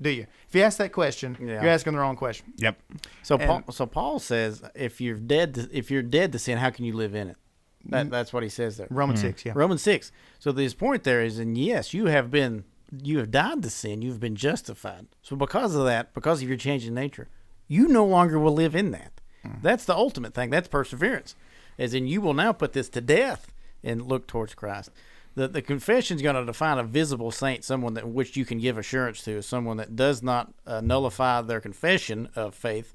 Do you? If you ask that question, Yeah. you're asking the wrong question. Yep. So And- Paul, so Paul says, if you're dead, to, if you're dead to sin, how can you live in it? That, mm. that's what he says there. Romans hmm. six, yeah. Romans six. So his point there is, and yes, you have been, you have died to sin. You've been justified. So because of that, because of your change in nature, you no longer will live in that. Hmm. That's the ultimate thing. That's perseverance, as in you will now put this to death and look towards Christ. The the confession is going to define a visible saint, someone that which you can give assurance to, someone that does not uh, nullify their confession of faith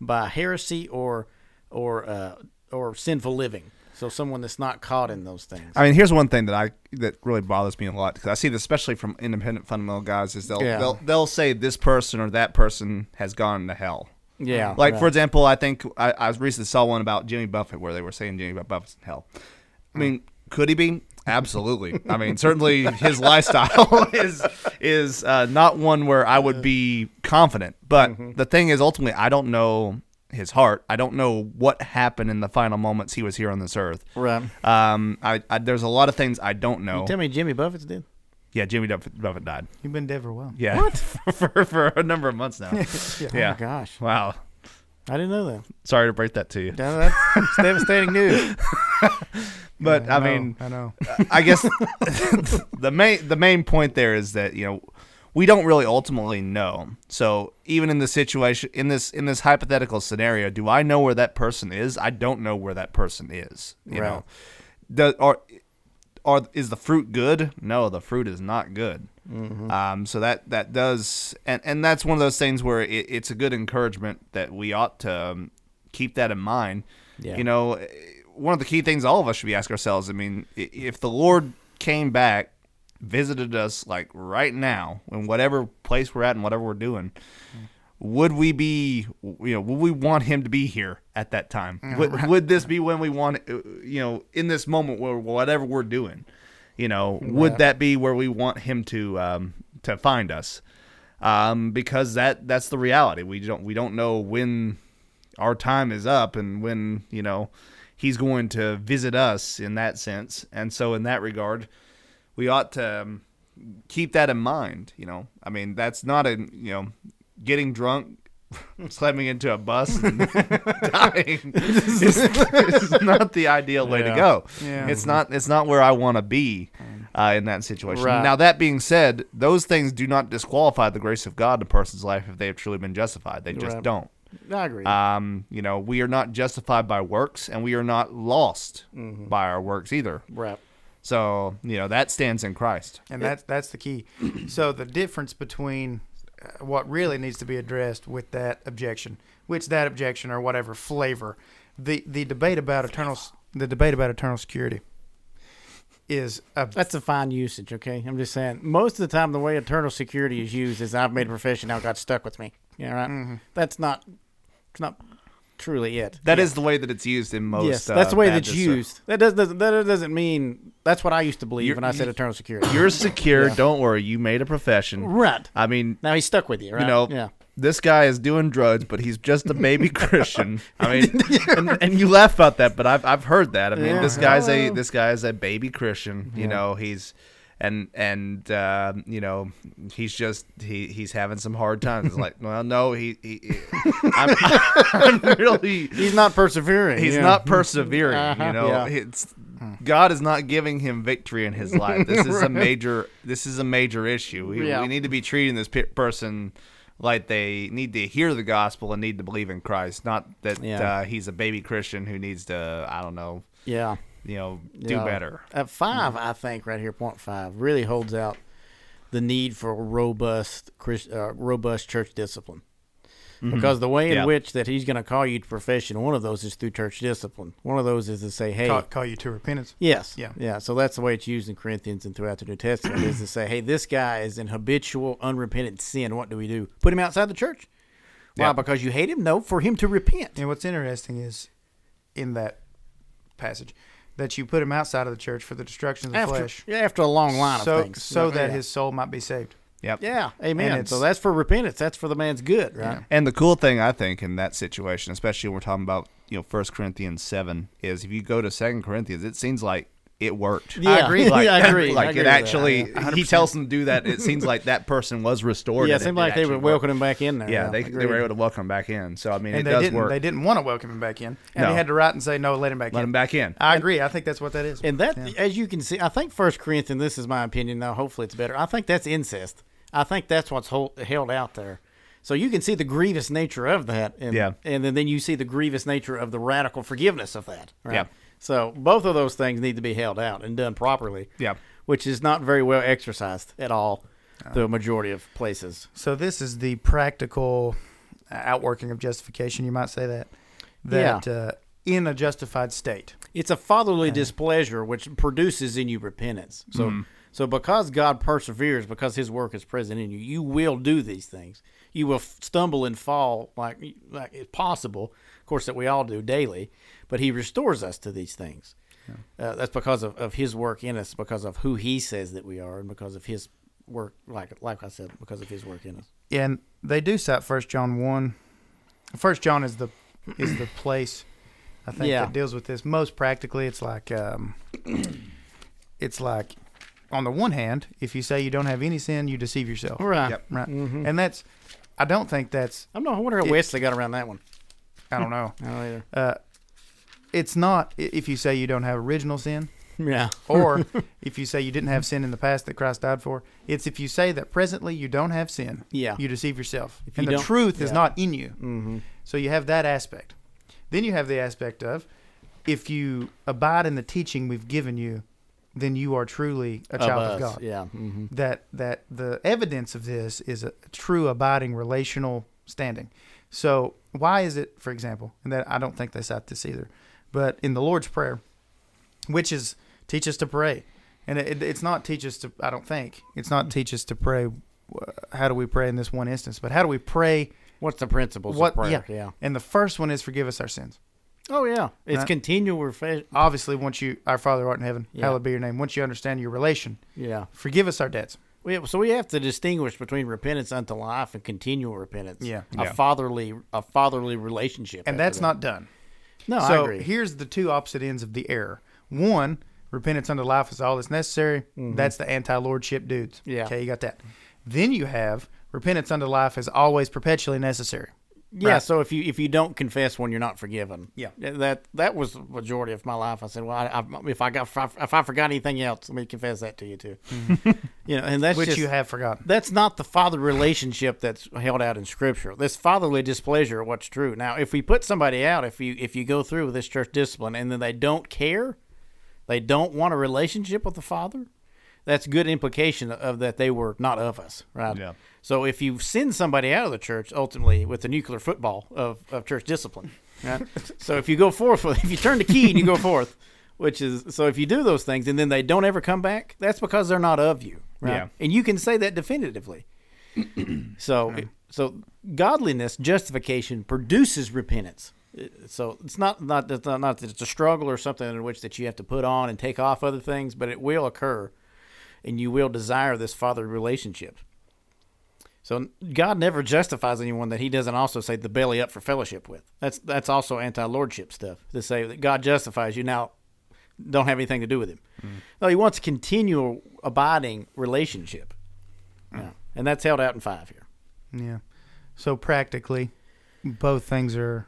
by heresy or or uh, or sinful living. So someone that's not caught in those things. I mean, here's one thing that I that really bothers me a lot because I see this especially from independent fundamental guys is they'll Yeah. they'll they'll say this person or that person has gone to hell. Yeah. Like for example, I think I, I recently saw one about Jimmy Buffett where they were saying Jimmy Buffett's in hell. I mean, could he be? Absolutely. I mean, certainly his lifestyle is is uh, not one where I would be confident. But the thing is, ultimately, I don't know his heart. I don't know what happened in the final moments he was here on this earth. Right. Um, I, I there's a lot of things I don't know. You tell me Jimmy Buffett's dead? Yeah, Jimmy Buffett, Buffett died. You've been dead for a while. Yeah, for for a number of months now. Oh yeah. my gosh. Wow. I didn't know that. Sorry to break that to you. Now, That's devastating news. But Yeah, I know, mean, I know. I guess the main the main point there is that you know we don't really ultimately know. So even in this situation, in this in this hypothetical scenario, do I know where that person is? I don't know where that person is. You Right. know, does or or is the fruit good? No, the fruit is not good. Um, so that that does, and and that's one of those things where it, it's a good encouragement that we ought to um, keep that in mind. Yeah. You know, one of the key things all of us should be asking ourselves. I mean, if the Lord came back, visited us like right now, in whatever place we're at and whatever we're doing, would we be, you know, would we want Him to be here at that time? Would, would this be when we want, uh, you know, in this moment where whatever we're doing, you know, would that be where we want Him to um, to find us? Um, because that that's the reality. We don't we don't know when our time is up and when you know he's going to visit us in that sense and so in that regard we ought to um, keep that in mind you know i mean that's not a you know getting drunk slamming into a bus and dying is, is not the ideal way to go Yeah. it's not it's not where i want to be uh, in that situation Right. now that being said those things do not disqualify the grace of god in a person's life if they have truly been justified they just Right. don't I agree. um, you know, we are not justified by works, and we are not lost Mm-hmm. by our works either. right. So, you know, that stands in Christ. And that's that's the key. So the difference between what really needs to be addressed with that objection, which that objection or whatever flavor, the the debate about eternal the debate about eternal security is a That's a fine usage, okay? I'm just saying. Most of the time, the way eternal security is used is I've made a profession, now got stuck with me. Yeah, right. Mm-hmm. That's not. It's not truly it. That is the way that it's used in most. yes, that's uh, the way that's uh, used. That does, doesn't that doesn't mean that's what I used to believe You're- when I said eternal security. You're secure. Don't worry. You made a profession. right. I mean, Now he's stuck with you, right? you know, yeah. this guy is doing drugs, but he's just a baby Christian. I mean, and, and you laugh about that, but I've I've heard that. I mean, Yeah. this guy's a this guy's a baby Christian. You know, he's and and uh, you know he's just he he's having some hard times. It's like, well, no, he, he, he- I'm, I'm really He's not persevering. he's yeah. not persevering. Uh-huh, You know, yeah. it's God is not giving him victory in his life. This is a major. This is a major issue. We, Yeah. we need to be treating this pe- person like they need to hear the gospel and need to believe in Christ, not that uh, he's a baby Christian who needs to, I don't know, Yeah. You know, do Yeah. better. At five, I think right here, point five really holds out the need for robust, Chris- uh, robust church discipline. Because the way in Yeah. which that he's going to call you to profession, one of those is through church discipline. One of those is to say, "Hey, call, call you to repentance. yes, Yeah. yeah." So that's the way it's used in Corinthians and throughout the New Testament is to say, "Hey, this guy is in habitual, unrepentant sin. What do we do? Put him outside the church? Why? Yeah. Because you hate him? No, for him to repent. And what's interesting is in that passage that you put him outside of the church for the destruction of the After, flesh, yeah, after a long line so of things, so that Yeah. his soul might be saved. Yep. Yeah, amen. So that's for repentance. That's for the man's good, right? And the cool thing I think in that situation, especially when we're talking about you know First Corinthians seven, is if you go to Second Corinthians, it seems like it worked. Yeah. I agree. Like, I agree. I agree it with that. actually, Yeah. he tells them to do that. It seems like that person was restored. Yeah, it seemed it like they were welcoming worked. him back in there. Yeah, they, they were able to welcome him back in. So I mean, And it they does didn't work. they didn't want to welcome him back in. And No. he had to write and say, No, let him back Let in. him back in. I agree. I think that's what that is. And that, Yeah. as you can see, I think First Corinthians. This is my opinion. Now, hopefully, it's better. I think that's incest. I think that's what's hold, held out there. So you can see the grievous nature of that, and Yeah. and then, then you see the grievous nature of the radical forgiveness of that. Right? Yeah. So both of those things need to be held out and done properly. Yeah. Which is not very well exercised at all, the majority of places. So this is the practical uh, outworking of justification. You might say that that uh, in a justified state. It's a fatherly displeasure which produces in you repentance. So Mm-hmm. so because God perseveres, because his work is present in you, you will do these things. You will f- stumble and fall like like it's possible, of course that we all do daily, but he restores us to these things. Uh, that's because of, of his work in us, because of who he says that we are, and because of his work like like I said, because of his work in us. Yeah, And they do cite First John one. First John is the is the place I think Yeah. that deals with this most practically. It's like um, it's like on the one hand, if you say you don't have any sin, you deceive yourself. Right. Yep. Right. Mhm. And that's I don't think that's I'm not I wonder how It- Wesley got around that one. I don't know. I don't either. Uh, it's not if you say you don't have original sin, Yeah. or if you say you didn't have sin in the past that Christ died for. It's if you say that presently you don't have sin, Yeah. you deceive yourself, If and you the truth is not in you. Mm-hmm. So you have that aspect. Then you have the aspect of if you abide in the teaching we've given you, then you are truly a child of, God. Yeah. Mm-hmm. That that the evidence of this is a true abiding relational standing. So why is it, for example, and that I don't think they cite this either, but in the Lord's Prayer, which is teach us to pray, and it, it- it's not teach us to. I don't think it's not teach us to pray. uh, How do we pray in this one instance? But how do we pray? What's the principles What- of prayer? yeah. yeah. And the first one is forgive us our sins. Oh yeah. It's Right. continual refa- obviously once you our father who art in heaven Yeah. hallowed be your name once you understand your relation Yeah. forgive us our debts We so we have to distinguish between repentance unto life and continual repentance. Yeah. A Yeah. fatherly a fatherly relationship. and that's that. not done No, I so agree. here's the two opposite ends of the error one repentance unto life is all that's necessary that's the anti-lordship dudes Mm-hmm. Yeah. okay you got that then you have repentance unto life is always perpetually necessary Yeah, Right. so if you if you don't confess when you're not forgiven, Yeah. that that was the majority of my life. I said, well, I, I, if I got if I, if I forgot anything else, let me confess that to you too. you know, and that's Mm-hmm. which just, you have forgotten that's not the father relationship that's held out in scripture. This fatherly displeasure of what's true. Now, if we put somebody out, if you if you go through with this church discipline and then they don't care, they don't want a relationship with the father, that's good implication of that they were not of us, right? Yeah. So if you send somebody out of the church, ultimately with the nuclear football of, of church discipline, right? so if you go forth if you turn the key and you go forth, which is so if you do those things and then they don't ever come back, that's because they're not of you, right? Yeah. And you can say that definitively. so so godliness, justification produces repentance. So it's not not not, not that it's a struggle or something in which that you have to put on and take off other things, but it will occur, and you will desire this father relationship. So God never justifies anyone that He doesn't also say the belly up for fellowship with. That's that's also anti lordship stuff to say that God justifies you now. Don't have anything to do with Him. Mm-hmm. No, He wants a continual abiding relationship. Mm. Yeah. And that's held out in five here. Yeah. So practically, both things are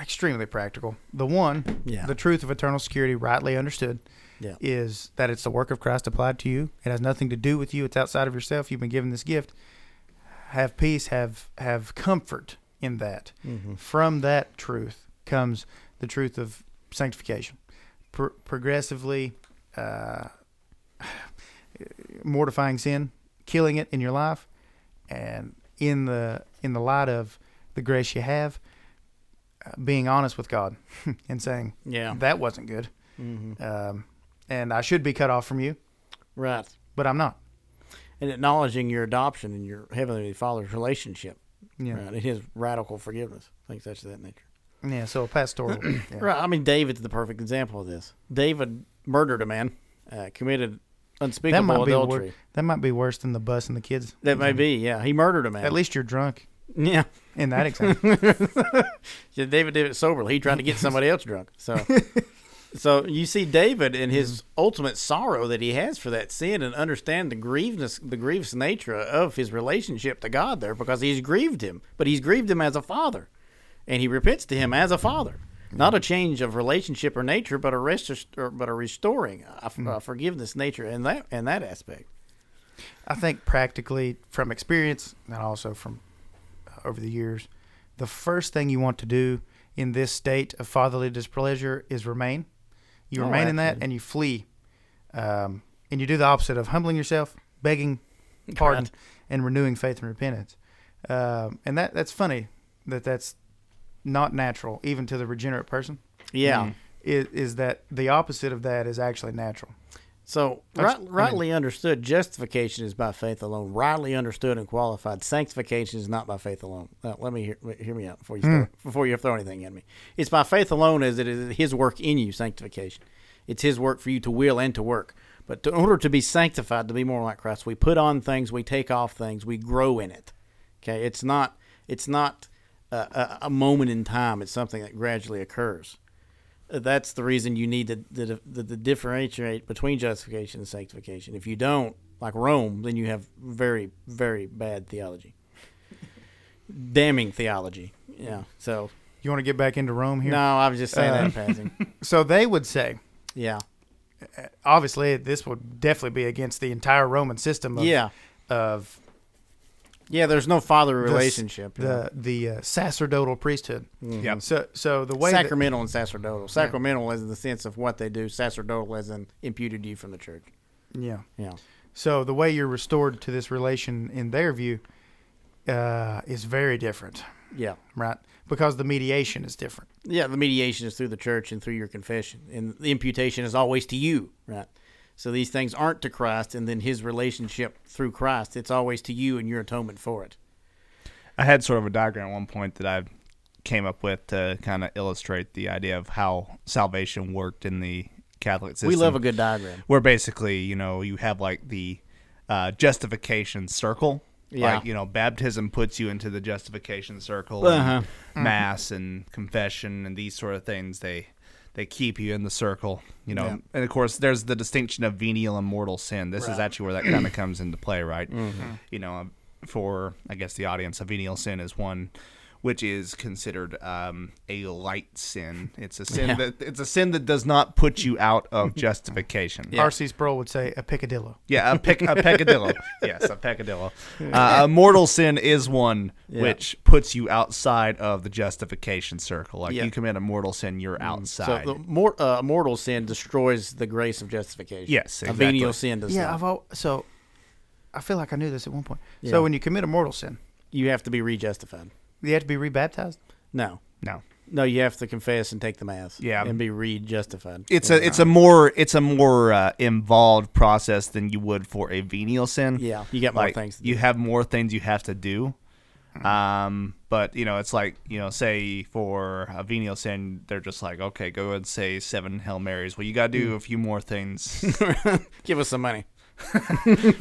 extremely practical. The one, Yeah. the truth of eternal security, rightly understood, Yeah. is that it's the work of Christ applied to you. It has nothing to do with you. It's outside of yourself. You've been given this gift. Have peace. Have have comfort in that. Mm-hmm. From that truth comes the truth of sanctification. Pro- progressively uh, mortifying sin, killing it in your life, and in the in the light of the grace you have, uh, being honest with God and saying Yeah. that wasn't good, Mm-hmm. um, and I should be cut off from you, Right. but I'm not. And acknowledging your adoption and your heavenly Father's relationship. Yeah, Right. And His radical forgiveness. Things such of that nature. yeah. So a pastoral. yeah. Right. I mean, David's the perfect example of this. David murdered a man, uh, committed That unspeakable might be adultery. wor- that might be worse than the bus and the kids. that may be. Yeah. He murdered a man. At least you're drunk Yeah. in that example. Yeah, David did it soberly. He tried to get somebody else drunk. So, so you see David in his ultimate sorrow that he has for that sin, and understand the grievousness, the grievous nature of his relationship to God there, because he's grieved him, but he's grieved him as a father, and he repents to him as a father. Not a change of relationship or nature, but a rest, but a restoring, a, a forgiveness nature in that in that aspect. I think practically from experience and also from uh, over the years, the first thing you want to do in this state of fatherly displeasure is remain. You Oh, remain in that and you flee. Um, and you do the opposite of humbling yourself, begging pardon, Correct. and renewing faith and repentance. Um, and that that's funny that that's not natural, even to the regenerate person. Yeah. Is, is that the opposite of that is actually natural? So, right, I mean- rightly understood, justification is by faith alone. Rightly understood and qualified, sanctification is not by faith alone. Now, let me hear, hear me out before you hmm. throw, before you throw anything at me. It's by faith alone as it is His work in you, sanctification. It's His work for you to will and to work. But to, in order to be sanctified, to be more like Christ, we put on things, we take off things, we grow in it. Okay, it's not it's not a, a, a moment in time. It's something that gradually occurs that's the reason you need to, to, to, to differentiate between justification and sanctification. If you don't, like Rome, then you have very, very bad theology, damning theology. Yeah. So You want to get back into Rome here? No, I was just saying Uh, that in passing. So they would say, Yeah. obviously, this would definitely be against the entire Roman system of, Yeah. of Yeah, there's no father relationship. you know. the the uh, sacerdotal priesthood. Yep. So so the way that, Sacramental and sacerdotal. Sacramental is in the sense of what they do. Sacerdotal as in imputed to you from the church. yeah. Yeah. So the way you're restored to this relation in their view uh, is very different, Yeah. right? Because the mediation is different. Yeah, the mediation is through the church and through your confession. And the imputation is always to you, right? So these things aren't to Christ and then his relationship through Christ. It's always to you and your atonement for it. I had sort of a diagram at one point that I came up with to kind of illustrate the idea of how salvation worked in the Catholic system. We love a good diagram. where basically, you know, you have like the uh, justification circle. Yeah. Like, you know, baptism puts you into the justification circle. Uh-huh. and Mass and confession and these sort of things, they they keep you in the circle, you know. Yeah. And of course, there's the distinction of venial and mortal sin. This is actually where that kind of comes into play, right? Mm-hmm. You know, for I guess the audience, a venial sin is one which is considered um, a light sin. It's a sin Yeah. that it's a sin that does not put you out of justification. Yeah. R.C. Sproul would say a picadillo. Yeah, a, pic- a peccadillo. yes, a peccadillo. Uh, a mortal sin is one Yeah. which puts you outside of the justification circle. Like Yeah. you commit a mortal sin, you're So outside. the mor- uh, mortal sin destroys the grace of justification. Yes, exactly. A venial sin does Yeah, not. I've al- so I feel like I knew this at one point. Yeah. So when you commit a mortal sin, You have to be rejustified. You have to be rebaptized. No. no, No, you have to confess and take the mass. Yeah. And be rejustified. it's a it's a more it's a more uh, involved process than you would for a venial sin. Yeah, you got more like things to you have more things you have to do. Um, but you know, it's like you know, say for a venial sin, they're just like, okay, go and say seven Hail Marys. Well, you got to do a few more things. Give us some money.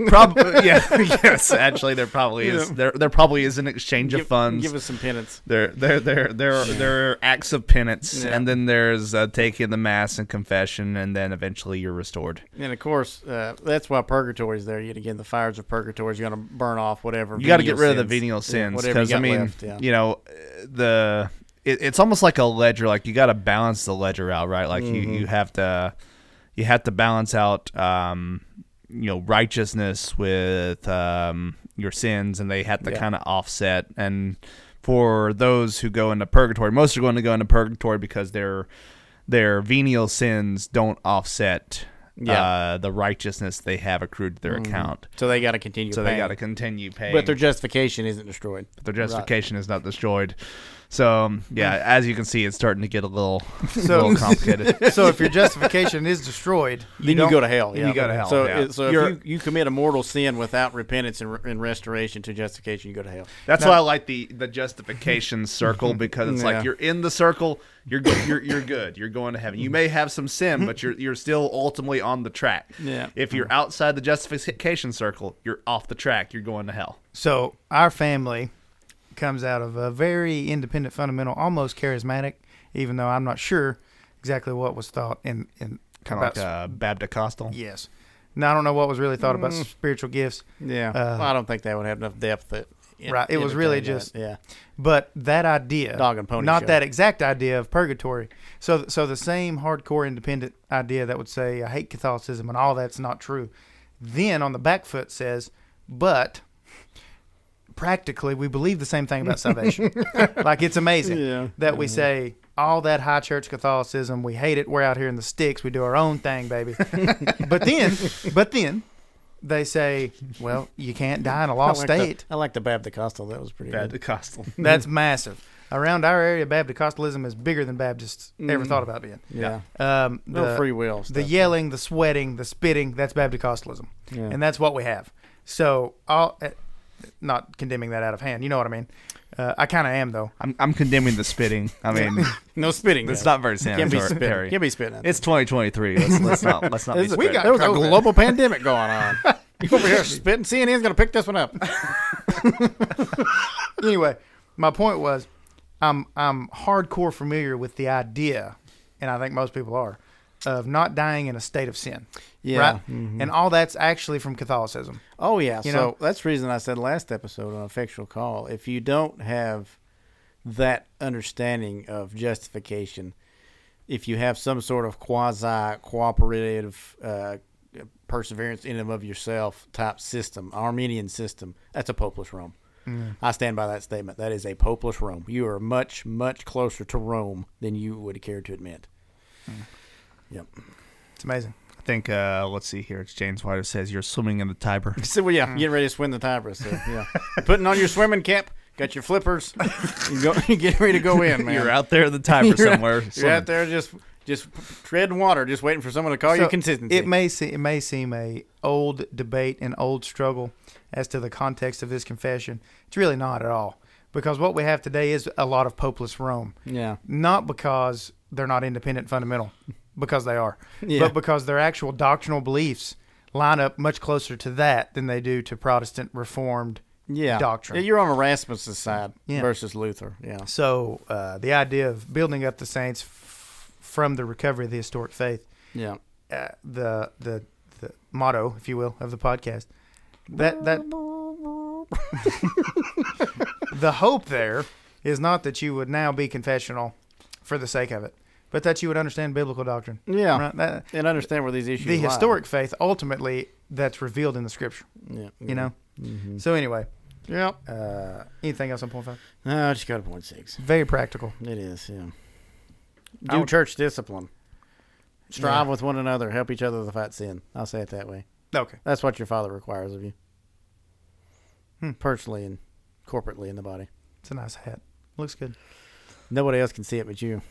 Probably, yeah, yes. Actually, there probably is. There, there probably is an exchange Give, of funds. give us some penance. there, there, there, there, are, there are acts of penance, Yeah. and then there's uh, taking the mass and confession, and then eventually you're restored. And of course, uh, that's why purgatory is there. Yet again, the fires of purgatory is going to burn off whatever. You got to get rid of the venial sins whatever you because I mean, left, yeah. you know, the it, it's almost like a ledger. Like you got to balance the ledger out, right? Like Mm-hmm. you you have to you have to balance out, um, you know, righteousness with um, your sins, and they had to Yeah. kind of offset. And for those who go into purgatory, most are going to go into purgatory because their their venial sins don't offset. Yeah. Uh, the righteousness they have accrued to their account, so they got to continue. so they got to continue paying. But their justification isn't destroyed. But their justification is not destroyed. So um, yeah, as you can see, it's starting to get a little, So- little complicated. so if your justification is destroyed, then you go to hell. Yeah. you go to hell, So, yeah. so if You're- you, you commit a mortal sin without repentance and, re- and restoration to justification, you go to hell. That's Now- why I like the the justification circle because it's Yeah. like you're in the circle, you're good, you're you're good, you're going to heaven. You may have some sin, but you're you're still ultimately on the track. Yeah. If you're outside the justification circle, you're off the track. You're going to hell. So our family comes out of a very independent, fundamental, almost charismatic, even though I'm not sure exactly what was thought in in Kind of like uh, Baptist Costal. yes. Now I don't know what was really thought about spiritual gifts, Yeah. Uh, well, I don't think they would have enough depth. That Right, it was really entertain just- that. yeah. but that idea, Dog and pony not show. that exact idea of purgatory. So so the same hardcore independent idea that would say I hate Catholicism and all that's not true. Then on the back foot says, but practically we believe the same thing about salvation. like it's amazing Yeah. that we say all that high church Catholicism, we hate it. We're out here in the sticks. We do our own thing, baby. but then, but then they say, well, you can't die in a lost I like the- state. I like the Baptist That was pretty good. Baptist That's massive. Around our area, Baptist Costalism is bigger than Baptists ever thought about being. Yeah. Um, No the, free will. the stuff. yelling, the sweating, the spitting, that's Baptist Costalism. Yeah. And that's what we have. So, all, not condemning that out of hand. You know what I mean? Uh, I kind of am, though. I'm I'm condemning the spitting. I mean, no spitting. it's not very Can't be spitting. sanitary. Can't be spitting. It's 2023. Let's, let's not let's not be This- spitting. got there was a global pandemic going on. You over here spitting. CNN's gonna pick this one up. anyway, my point was, I'm I'm hardcore familiar with the idea, and I think most people are, of not dying in a state of sin. Yeah. Right. Mhm. And all that's actually from Catholicism. Oh yeah. You so know? that's the reason I said last episode on effectual call. If you don't have that understanding of justification, if you have some sort of quasi cooperative uh, perseverance in and of yourself type system, Arminian system, that's a popeless Rome. I stand by that statement. That is a popeless Rome. You are much, much closer to Rome than you would care to admit. Yep. It's amazing. I think uh, let's see here. It's James White who says you're swimming in the Tiber. So well, yeah, getting ready to swim the Tiber. So yeah, putting on your swimming cap, got your flippers, you go, getting ready to go in, man. You're out there in the Tiber You're- somewhere. You're swimming. out there just just treading water, just waiting for someone to call you So, consistency. It may se- it may seem a old debate and old struggle as to the context of this confession. It's really not at all because what we have today is a lot of popeless Rome. yeah, Not because they're not independent fundamental, because they are, Yeah. but because their actual doctrinal beliefs line up much closer to that than they do to Protestant Reformed yeah. doctrine. Yeah, you're on Erasmus's side Yeah. versus Luther. Yeah, So uh, the idea of building up the saints f- from the recovery of the historic faith, yeah. uh, the the the motto, if you will, of the podcast. That that the hope there is not that you would now be confessional for the sake of it, but that you would understand biblical doctrine. Yeah. Right? That- And understand where these issues. the lie. historic faith ultimately that's revealed in the scripture. Yeah. You know. Mm-hmm. So anyway, Yep. uh, anything else on point five? No, I just got a point six. Very practical. It is. Yeah. Do would- church discipline. Strive Yeah. with one another. Help each other to fight sin. I'll say it that way. Okay. That's what your father requires of you. Hmm. Personally and corporately in the body. It's a nice hat. Looks good. Nobody else can see it but you.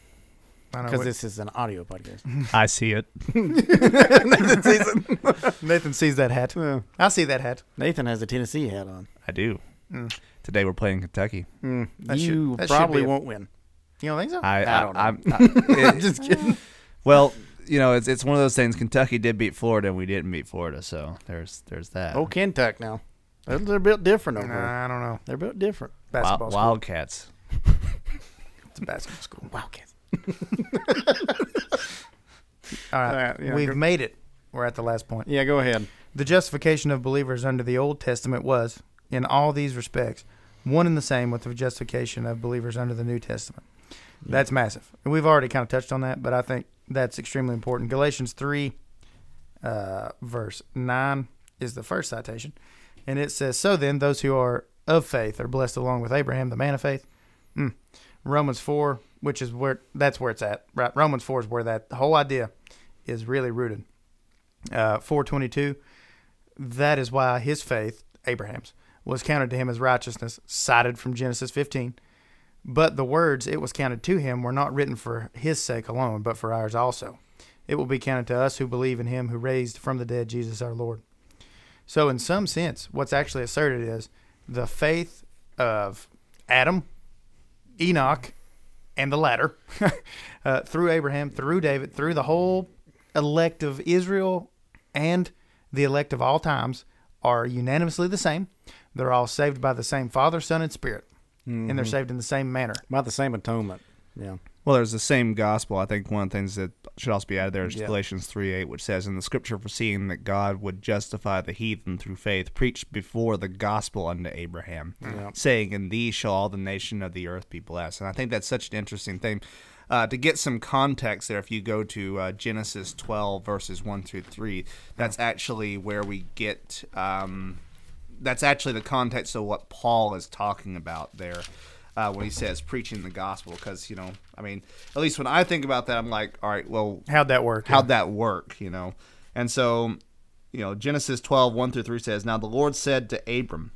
Because this is an audio podcast. I see it. Nathan sees it. Nathan sees that hat. I see that hat. Nathan has a Tennessee hat on. I do. Mm. Today we're playing Kentucky. That you should- that probably a- won't win. You don't think so? I, I don't know. I'm, I, it- Just kidding. well, you know, it's it's one of those things. Kentucky did beat Florida, and we didn't beat Florida, so there's there's that. Oh, Kentucky now. They're, they're built different over there. I don't know. They're built different. Basketball Wild. Wildcats. It's a basketball school. Wildcats. All right. All right, yeah, We've go- made it. We're at the last point. Yeah, go ahead. The justification of believers under the Old Testament was, in all these respects, one and the same with the justification of believers under the New Testament. That's massive. And we've already kind of touched on that, but I think that's extremely important. Galatians 3, uh, verse 9 is the first citation. And it says, So then, those who are of faith are blessed along with Abraham, the man of faith. Mm. Romans 4, which is where that's where it's at. Right? Romans 4 is where that whole idea is really rooted. Uh, 422, that is why his faith, Abraham's, was counted to him as righteousness, cited from Genesis 15. But the words it was counted to him were not written for his sake alone, but for ours also. It will be counted to us who believe in him who raised from the dead Jesus our Lord. So, in some sense, what's actually asserted is the faith of Adam, Enoch, and the latter, uh, through Abraham, through David, through the whole elect of Israel and the elect of all times are unanimously the same. They're all saved by the same Father, Son, and Spirit, and they're saved in the same manner. by the same atonement. Yeah. Well, there's the same gospel. I think one of the things that should also be added there is Yeah. Galatians 3 8, which says, In the scripture foreseeing that God would justify the heathen through faith, preached before the gospel unto Abraham, Yeah. saying, In thee shall all the nation of the earth be blessed. And I think that's such an interesting thing. Uh, to get some context there, if you go to uh, Genesis 12, verses 1 through 3, that's actually where we get. Um, that's actually the context of what Paul is talking about there uh, when he says preaching the gospel. Because you know, I mean, at least when I think about that, I'm like, all right, well, How'd that work? how'd that work? You know, and so you know, Genesis 12, 1 through 3 says, Now the Lord said to Abram,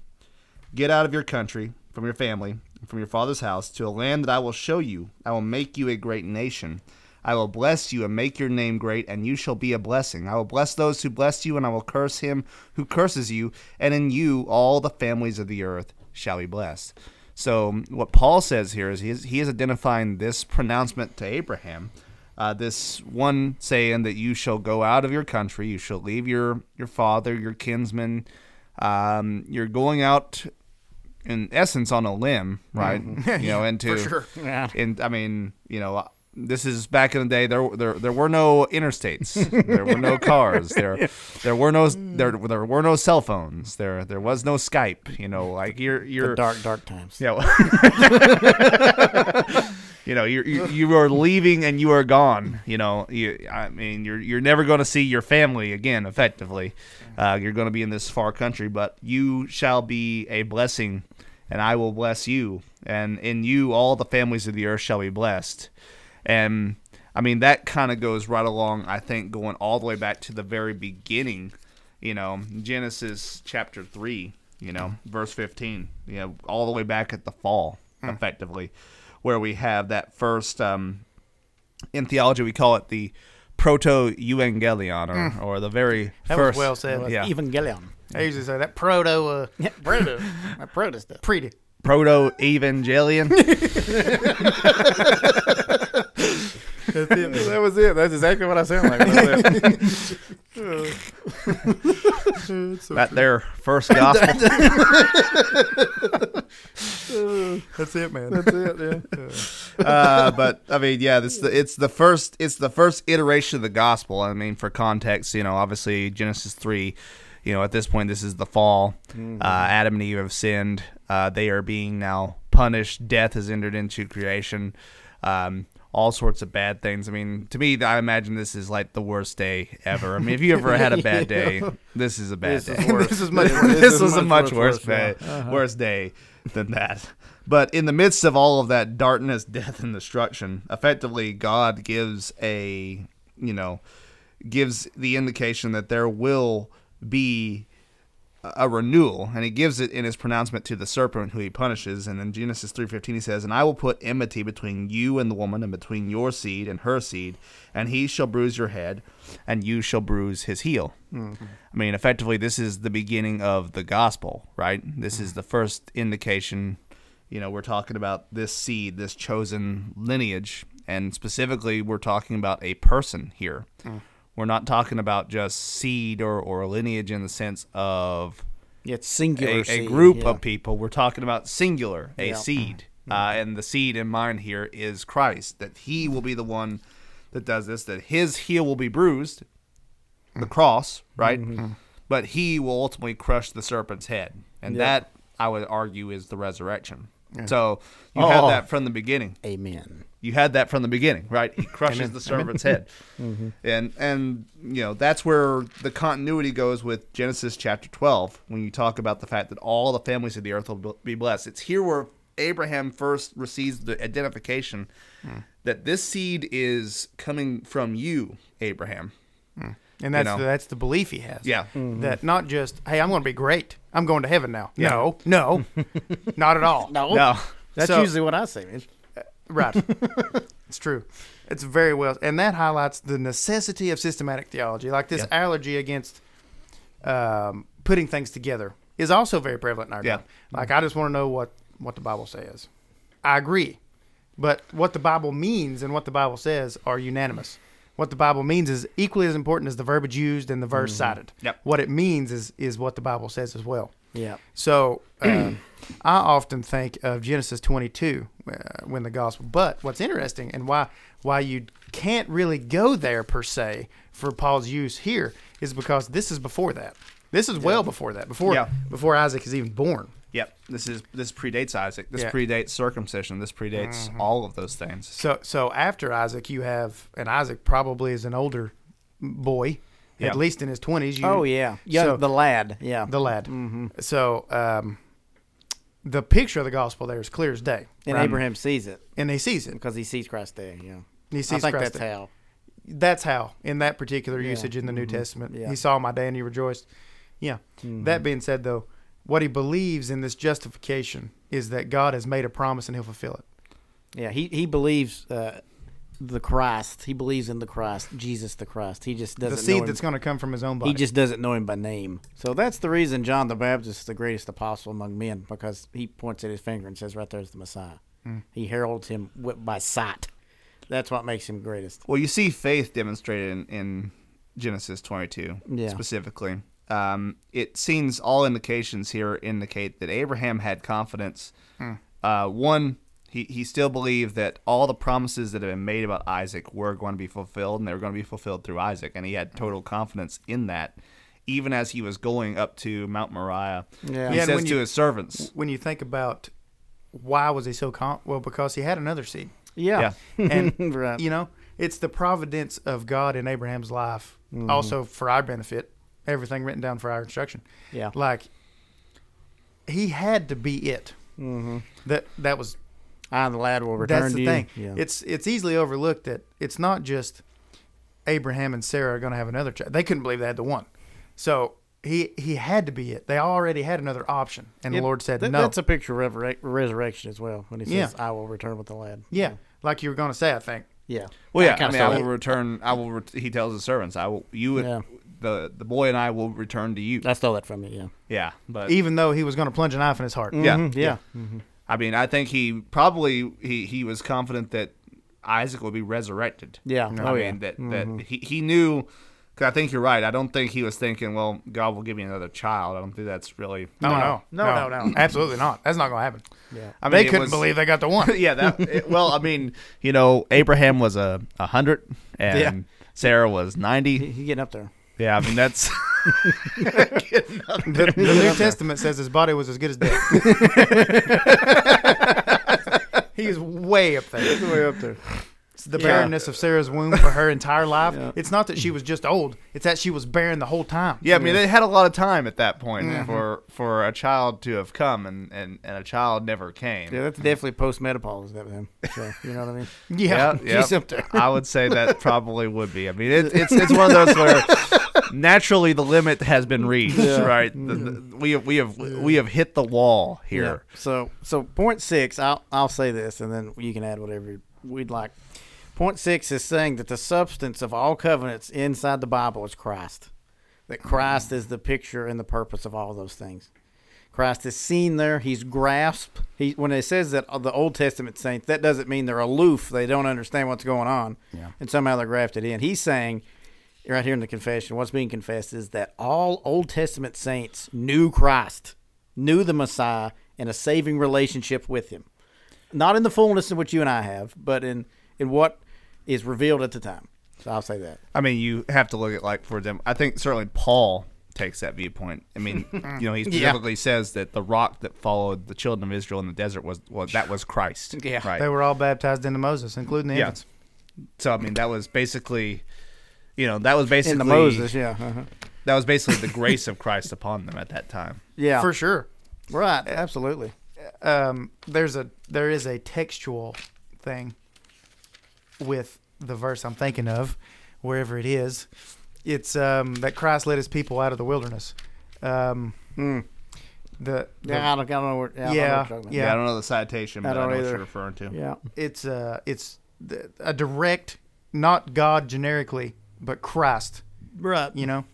Get out of your country, from your family, from your father's house, to a land that I will show you. I will make you a great nation. I will bless you and make your name great, and you shall be a blessing. I will bless those who bless you, and I will curse him who curses you, and in you all the families of the earth shall be blessed. So, what Paul says here is he is, he is identifying this pronouncement to Abraham uh, this one saying that you shall go out of your country, you shall leave your your father, your kinsmen. Um, you're going out, in essence, on a limb, right? You know, into For sure. Yeah. and I mean, you know, this is back in the day. There, there, there were no interstates. there were no cars. There, there were no, there, there were no cell phones. There, there was no Skype. You know, like you're, you're The dark, dark times. yeah. you know, you're, you you are leaving and you are gone. You know, you, I mean, you're you're never going to see your family again. Effectively, uh, you're going to be in this far country, but you shall be a blessing, and I will bless you, and in you all the families of the earth shall be blessed. And I mean, that kind of goes right along. I think going all the way back to the very beginning. You know, Genesis chapter three. You know, verse fifteen. You know, all the way back at the fall, effectively, where we have that first. Um, in theology, we call it the proto evangelion, or, or the very That was first. well said. Yeah. Evangelion. I usually say that proto uh, Yeah, proto. My proto stuff. pretty. Proto evangelion. That's it. that was it. That's exactly what I sound like. That's that their first gospel. That's it, man. That's it. Yeah. uh, but I mean, yeah, this the, it's the first it's the first iteration of the gospel. I mean, for context, you know, obviously Genesis three, you know, at this point, this is the fall. Uh, Adam and Eve have sinned. Uh, they are being now punished. Death has entered into creation. Um, all sorts of bad things. I mean, to me, I imagine this is like the worst day ever. I mean, if you ever had a bad day, this is a bad This day. worse. this is much. this, was a much worse, worse, day, uh-huh. worse day than that. But in the midst of all of that darkness, death, and destruction, effectively, God gives a, you know, gives the indication that there will be a renewal and he gives it in his pronouncement to the serpent who he punishes. And in genesis 3.15 he says and i will put enmity between you and the woman and between your seed and her seed and he shall bruise your head and you shall bruise his heel. Mm-hmm. I mean effectively this is the beginning of the gospel right? This is mm-hmm. the first indication you know we're talking about this seed this chosen lineage and specifically we're talking about a person here mm. We're not talking about just seed or, or lineage in the sense of Yeah, it's singular. a, a group yeah. of people. We're talking about singular, a Yeah. seed. Mm-hmm. Mm-hmm. Uh, and the seed in mind here is Christ, that he will be the one that does this, that his heel will be bruised, the mm-hmm. cross, right? But he will ultimately crush the serpent's head. And that, I would argue, is the resurrection. So you had Oh. that from the beginning Amen. you had that from the beginning, right? He crushes the serpent's head, mm-hmm. and and you know that's where the continuity goes with Genesis chapter twelve when you talk about the fact that all the families of the earth will be blessed. It's here where Abraham first receives the identification hmm. that this seed is coming from you, Abraham. Hmm. And that's know. the, that's the belief he has. Yeah. That not just hey, I'm going to be great. I'm going to heaven now. No, no, not at all. No, No, that's So- usually what I say. man. Right. it's true. It's very well, and that highlights the necessity of systematic theology. Like this Yeah. allergy against um, putting things together is also very prevalent in our Yeah. time. Like I just want to know what what the Bible says. I agree, but what the Bible means and what the Bible says are unanimous. What the Bible means is equally as important as the verbiage used and the verse cited. Yep. What it means is is what the Bible says as well. Yeah. So um, I often think of Genesis 22 uh, when the gospel. But what's interesting and why why you can't really go there per se for Paul's use here is because this is before that. This is well before that. Before Yeah. before Isaac is even born. Yep. This is this predates Isaac. This Yeah. predates circumcision. This predates mm-hmm. all of those things. So so after Isaac you have and Isaac probably is an older boy, Yeah. at least in his 20s. You, Oh yeah. Yeah. So- the lad. Yeah. the lad. Mm-hmm. So um, the picture of the gospel there is clear as day. and right? Abraham sees it and he sees it. because he sees Christ there. Yeah. He I sees think Christ that's there. how. That's how, in that particular Yeah. usage in the New mm-hmm. Testament, Yeah. he saw my day and he rejoiced. Yeah. That being said, though, what he believes in this justification is that God has made a promise and he'll fulfill it. Yeah. He he believes uh, the Christ. He believes in the Christ, Jesus the Christ. He just doesn't the know seed him. that's going to come from his own body. He just doesn't know him by name. So that's the reason John the Baptist is the greatest apostle among men because he points at his finger and says, "Right there's the Messiah." Hmm. He heralds him by sight. That's what makes him greatest. Well, you see faith demonstrated in, in Genesis 22 Yeah. specifically. Um, it seems all indications here indicate that Abraham had confidence. Uh, one, He he still believed that all the promises that had been made about Isaac were going to be fulfilled, and they were going to be fulfilled through Isaac, and he had total confidence in that. Even as he was going up to Mount Moriah, Yeah. he Yeah, says when to you- his servants, When you think about why was he so con well because he had another seed. Yeah. And right. you know, it's the providence of God in Abraham's life, Mm-hmm. also for our benefit. Everything written down for our instruction. Yeah. Like he had to be it. Mm-hmm. That that was I and the lad will return that's the thing. Yeah. It's it's easily overlooked that it's not just Abraham and Sarah are going to have another child. They couldn't believe they had the one. So he he had to be it. They already had another option, and Yeah, the Lord said that- no. That's a picture of resurrec- resurrection as well. When he says, Yeah. "I will return with the lad." yeah, like you were going to say. I think. Yeah. "Well, yeah, I mean, I stuff. will return. I will." Ret- he tells his servants, "I will. You, Yeah. The the boy and I will return to you." I stole that from you. Yeah. Yeah, but Even though he was going to plunge a knife in his heart. Yeah. Mhm, Yeah. I mean, I think he probably he, he was confident that Isaac would be resurrected. Yeah. I Oh, mean yeah. that that he, he knew. Cause I think you're right. I don't think he was thinking, well, God will give me another child. I don't think that's really. No, no, No. no, No, no, no. absolutely not. That's not going to happen. Yeah. I mean, they it couldn't was- believe they got the one. yeah, that. It, well, I mean, you know, Abraham was a, a hundred and Yeah. Sarah was He, ninety. he getting up there. Yeah, I mean that's. The, the New Testament says his body was as good as dead. he is way up there. Way up there. It's the Yeah. barrenness of Sarah's womb for her entire life. Yeah. It's not that she was just old; it's that she was barren the whole time. Yeah, I mean they had a lot of time at that point Mm-hmm. for for a child to have come, and, and, and a child never came. Yeah, that's definitely post menopause. That then. So, you know what I mean? Yeah, yeah. He's up there. I would say that probably would be. I mean, it, it's it's one of those where naturally the limit has been reached, Yeah. right? The, the, we have we have we have hit the wall here. Yeah. So so point six, I'll I'll say this, and then you can add whatever we'd like. Point six is saying that the substance of all covenants inside the Bible is Christ. That Christ is the picture and the purpose of all those things. Christ is seen there. He's grasped. He when it says that the Old Testament saints, that doesn't mean they're aloof. They don't understand what's going on, Yeah. and somehow they're grafted in. He's saying, right here in the confession, what's being confessed is that all Old Testament saints knew Christ, knew the Messiah, and a saving relationship with Him. Not in the fullness in which you and I have, but in in what is revealed at the time. So I'll say that. I mean, you have to look at like for them. I think certainly Paul takes that viewpoint. I mean, you know, he specifically says that the rock that followed the children of Israel in the desert was was that was Christ. Yeah. right. they were all baptized into Moses, including the Yeah. infants. So I mean, that was basically, you know, that was basically In the Moses, yeah, uh-huh. that was basically the grace of Christ upon them at that time. yeah, for sure. right, absolutely. um, there's a there is a textual thing with the verse I'm thinking of, wherever it is. It's um, that Christ led His people out of the wilderness. Um, Mm. the, the Yeah, I don't, I don't know where. Yeah, I don't know Yeah, what you're talking about. Yeah. I don't know the citation, I but I, don't know what you're referring to. yeah. it's uh, it's the, a direct, not God generically, but Christ. Right. You know,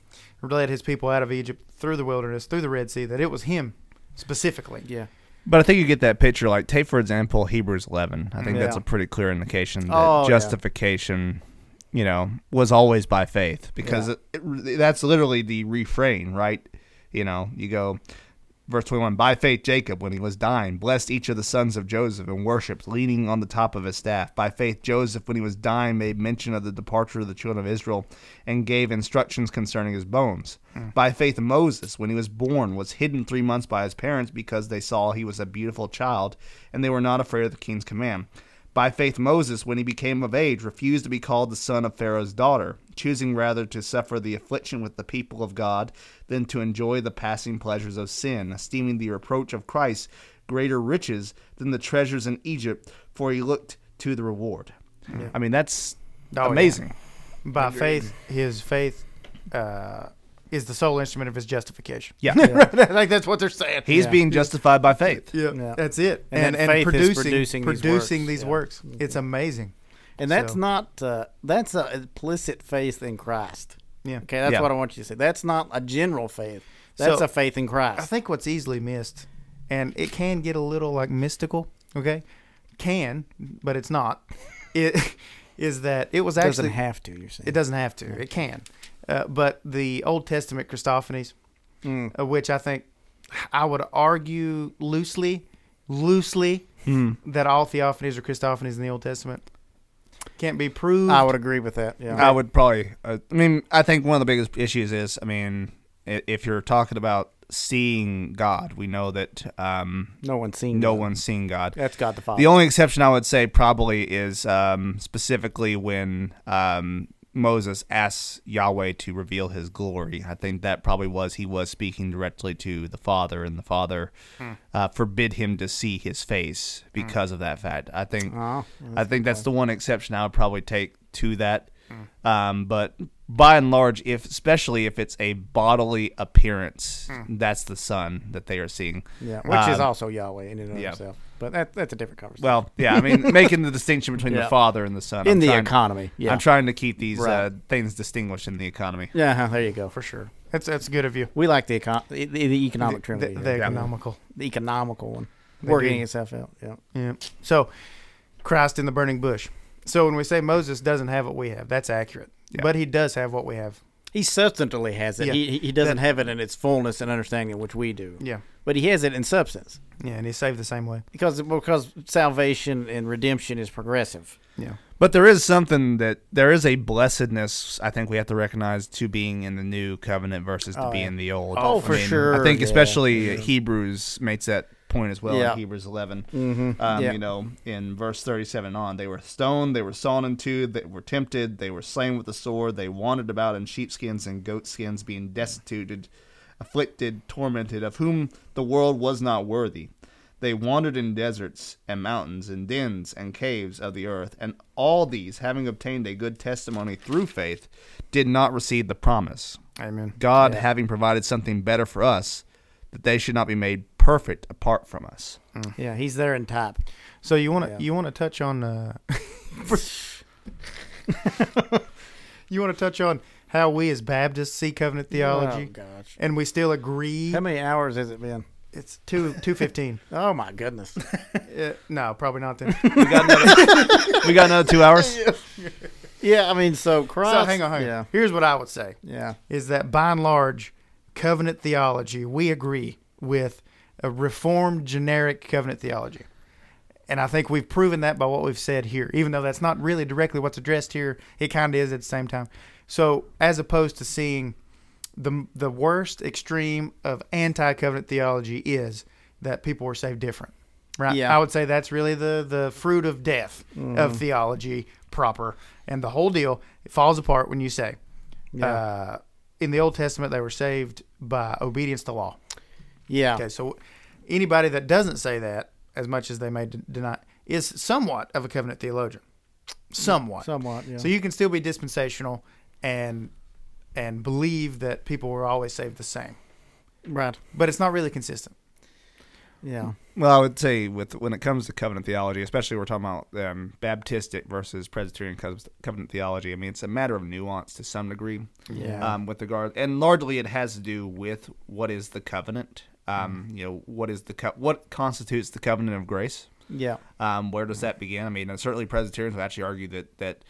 led His people out of Egypt through the wilderness, through the Red Sea. That it was Him specifically. Yeah. But I think you get that picture. Like, take for example Hebrews 11. I think that's a pretty clear indication that Oh, yeah. justification, you know, was always by faith because Yeah. it, it, that's literally the refrain, right? You know, you go verse 21 by faith jacob when he was dying blessed each of the sons of joseph and worshipped leaning on the top of his staff. By faith joseph when he was dying made mention of the departure of the children of israel and gave instructions concerning his bones. Hmm. By faith moses when he was born was hidden three months by his parents because they saw he was a beautiful child and they were not afraid of the king's command by faith, Moses, when he became of age, refused to be called the son of Pharaoh's daughter, choosing rather to suffer the affliction with the people of God than to enjoy the passing pleasures of sin, esteeming the reproach of Christ greater riches than the treasures in Egypt, for he looked to the reward. I mean, that's Oh, yeah. amazing. By faith, His faith uh, is the sole instrument of His justification. Yeah. like that's what they're saying. He's Yeah. being justified by faith. Yeah, Yeah. that's it. And And and, faith is producing producing these works. these Yeah. works. It's amazing. And that's So- not uh, that's a implicit faith in Christ. Yeah. Okay, that's Yeah. what I want you to say. That's not a general faith. That's So, a faith in Christ. I think what's easily missed, and it can get a little like mystical. Okay, can, but it's not. It is that it was actually it doesn't have to. You're saying It doesn't have to. It can, uh, but the Old Testament Christophanies, Mm. uh, which I think I would argue loosely, loosely that all theophanies are Christophanies in the Old Testament. Can't be proved. I would agree with that. Yeah. I would probably. Uh, I mean, I think one of the biggest issues is, I mean, if you're talking about seeing God, we know that um, no one's seen. no God. one's seen God. That's God the Father. The only exception I would say probably is um, specifically when um, Moses asks Yahweh to reveal His glory. I think that probably was he was speaking directly to the Father, and the Father uh, forbid him to see His face because of that fact. I think Oh, I think that's the one exception I would probably take to that. Um, but by and large, if especially if it's a bodily appearance, that's the Son that they are seeing. yeah, which is Um, also Yahweh in and of yeah. himself. But that, that's a different conversation. Well, yeah, I mean, making the distinction between Yeah. the Father and the Son in I'm the trying- economy, yeah, I'm trying to keep these uh, things distinguished in the economy. yeah. There you go, for sure. that's that's good of you. We like the econ- the, the economic the, trinity, the yeah. economical. the economical one, They working do. itself out. Yeah. Yeah. So, Christ in the burning bush. So when we say Moses doesn't have what we have, that's accurate. Yeah. But he does have what we have. He substantively has it. Yeah. He, he- he doesn't That- have it in its fullness and understanding, which we do. Yeah. But he has it in substance Yeah, and he's saved the same way. because because salvation and redemption is progressive. Yeah. But there is something that there is a blessedness I think we have to recognize to being in the new covenant versus to Oh, being yeah. in the old. Oh, I for mean, sure. I think Yeah. especially Yeah. Hebrews makes that point as well Yeah. in Hebrews 11. Mm-hmm. Um, yeah. You know, in verse 37 on, they were stoned, they were sawn in two, they were tempted, they were slain with the sword, they wandered about in sheepskins and goatskins, being destituted, afflicted, tormented, of whom the world was not worthy. They wandered in deserts and mountains and dens and caves of the earth, and all these, having obtained a good testimony through faith, did not receive the promise. Amen. God Yeah. having provided something better for us, that they should not be made perfect apart from us. yeah, he's there in type. So you want to Yeah. you want to touch on uh, you want to touch on how we as Baptists see covenant theology, Oh gosh. and we still agree. How many hours has it been? It's two two fifteen. Oh my goodness. uh, no, probably not. Then. We got another, we got another two hours. yeah, I mean, so Christ. so hang on, hang on. Yeah, Here's what I would say. yeah. is that by and large, covenant theology, we agree with a reformed generic covenant theology. And I think we've proven that by what we've said here. Even though that's not really directly what's addressed here, it kind of is at the same time. So, as opposed to seeing the the worst extreme of anti-covenant theology is that people were saved different. Right? Yeah. I would say that's really the the fruit of death of theology proper. And the whole deal it falls apart when you say Yeah. uh, in the Old Testament, they were saved by obedience to law. Yeah. Okay, so anybody that doesn't say that, as much as they may d- deny, is somewhat of a covenant theologian. Somewhat. Somewhat. Yeah. So you can still be dispensational and and believe that people were always saved the same, right. but it's not really consistent. Yeah. Well, I would say with when it comes to covenant theology, especially we're talking about um, Baptistic versus Presbyterian covenant theology. I mean, it's a matter of nuance to some degree. Yeah. Um, with regard, and largely it has to do with what is the covenant. Um, Mm. you know, what is the co- what constitutes the covenant of grace? Yeah. Um, where does that begin? I mean, certainly Presbyterians would actually argue that that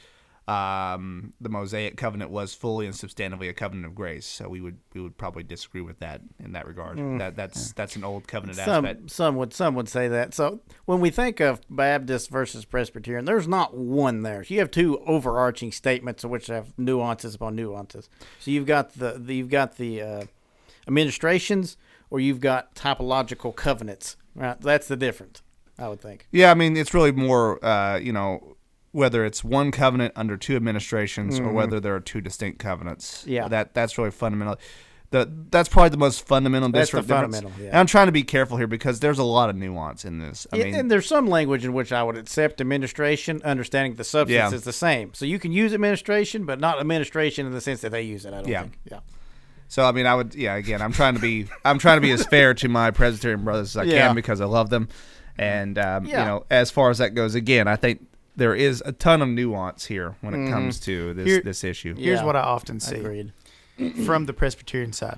um, the Mosaic covenant was fully and substantively a covenant of grace. So we would we would probably disagree with that in that regard. That that's that's an old covenant Some aspect. some would some would say that. So when we think of Baptist versus Presbyterian, there's not one there. You have two overarching statements which have nuances upon nuances. So you've got the, the you've got the uh, administrations, or you've got typological covenants. Right, that's the difference. I would think. Yeah, I mean, it's really more, uh, you know, whether it's one covenant under two administrations or whether there are two distinct covenants. Mm-hmm. Yeah. that that's really fundamental. The, that's probably the most fundamental That's the difference. difference. fundamental, yeah. And I'm trying to be careful here because there's a lot of nuance in this. I Yeah, mean, and there's some language in which I would accept administration, understanding the substance Yeah. is the same. So you can use administration, but not administration in the sense that they use it. I don't Yeah. think. Yeah. So I mean, I would, yeah. Again, I'm trying to be, I'm trying to be as fair to my Presbyterian brothers as I Yeah. can because I love them. And um, Yeah. you know, as far as that goes, again, I think there is a ton of nuance here when it comes to this Here- this issue. Here's Yeah. what I often see. Agreed. from the Presbyterian side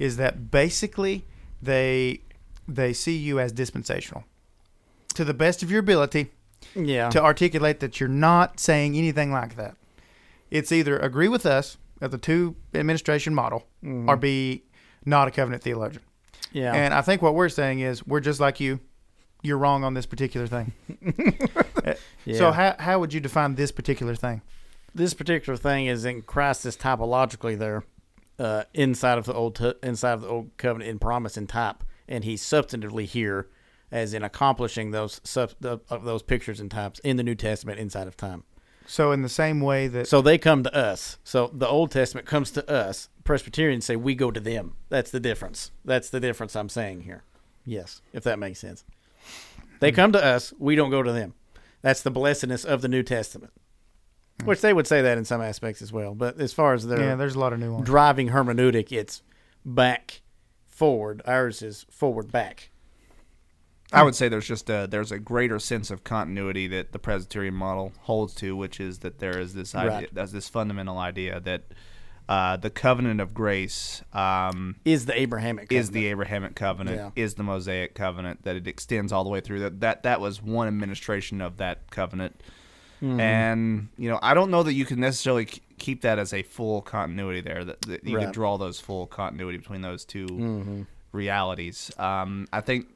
is that basically they they see you as dispensational to the best of your ability Yeah. to articulate that you're not saying anything like that. It's either agree with us of the two administration model or be not a covenant theologian. yeah. And I think what we're saying is we're just like you. you're wrong on this particular thing. Yeah. So how how would you define this particular thing? this particular thing is in Christ is typologically there, uh, inside of the old t- inside of the old covenant in promise and type, and he's substantively here, as in accomplishing those sub, the, those pictures and types in the New Testament inside of time. So in the same way that So they come to us. So the Old Testament comes to us. Presbyterians say we go to them. That's the difference. That's the difference I'm saying here. Yes, if that makes sense. They come to us. We don't go to them. That's the blessedness of the New Testament. Mm. Which they would say that in some aspects as well. But as far as their yeah, there's a lot of nuance. driving hermeneutic, it's back, forward. Ours is forward, back. I would say there's just a there's a greater sense of continuity that the Presbyterian model holds to, which is that there is this idea, Right. there's this fundamental idea that uh, the covenant of grace um, Is the Abrahamic is the covenant. Abrahamic covenant, Yeah. is the Mosaic covenant, that it extends all the way through. That that that was one administration of that covenant, Mm-hmm. and you know I don't know that you can necessarily keep that as a full continuity there. That, that you Right. can draw those full continuity between those 2 Mm-hmm. realities. Um, I think.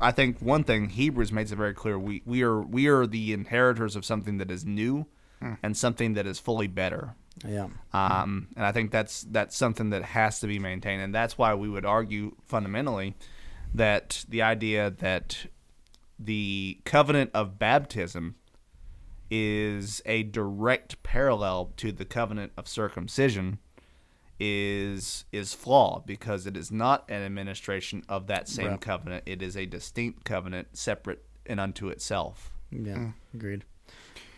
I think one thing Hebrews makes it very clear we, we are we are the inheritors of something that is new and something that is fully better. yeah. Um, and I think that's that's something that has to be maintained, and that's why we would argue fundamentally that the idea that the covenant of baptism is a direct parallel to the covenant of circumcision is is flawed because it is not an administration of that same Right. covenant. It is a distinct covenant, separate and unto itself. Yeah. Hmm. Agreed.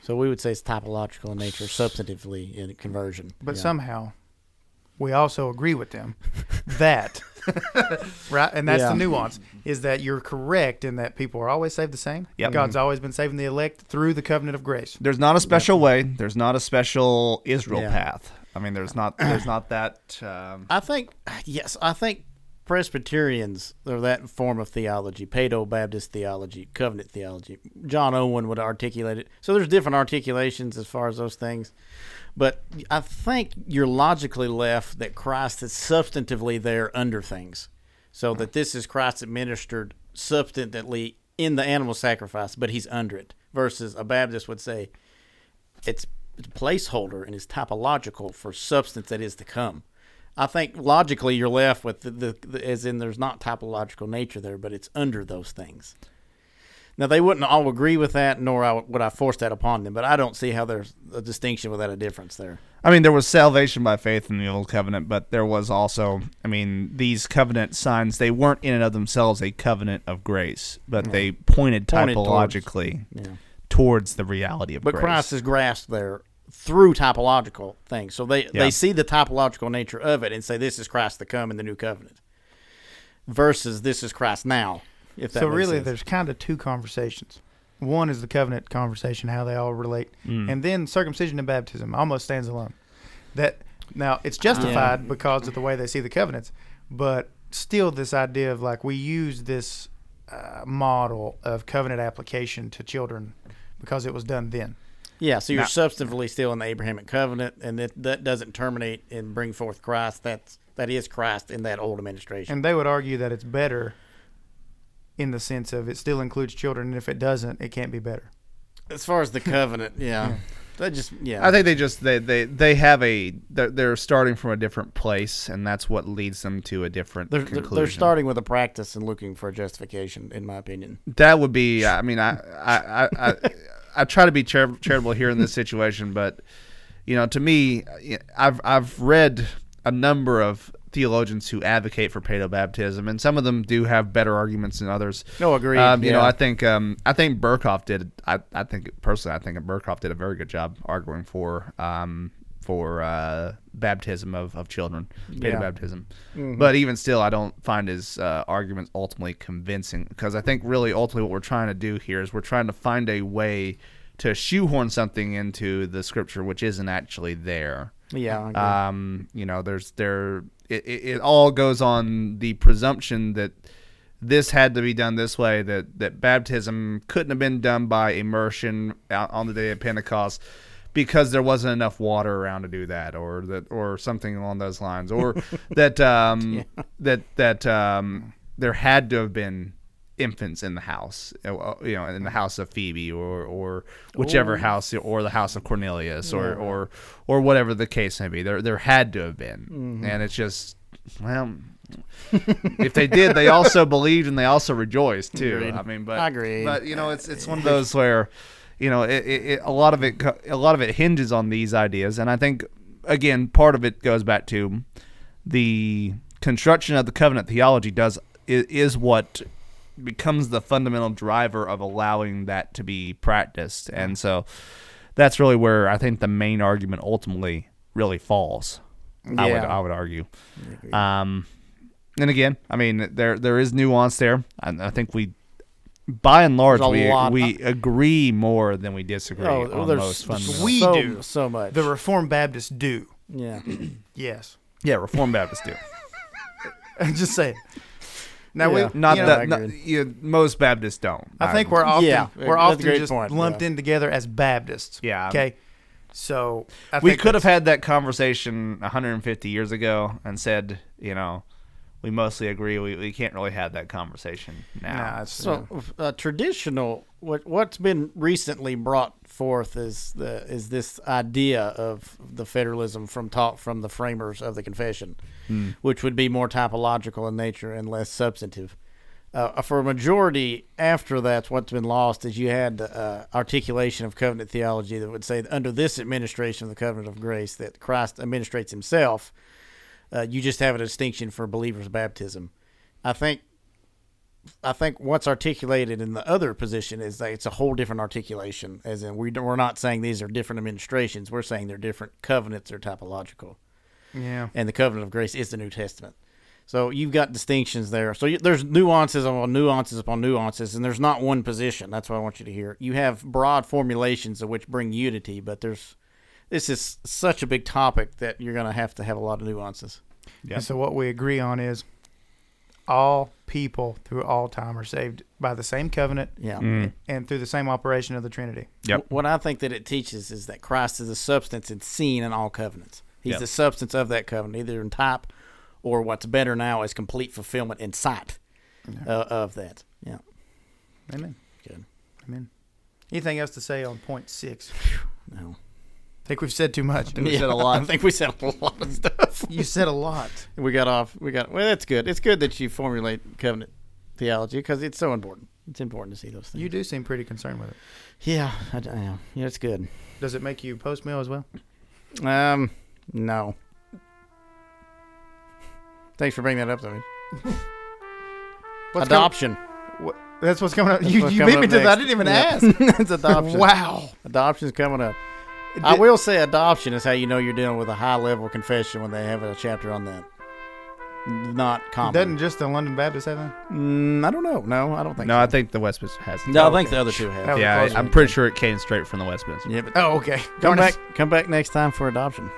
So we would say it's typological in nature, substantively in conversion. But Yeah. somehow, we also agree with them that, right? And that's Yeah. the nuance is that you're correct in that people are always saved the same. Yep. God's mm-hmm. always been saving the elect through the covenant of grace. There's not a special way. There's not a special Israel Yeah. path. I mean, there's not. There's not that. Um, I think yes, I think Presbyterians or that form of theology, Paedo Baptist theology, covenant theology. John Owen would articulate it. So there's different articulations as far as those things. But I think you're logically left that Christ is substantively there under things. So that this is Christ administered substantively in the animal sacrifice, but he's under it. Versus a Baptist would say it's placeholder and is typological for substance that is to come. I think logically you're left with the, the, the as in there's not typological nature there, but it's under those things. Now they wouldn't all agree with that, nor I, would I force that upon them. But I don't see how there's a distinction without a difference there. I mean, there was salvation by faith in the old covenant, but there was also. I mean, these covenant signs they weren't in and of themselves a covenant of grace, but they pointed Pointed towards- typologically Yeah. Towards the reality of But grace. Christ is grasped there through typological things. So they, Yeah. they see the typological nature of it and say this is Christ to come in the new covenant. Versus this is Christ now. If that so makes really, sense. there's kind of two conversations. One is the covenant conversation, how they all relate, and then circumcision and baptism almost stands alone. That now it's justified because of the way they see the covenants, but still, this idea of like we use this uh, model of covenant application to children because it was done then. Yeah, so you're Now- substantively still in the Abrahamic covenant, and that that doesn't terminate and bring forth Christ. That's that is Christ in that old administration. And they would argue that it's better in the sense of it still includes children, and if it doesn't, it can't be better. as far as the covenant, yeah, that just yeah. I think they just they they, they have a they're, they're starting from a different place, and that's what leads them to a different they're, they're, conclusion. they're starting with a practice and looking for a justification, in my opinion. That would be. I mean, I I I, I, I try to be char- charitable here in this situation, but you know, to me, I've I've read a number of theologians who advocate for paedo baptism, and some of them do have better arguments than others. No, agree. Um, you know. I think um, I think Berkhof did. I, I think personally, I think Berkhof did a very good job arguing for um, for uh, baptism of, of children, paedo Yeah. baptism. Mm-hmm. But even still, I don't find his uh, arguments ultimately convincing because I think really ultimately what we're trying to do here is we're trying to find a way to shoehorn something into the scripture which isn't actually there. Yeah, Um, you know, there's there it, it, it all goes on the presumption that this had to be done this way that that baptism couldn't have been done by immersion on the day of Pentecost because there wasn't enough water around to do that or that or something along those lines or that um that that um there had to have been infants in the house, uh, you know, in the house of Phoebe or or whichever house or the house of Cornelius or Yeah. or or whatever the case may be. There there had to have been, and it's just well. if they did, they also believed and they also rejoiced too. Agreed. I mean, but I agree. But you know, it's it's one of those where, you know, it, it, it, a lot of it a lot of it hinges on these ideas, and I think again part of it goes back to the construction of the covenant theology does is, is what becomes the fundamental driver of allowing that to be practiced, and so that's really where I think the main argument ultimately really falls. I would Yeah. I would argue. Um, and again, I mean, there there is nuance there. I, I think we, by and large, we lot- we agree more than we disagree Oh, on there's most fundamental. We so, do. so much. The Reformed Baptists do. yeah. Yes. yeah, Reformed Baptists do. Just saying. Now Yeah. we Not you know, that I not, agree. most Baptists don't. I think we're often Yeah, we're often just point, lumped yeah. in together as Baptists. Yeah. Okay. So I we think could have had that conversation 150 years ago and said, you know, we mostly agree. We, we can't really have that conversation now. Nah, it's, So uh, traditional, what what's been recently brought forth is the is this idea of the federalism from taught from the framers of the confession, which would be more typological in nature and less substantive. Uh, for a majority after that, what's been lost is you had uh, articulation of covenant theology that would say that under this administration of the covenant of grace that Christ administrates Himself. Uh, you just have a distinction for believers' baptism. I think I think what's articulated in the other position is that it's a whole different articulation. As in, we we're not saying these are different administrations. We're saying they're different covenants or typological. yeah. And the covenant of grace is the New Testament. So you've got distinctions there. So you, there's nuances upon nuances upon nuances, and there's not one position. That's what I want you to hear. You have broad formulations of which bring unity, but there's this is such a big topic that you're going to have to have a lot of nuances. Yeah. And so what we agree on is all people through all time are saved by the same covenant Yeah. Mm. and through the same operation of the Trinity. Yep. What I think that it teaches is that Christ is the substance and seen in all covenants. He's Yep. the substance of that covenant, either in type or what's better now is complete fulfillment in sight uh, of that. Yeah. Amen. Good. Amen. Anything else to say on point six? No. I think we've said too much. think we said a lot. I think we said a lot of stuff. You said a lot. we got off. We got. Well, that's good. It's good that you formulate covenant theology because it's so important. It's important to see those things. You do seem pretty concerned with it. Yeah. I, I am. Yeah, it's good. Does it make you post mill as well? Um. No. Thanks for bringing that up, though. Adoption. What, that's what's coming up. That's You, you beat me to that. I didn't even Yeah. ask. it's adoption. Wow. Adoption's coming up. I will say adoption is how you know you're dealing with a high level confession when they have a chapter on that. Not common. Doesn't just the London Baptist have that? Mm, I don't know. No, I don't think No, so. I think the Westminster has. it. no, I Okay. think the other two have. Yeah. I, I'm pretty sure it came straight from the Westminster. Yeah, but Oh, okay. come Darn it. back, come back next time for adoption.